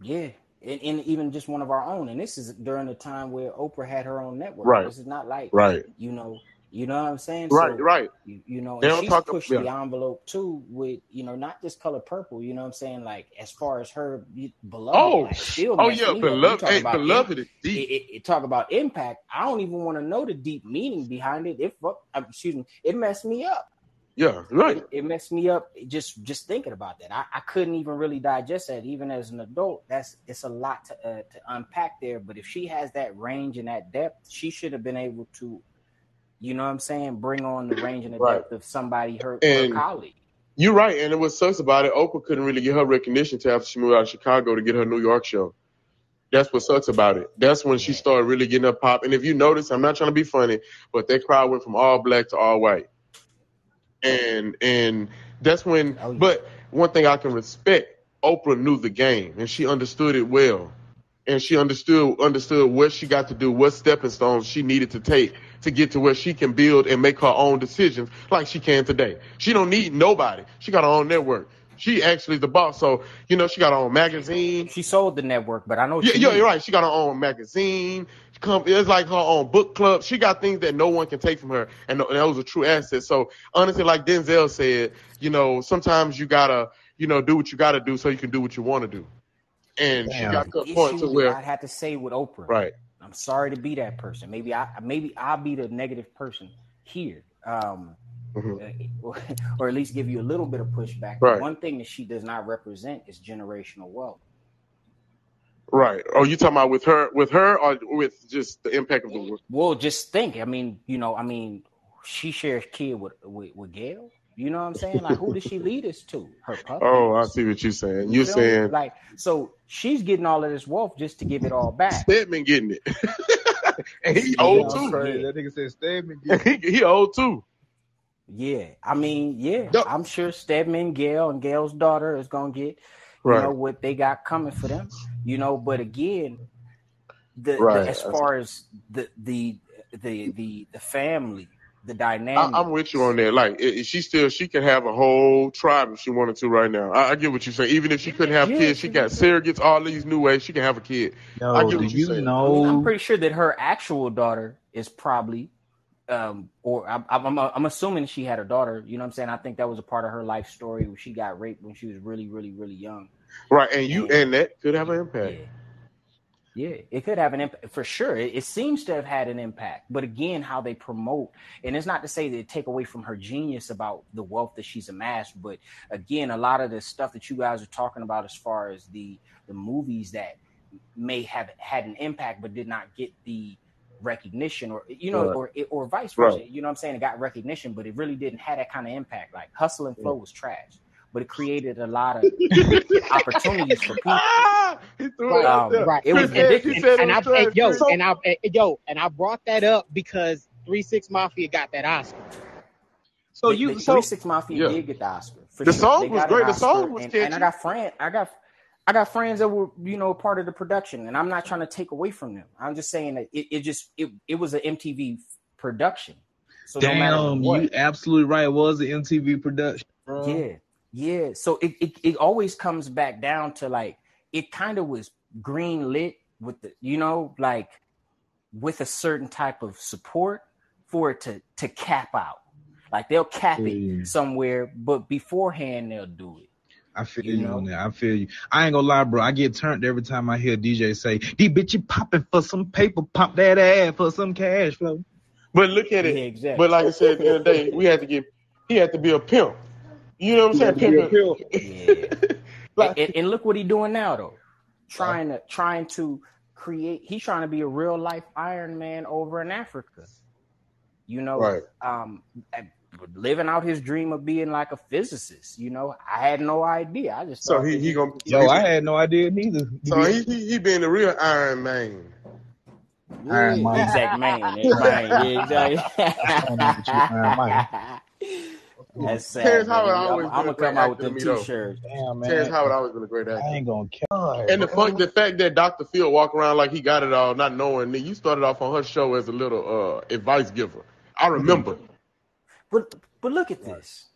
Yeah. And, and even just one of our own. And this is during the time where Oprah had her own network. Right. This is not like Right, you know, you know what I'm saying? right, So right. you, you know, They and she's talk. pushed Yeah. the envelope too with, you know, not just color purple, you know what I'm saying? Like as far as her be- beloved, Oh, like still oh yeah, me up. You beloved. Hey, beloved is it, deep. it, it talk about impact. I don't even want to know the deep meaning behind it. It fuck, excuse me, it messed me up. Yeah, right. It, it messed me up just just thinking about that. I, I couldn't even really digest that, even as an adult. That's it's a lot to uh, to unpack there. But if she has that range and that depth, she should have been able to, you know what I'm saying, bring on the range and the Right. depth of somebody her, her colleague. you're right. And it what sucks about it, Oprah couldn't really get her recognition till after she moved out of Chicago to get her New York show. That's what sucks about it. That's when she started really getting her pop. And if you notice, I'm not trying to be funny, but that crowd went from all black to all white. And and that's when Oh but one thing I can respect, Oprah knew the game and she understood it well. And she understood understood what she got to do, what stepping stones she needed to take to get to where she can build and make her own decisions like she can today. She don't need nobody. She got her own network. She actually is the boss. So, you know, she got her own magazine. she sold the network, but I know Yeah, you yeah, you're right. She got her own magazine. Come, it's like her own book club. She got things that no one can take from her, and th- that was a true asset. So honestly, like Denzel said, you know, sometimes you gotta, you know, do what you gotta do so you can do what you want to do. And she got to a point to where, I had to say with Oprah, right, I'm sorry to be that person. Maybe I maybe I'll be the negative person here. Um, Mhm. uh, or at least give you a little bit of pushback. right, One thing that she does not represent is generational wealth. right. Oh, you talking about with her, with her, or with just the impact of the world? Well, just think. I mean, you know, I mean, she shares kid with with, with Gayle. You know what I'm saying? Like, who does she lead us to? Her husband. Oh, I see what you're saying. You You're feel me? saying Like, so she's getting all of this wealth just to give it all back. Stedman getting it, and he You old know, too. Crazy. yeah, That nigga said Stedman. he, he old too. yeah. I mean, yeah. Yup. I'm sure Stedman, Gayle, and Gayle's daughter is gonna get, you know, what they got coming for them. You know, but again, the, the as far as the the the the the family, the I, I'm with you on that. Like, it, it- she still she can have a whole tribe if she wanted to right now. I, I get what you're saying. Even if she couldn't have Yeah, kids, she she got surrogates, all these new ways. She can have a kid. I get what you're you saying. I mean, I'm pretty sure that her actual daughter is probably, um, or I'm, I'm, I'm assuming she had a daughter. You know what I'm saying? I think that was a part of her life story where she got raped when she was really, really, really young. Right, and you And and that could have an impact. yeah, it could have an impact for sure. It, it seems to have had an impact, but again, how they promote, and it's not to say that it take away from her genius about the wealth that she's amassed, but again, a lot of the stuff that you guys are talking about as far as the the movies that may have had an impact but did not get the recognition or you know Right, or or vice versa. Right. you know what i'm saying? It got recognition but it really didn't have that kind of impact. Like hustle and mm. flow was trash but it created a lot of opportunities for people ah, he threw it Right, um right. it was And said ridiculous he and, and I was and yo Chris. and I and, yo and I brought that up because Three Six Mafia got that Oscar. So the, you the so Three Six Mafia Yeah, did get the Oscar for the sure. song was great. The Oscar, song was and and I got friend, I got I got friends that were you know part of the production, and I'm not trying to take away from them. I'm just saying that it, it just it it was an MTV production, so no matter damn, you absolutely right. It was an MTV production, bro. yeah, yeah. So it it, it always comes back down to like it kind of was green lit with the you know like with a certain type of support for it to to cap out. Like they'll cap it somewhere, but beforehand they'll do it. I feel You you on that. I feel you. I ain't gonna lie, bro. I get turned every time I hear DJ say, "These bitches popping for some paper, pop that ass for some cash flow." But look at Yeah, it. exactly. But like I said, at the end of the day, we had to get. He had to be a pimp. You know what I'm saying? Pimping. Yeah. like, and, and look what he's doing now though. Trying to trying to create he's trying to be a real life Iron Man over in Africa. You know, right. um living out his dream of being like a physicist, you know. I had no idea. I just So he he he gonna. So Yo, he, I had no idea neither. so he he, he being the real Iron Man. Yeah, Iron Man. exact man. Man, yeah, exactly. That's sad. Terrence man. Howard I'm, been I'm gonna come out with them t-shirts. Damn, man. Terrence. Howard always been a great actor. I ain't gonna care. And the fun, the fact that Dr. Phil walk around like he got it all, not knowing that you started off on her show as a little uh, advice giver. I remember. But but look at this.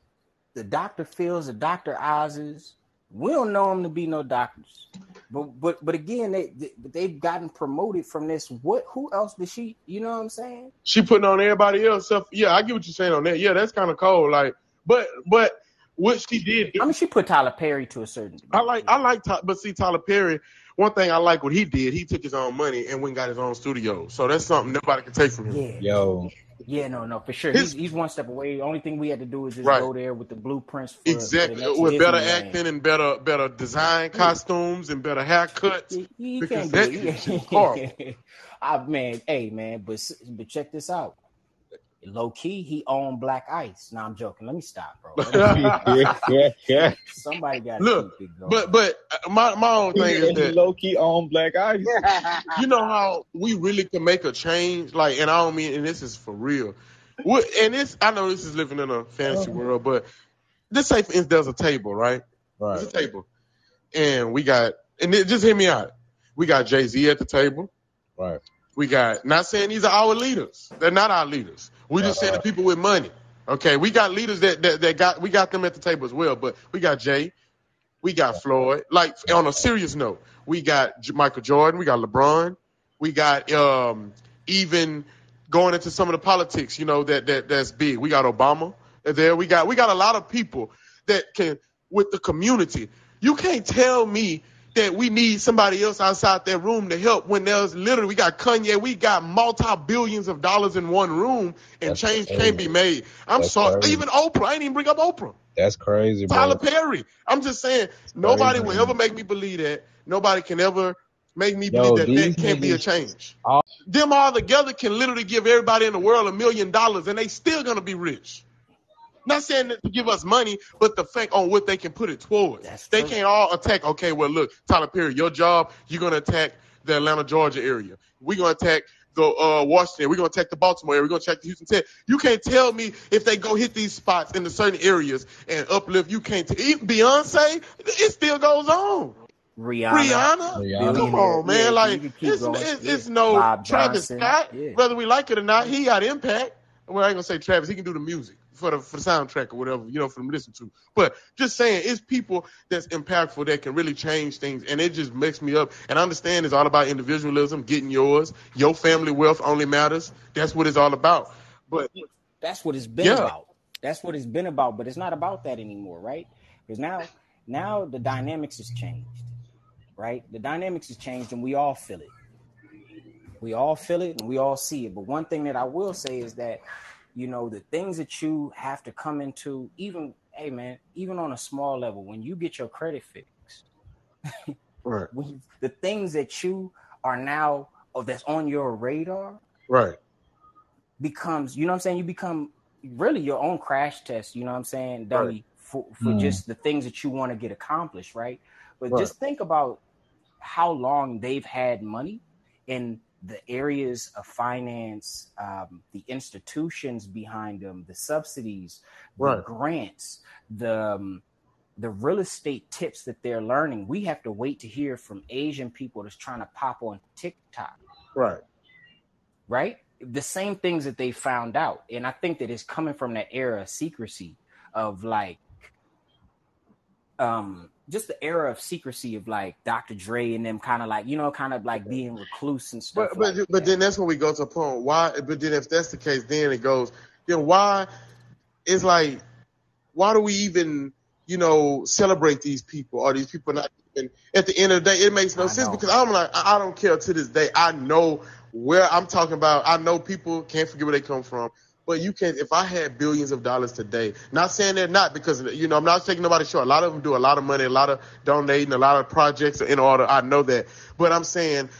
The Dr. Phil's, the Dr. Oz's, we don't know them to be no doctors. But but but again, they, they they've gotten promoted from this. What who else did she you know what I'm saying? She putting on everybody else stuff. Yeah, I get what you're saying on that. Yeah, that's kind of cold. Like, but but what she did, I mean she put Tyler Perry to a certain degree. I like I like Ty- but see Tyler Perry. One thing I like what he did, he took his own money and went and got his own studio. So that's something nobody can take from him. Yeah. Yo, Yeah, no, no, for sure. His- He's, he's one step away. The only thing we had to do is just Right. go there with the blueprints for, for the Exactly, next with better Disneyland. acting and better better design costumes and better haircuts. You, you Because can't that do shit horrible. I man, hey man, but but check this out. Low key, he owned Black Ice. No, I'm joking. Let me stop, bro. Me- yeah, yeah, yeah. Somebody got Look, keep it going. But but uh, my my own thing is that low key on black ice. you know how we really can make a change. Like, and I don't mean, and this is for real. What, and this, I know this is living in a fantasy world, but this say for instance, there's a table, right? There's Right. a table, and we got, and it, just hear me out. We got Jay Z at the table. Right. We got, not saying these are our leaders. They're not our leaders. We just saying the people with money. Okay, we got leaders that, that that got we got them at the table as well. But we got Jay, we got Floyd. Like on a serious note, we got J- Michael Jordan, we got LeBron, we got um even going into some of the politics. You know that that that's big. We got Obama there. We got we got a lot of people that can with the community. You can't tell me that we need somebody else outside that room to help when there's literally we got Kanye, we got multi billions of dollars in one room and That's change crazy. can't be made. I'm That's sorry, crazy. even Oprah. I ain't even bring up Oprah. That's crazy, bro. Tyler Perry. I'm just saying nobody will crazy. ever make me believe that. Nobody can ever make me Yo, believe that that can't be a change. All- Them all together can literally give everybody in the world a million dollars and they still gonna be rich. Not saying that to give us money, but the fact on what they can put it towards. That's they true. can't all attack. Okay, well look, Tyler Perry, your job, you're gonna attack the Atlanta, Georgia area. We're gonna attack the uh, Washington. We're gonna attack the Baltimore area. We're gonna attack the Houston Tech. You can't tell me if they go hit these spots in the certain areas and uplift. You can't. T- Beyonce, it still goes on. Rihanna, Rihanna, Rihanna. come on, man. Yeah, like it's, it's, Yeah. it's no Travis. Scott. Yeah. Whether we like it or not, he got impact. Well, I ain't gonna say Travis. He can do the music for the for the soundtrack or whatever, you know, for them to listen to. But just saying, it's people that's impactful that can really change things, and it just makes me up. And I understand it's all about individualism, getting yours. Your family wealth only matters. That's what it's all about. But That's what it's been Yeah. about. That's what it's been about, but it's not about that anymore, right? Because now, now the dynamics has changed, right? The dynamics has changed, and we all feel it. We all feel it, and we all see it. But one thing that I will say is that, you know, the things that you have to come into, even, hey man, even on a small level, when you get your credit fixed, right, when the things that you are now, or that's on your radar, right, becomes, you know what I'm saying? You become really your own crash test, you know what I'm saying, dummy, Right. for, for Mm. just the things that you want to get accomplished, right? But Right. just think about how long they've had money in the areas of finance, um, the institutions behind them, the subsidies, the grants, the um, the real estate tips that they're learning. We have to wait to hear from Asian people that's trying to pop on TikTok right. right? The same things that they found out. And I think that it's coming from that era of secrecy of like um just the era of secrecy of like Dr. Dre and them kind of like, you know, kind of like being recluse and stuff. But but like but that. then that's when we go to a point. Why? But then if that's the case, then it goes. Then why? It's like, why do we even you know celebrate these people or these people not? Even, at the end of the day, it makes no I sense know. because I'm like I I don't care to this day. I know where I'm talking about. I know people can't forget where they come from. But you can, if I had billions of dollars today, not saying they're not because, you know, I'm not taking nobody short. A lot of them do a lot of money, a lot of donating, a lot of projects in order. I know that. But I'm saying,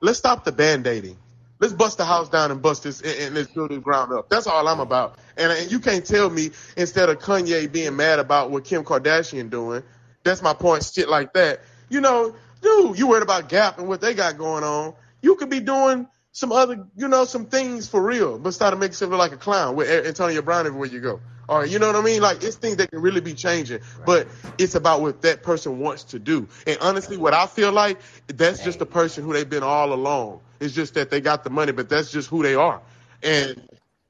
let's stop the band-aiding. Let's bust the house down and bust this and, and let's build it ground up. That's all I'm about. And, and you can't tell me instead of Kanye being mad about what Kim Kardashian doing, that's my point, shit like that. You know, dude, you worried about Gap and what they got going on. You could be doing some other, you know, some things for real, but started making himself look like a clown with Antonio Brown everywhere you go. Or you know what I mean? Like it's things that can really be changing, but it's about what that person wants to do. And honestly, what I feel like that's just the person who they've been all along. It's just that they got the money, but that's just who they are. And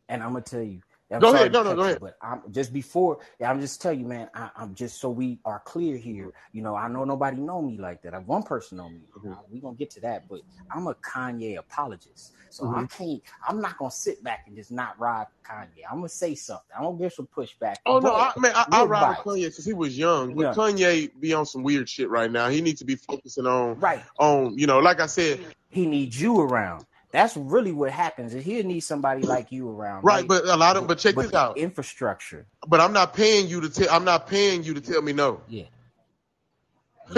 And I'm gonna tell you. I'm Go ahead. No, no, go ahead. But I'm just before. I'm just tell you, man. I, I'm just so we are clear here. You know, I know nobody know me like that. I have one person know me. Mhm. Uh, we gonna get to that, but I'm a Kanye apologist. So Mm-hmm. I can't. I'm not gonna sit back and just not ride Kanye. I'm gonna say something. I'm gonna give some pushback. Oh no, I man, I, I ride with. Kanye because he was young. But Yeah. Kanye be on some weird shit right now. He needs to be focusing on right. on you know, like I said, He needs you around. That's really what happens. Is he'll need somebody like you around. right. Like, But a lot of but check this out. Infrastructure. But I'm not paying you to tell. I'm not paying you to tell me no. Yeah.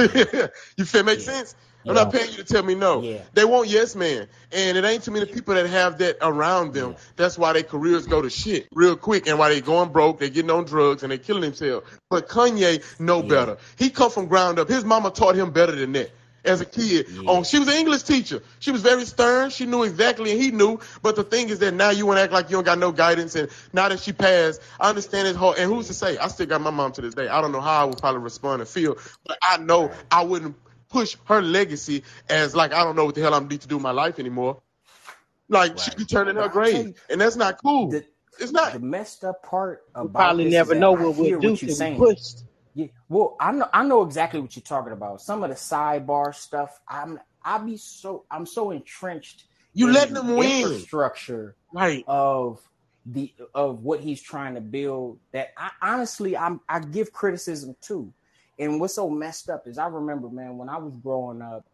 you feel make Yeah. sense? I'm not paying you to tell me no. Yeah. They want yes man, and it ain't too many people that have that around them. Yeah. That's why their careers go to shit real quick, and why they going broke, they getting on drugs, and they killing themselves. But Kanye know Yeah. better. He come from ground up. His mama taught him better than that. As a kid, Yeah. on she was an English teacher. She was very stern. She knew exactly, and he knew. But the thing is that now you want to act like you don't got no guidance. And now that she passed, I understand it's hard. And who's to say? I still got my mom to this day. I don't know how I would probably respond and feel, but I know I wouldn't push her legacy as like I don't know what the hell I'm need to do in my life anymore. Like she Right. be turning But her I'll grave, and that's not cool. The, it's not. the messed up part We about probably this never is that know what we'll do what till you're we saying. pushed. Yeah, well, I know I know exactly what you're talking about. Some of the sidebar stuff, I'm I be so I'm so entrenched. You in letting the them win, infrastructure right? of the of what he's trying to build. That I honestly I'm I give criticism too. And what's so messed up is I remember, man, when I was growing up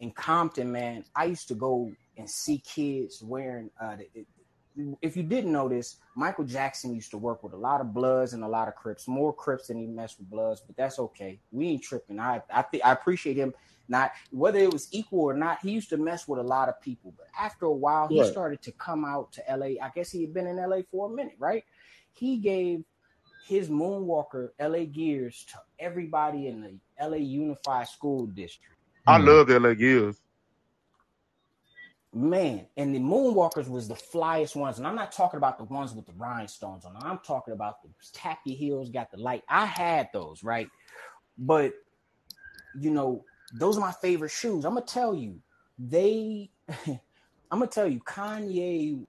in Compton, man, I used to go and see kids wearing. Uh, the- if you didn't know this, Michael Jackson used to work with a lot of Bloods and a lot of Crips, more Crips than he messed with Bloods, but that's okay. We ain't tripping. I I think I appreciate him. Not whether it was equal or not, he used to mess with a lot of people. But after a while, he Right. started to come out to LA. I guess he had been in LA for a minute, right? He gave his Moonwalker LA gears to everybody in the LA Unified School District. I Hmm. love LA Gears. Man, and the Moonwalkers was the flyest ones. And I'm not talking about the ones with the rhinestones on. I'm talking about the tacky heels, got the light. I had those, right? But, you know, those are my favorite shoes. I'm to tell you, they, I'm to tell you, Kanye,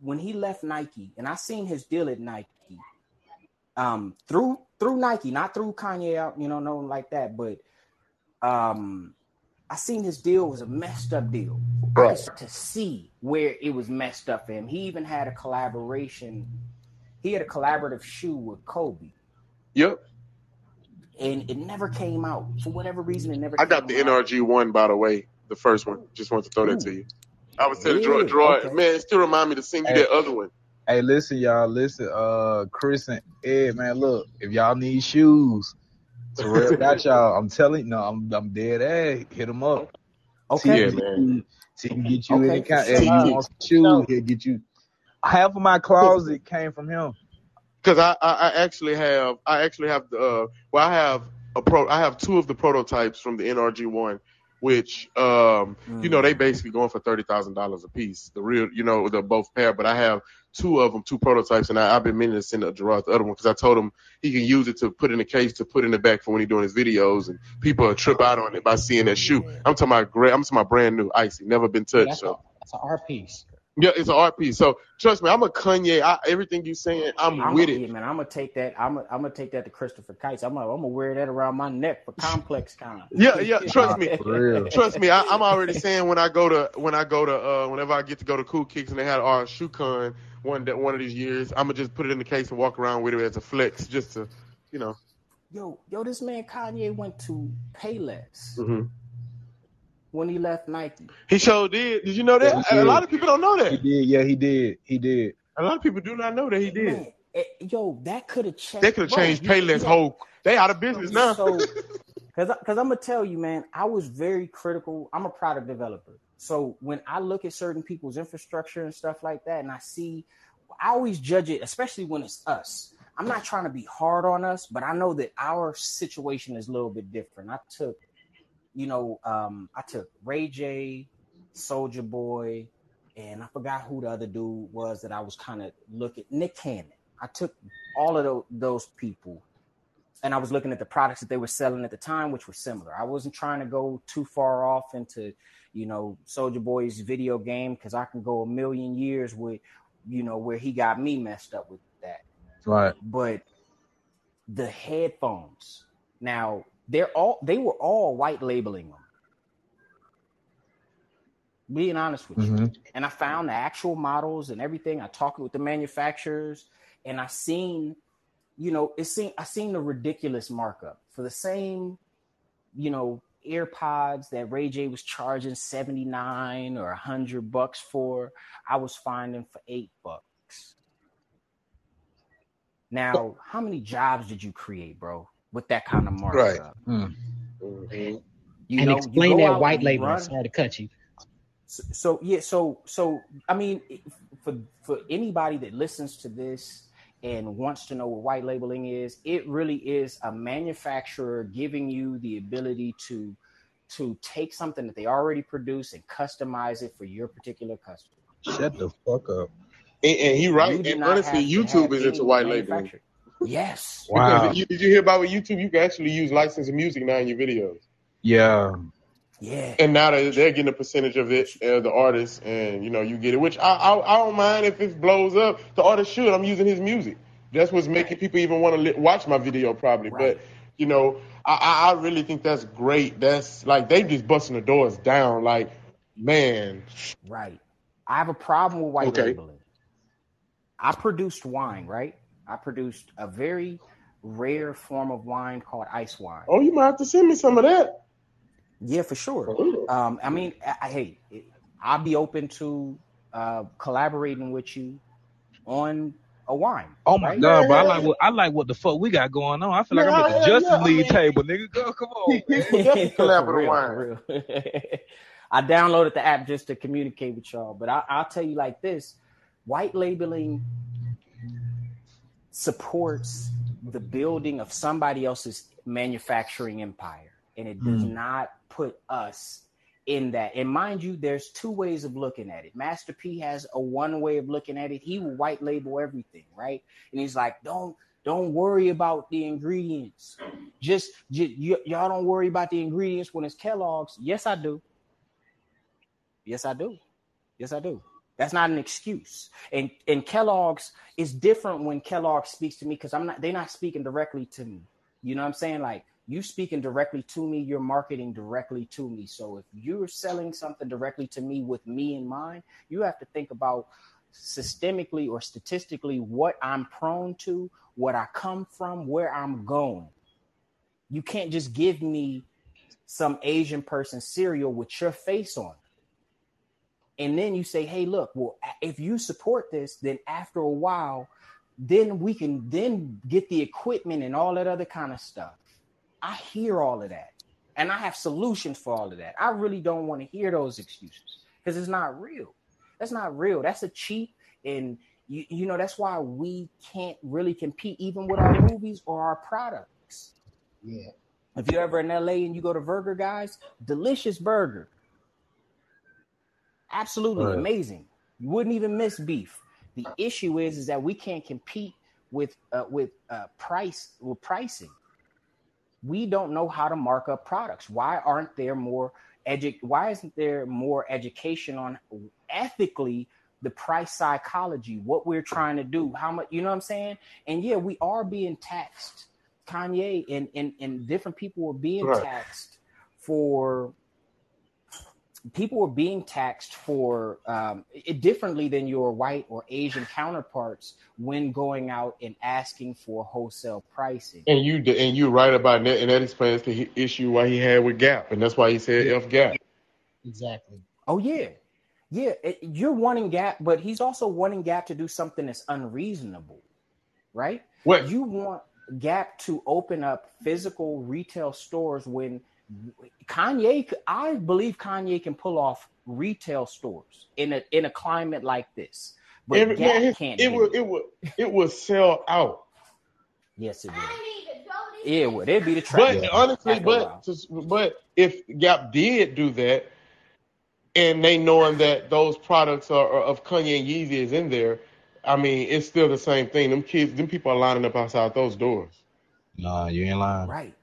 when he left Nike, and I seen his deal at Nike, um, through through Nike, not through Kanye out, you know, no like that, but um I seen his deal was a messed up deal. I could start to see where it was messed up for him. He even had a collaboration. He had a collaborative shoe with Kobe, Yep, and it never came out for whatever reason. It never. I got the out. NRG one by the way, the first one. Just wanted to throw that to you. I was telling Droid, Yeah, Droid, okay. man, it still remind me to send you Hey. that other one. Hey, listen, y'all. Listen, uh, Chris and Ed, man. Look, if y'all need shoes, Terrell got y'all. I'm telling you, no, I'm I'm dead ass. Hit him up. Okay. Yeah, See, man. See, he can get you Okay, any kind. sure. Hey, you want shoes? He'll get you. Half of my closet came from him. Because I, I, I actually have I actually have the uh, well I have a pro I have two of the prototypes from the NRG one, which um you know they basically going for thirty thousand dollars a piece. The real you know the both pair, but I have two of them, two prototypes, and I, I've been meaning to send Gerard the other one because I told him he can use it to put in the case to put in the back for when he's doing his videos, and people trip out on it by seeing that shoe. I'm talking about great. I'm talking about brand new, icy, never been touched. That's, a, So that's an art piece. Yeah, it's an art piece. So trust me, I'm a Kanye. I, everything you saying, I'm, I'm with a, it. Yeah, man, I'm gonna take that. I'm gonna, I'm gonna take that to Christopher Kites. I'm gonna, I'm gonna wear that around my neck for Complex Con. Yeah, yeah. Trust me. Trust me, I, I'm already saying when I go to when I go to uh whenever I get to go to Cool Kicks and they had our shoe con one that one of these years, I'm gonna just put it in the case and walk around with it as a flex, just to, you know. Yo, yo, this man Kanye went to Payless hmm when he left Nike. He sure did. Did you know that? Yeah, he a lot of people don't know that. He that. did. Yeah, he did. He did. A lot of people do not know that he did. Man, eh, yo, that could have changed. They could have changed Payless you- whole. They out of business now. So, because because I'm gonna tell you, man, I was very critical. I'm a product developer, so when I look at certain people's infrastructure and stuff like that, and I see, I always judge it, especially when it's us. I'm not trying to be hard on us, but I know that our situation is a little bit different. I took, you know, um, I took Ray J, Soulja Boy, and I forgot who the other dude was that I was kind of looking. Nick Cannon. I took all of those, those people, and I was looking at the products that they were selling at the time, which were similar. I wasn't trying to go too far off into, you know, Soulja Boy's video game because I can go a million years with, you know, where he got me messed up with that. Right. But the headphones, now they're all they were all white labeling them. Being honest with you. Mhm. And I found the actual models and everything. I talked with the manufacturers and I seen, you know, it seen I seen the ridiculous markup for the same, you know, AirPods that Ray J was charging 79 or 100 bucks for, I was finding for 8 bucks. Now, how many jobs did you create, bro, with that kind of markup? Mm. Mhm. You and know, explain go that white and label. run- Sorry to cut you. so, so yeah so so i mean for for anybody that listens to this and wants to know what white labeling is it really is a manufacturer giving you the ability to to take something that they already produce and customize it for your particular customer Shut the fuck up. And, and he right. You And honestly, YouTube is into white labeling. Manufacturer. yes Wow. Because you, did you hear about with YouTube? You can actually use licensed music now in your videos. Yeah. yeah And now they're, they're getting a percentage of it, uh, the artist, and you know you get it. Which I, I I don't mind if it blows up. The artist should. I'm using his music. That's what's making people even want to li- watch my video, probably. Right. But you know, I, I I really think that's great. That's like they just busting the doors down. Like, man, Right. I have a problem with white Okay. labeling. I produced wine, right? I produced a very rare form of wine called ice wine. oh, you might have to send me some of that. Yeah, for sure. Um, I mean, I, I, hey, I'll be open to uh, collaborating with you on a wine. Oh my right? god, bro! I like what I like what the fuck we got going on. I feel like I'm at the Yeah, Justice yeah, I League mean- table, nigga. Go, come on, man. Collab with wine. real. I downloaded the app just to communicate with y'all, but I, I'll tell you like this: white labeling supports the building of somebody else's manufacturing empire, and it does Mm. not put us in that. And mind you, there's two ways of looking at it. Master P has a one way of looking at it. He will white label everything, right? And he's like, don't don't worry about the ingredients. Just, ju- y- y'all don't worry about the ingredients when it's Kellogg's. Yes, I do. Yes, I do. Yes, I do. That's not an excuse. And and Kellogg's is different when Kellogg speaks to me because I'm not. They're not speaking directly to me. You know what I'm saying? Like you speaking directly to me, you're marketing directly to me. So if you're selling something directly to me with me in mind, you have to think about systemically or statistically what I'm prone to, what I come from, where I'm going. You can't just give me some Asian person cereal with your face on. And then you say, hey, look, well, if you support this, then after a while, then we can then get the equipment and all that other kind of stuff. I hear all of that. And I have solutions for all of that. I really don't want to hear those excuses because it's not real. That's not real. That's a cheap and you, you know that's why we can't really compete even with our movies or our products. Yeah. If you're ever in LA and you go to Burger Guys, delicious burger. Absolutely Right. amazing. You wouldn't even miss beef. The issue is is that we can't compete with uh, with uh, price with pricing. We don't know how to mark up products. Why aren't there more edu- Why isn't there more education on ethically the price psychology, what we're trying to do, how much you know what I'm saying? And yeah, we are being taxed. Kanye and and, and different people were being Right. taxed for people were being taxed for um, it differently than your white or Asian counterparts when going out and asking for wholesale pricing. And you d- and you right about that, and that explains the issue why he had with Gap, and that's why he said F Gap. Exactly. Oh yeah, yeah. it- you're wanting Gap, but he's also wanting Gap to do something that's unreasonable, right? What? You want Gap to open up physical retail stores when Kanye, I believe Kanye can pull off retail stores in a in a climate like this, but Every- Gap man, his- can't. it do would it would it would sell out. Yes, it would. It would. It'd be the trap. But honestly, After a while. but but if Gap did do that, and they knowing that those products are, are of Kanye and Yeezy is in there, I mean, it's still the same thing. Them kids, them people are lining up outside those doors. Nah, you ain't lying. Right.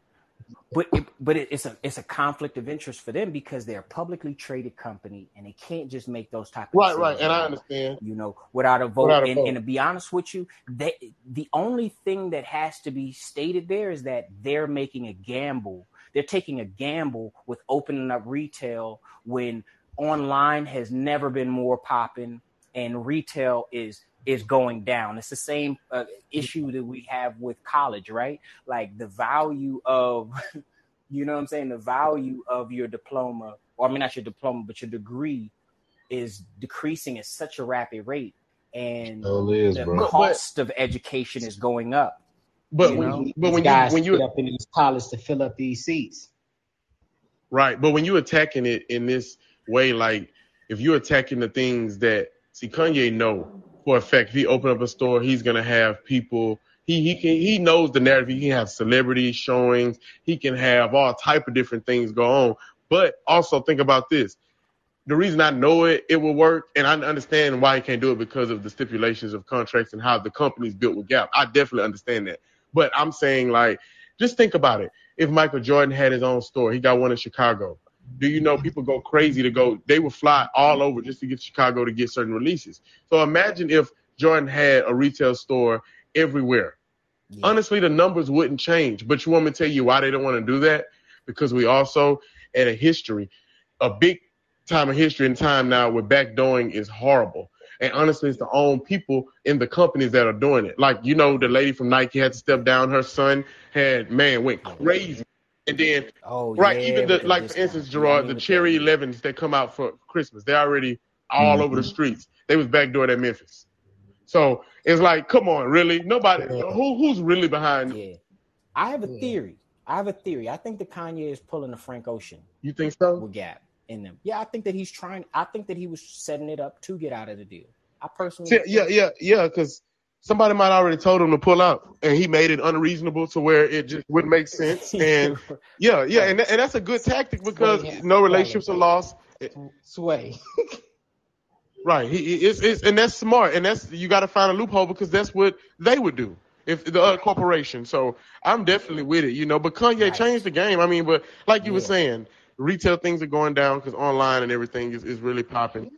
But it, but it, it's a it's a conflict of interest for them because they're a publicly traded company and they can't just make those type of Right, right, and I understand. you know, without a vote. Without a and, vote. and to be honest with you, they, the only thing that has to be stated there is that they're making a gamble. They're taking a gamble with opening up retail when online has never been more popping and retail is is going down. It's the same uh, issue that we have with college, right? Like the value of, you know what I'm saying? The value of your diploma, or I mean, not your diploma, but your degree is decreasing at such a rapid rate. And is, the bro. cost of education is going up. But You when, know? but when you guys when get you up in these colleges to fill up these seats. right, but when you're attacking it in this way, like if you're attacking the things that see Kanye know for if he open up a store, he's gonna have people. He he can he knows the narrative. He can have celebrity showings. He can have all type of different things go on. But also think about this. The reason I know it, it will work, and I understand why he can't do it because of the stipulations of contracts and how the company's built with Gap. I definitely understand that. But I'm saying like, just think about it. If Michael Jordan had his own store, he got one in Chicago. Do you know people go crazy to go? They would fly all over just to get Chicago to get certain releases. So imagine if Jordan had a retail store everywhere. Yeah. Honestly, the numbers wouldn't change. But you want me to tell you why they don't want to do that? Because we also at a history, a big time of history and time now where backdooring is horrible. And honestly, it's the own people in the companies that are doing it. Like, you know, the lady from Nike had to step down. Her son had, man, went oh, crazy. And then Oh, Right, yeah, even the like for instance, Gerard, the Cherry 11s that come out for Christmas, they're already all Mhm. over the streets. They was backdoored at Memphis. So it's like, come on, really? Nobody who who's really behind Yeah. I have a Yeah. theory. I have a theory. I think that Kanye is pulling a Frank Ocean you think so? with Gap in them. Yeah, I think that he's trying. I think that he was setting it up to get out of the deal. I personally, yeah, yeah, yeah, because somebody might already told him to pull out and he made it unreasonable to where it just wouldn't make sense. And yeah, yeah, and, and that's a good tactic because yeah. no relationships are lost. Sway. Right. He, it's, it's, and that's smart. And that's you got to find a loophole because that's what they would do if the other corporation. So I'm definitely with it, you know. But Kanye Right. changed the game. I mean, but like you were saying, retail things are going down because online and everything is, is really popping.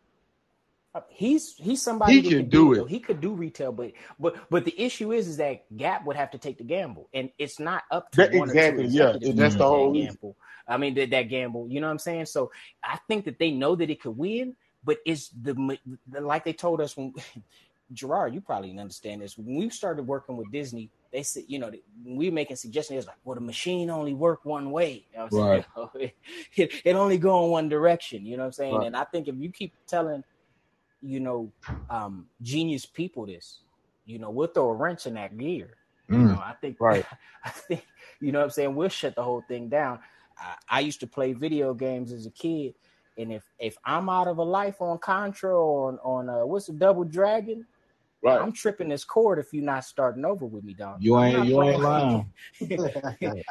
He's he's somebody He can can do do it. though. He could do retail, but but but the issue is is that Gap would have to take the gamble, and it's not up to That- exactly, yeah. That's the whole gamble. I mean that that gamble. You know what I'm saying? So I think that they know that it could win, but it's the, the like they told us when. Gerard, you probably didn't understand this. When we started working with Disney, they said, you know, when we were making suggestions, it was like, well, the machine only work one way. You know what I'm saying? it, it only go in one direction. You know what I'm saying? Right. And I think if you keep telling, you know, um, genius people this, you know, we'll throw a wrench in that gear. You Mm. know, I think, Right. I think, you know what I'm saying? We'll shut the whole thing down. I, I used to play video games as a kid. And if if I'm out of a life on Contra or on, on uh, what's the Double Dragon, Right. I'm tripping this cord if you're not starting over with me, dog. You ain't you ain't lying.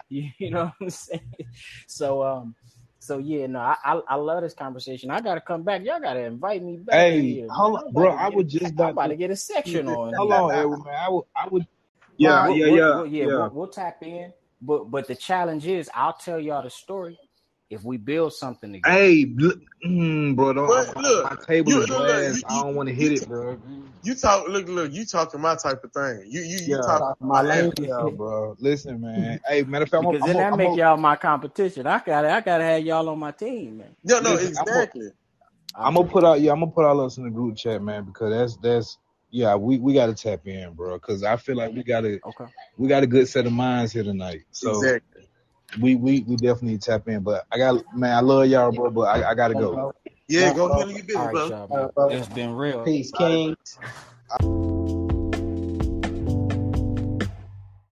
you, you know what I'm saying? So um, so yeah, no, I I, I love this conversation. I gotta come back. Y'all gotta invite me back. Hey, here, hold on, bro, I would was a- just I'm about about to- to get a section on. Hold here. on, Edward, man. I would I would Yeah, We'll- yeah, we'll- yeah, we'll- yeah. yeah. We'll, we'll tap in, but but the challenge is, I'll tell y'all the story if we build something together. Hey, look, mm, bro, don't, But look, my table you- is look, look, glass. you- I don't want to hit it, bro. You talk. Look, look. You talking my type of thing. You you you Yeah. talk My lane. Yeah, bro. Listen, man. Hey, matter of fact, I'm Because gonna- then I'm that make gonna- y'all my competition. I got to I gotta have y'all on my team, man. No, no, Listen, I'm a- exactly. I'm gonna put out, yeah, I'm gonna put all us in the group chat, man, because that's that's yeah, we we gotta tap in, bro, because I feel like we got a Okay. we got a good set of minds here tonight. So exactly. We we we definitely tap in. But I got man, I love y'all, bro, but I, I gotta go. Yeah, go handle your business, bro. y'all. Man. bro. It's been real. Peace, Kings.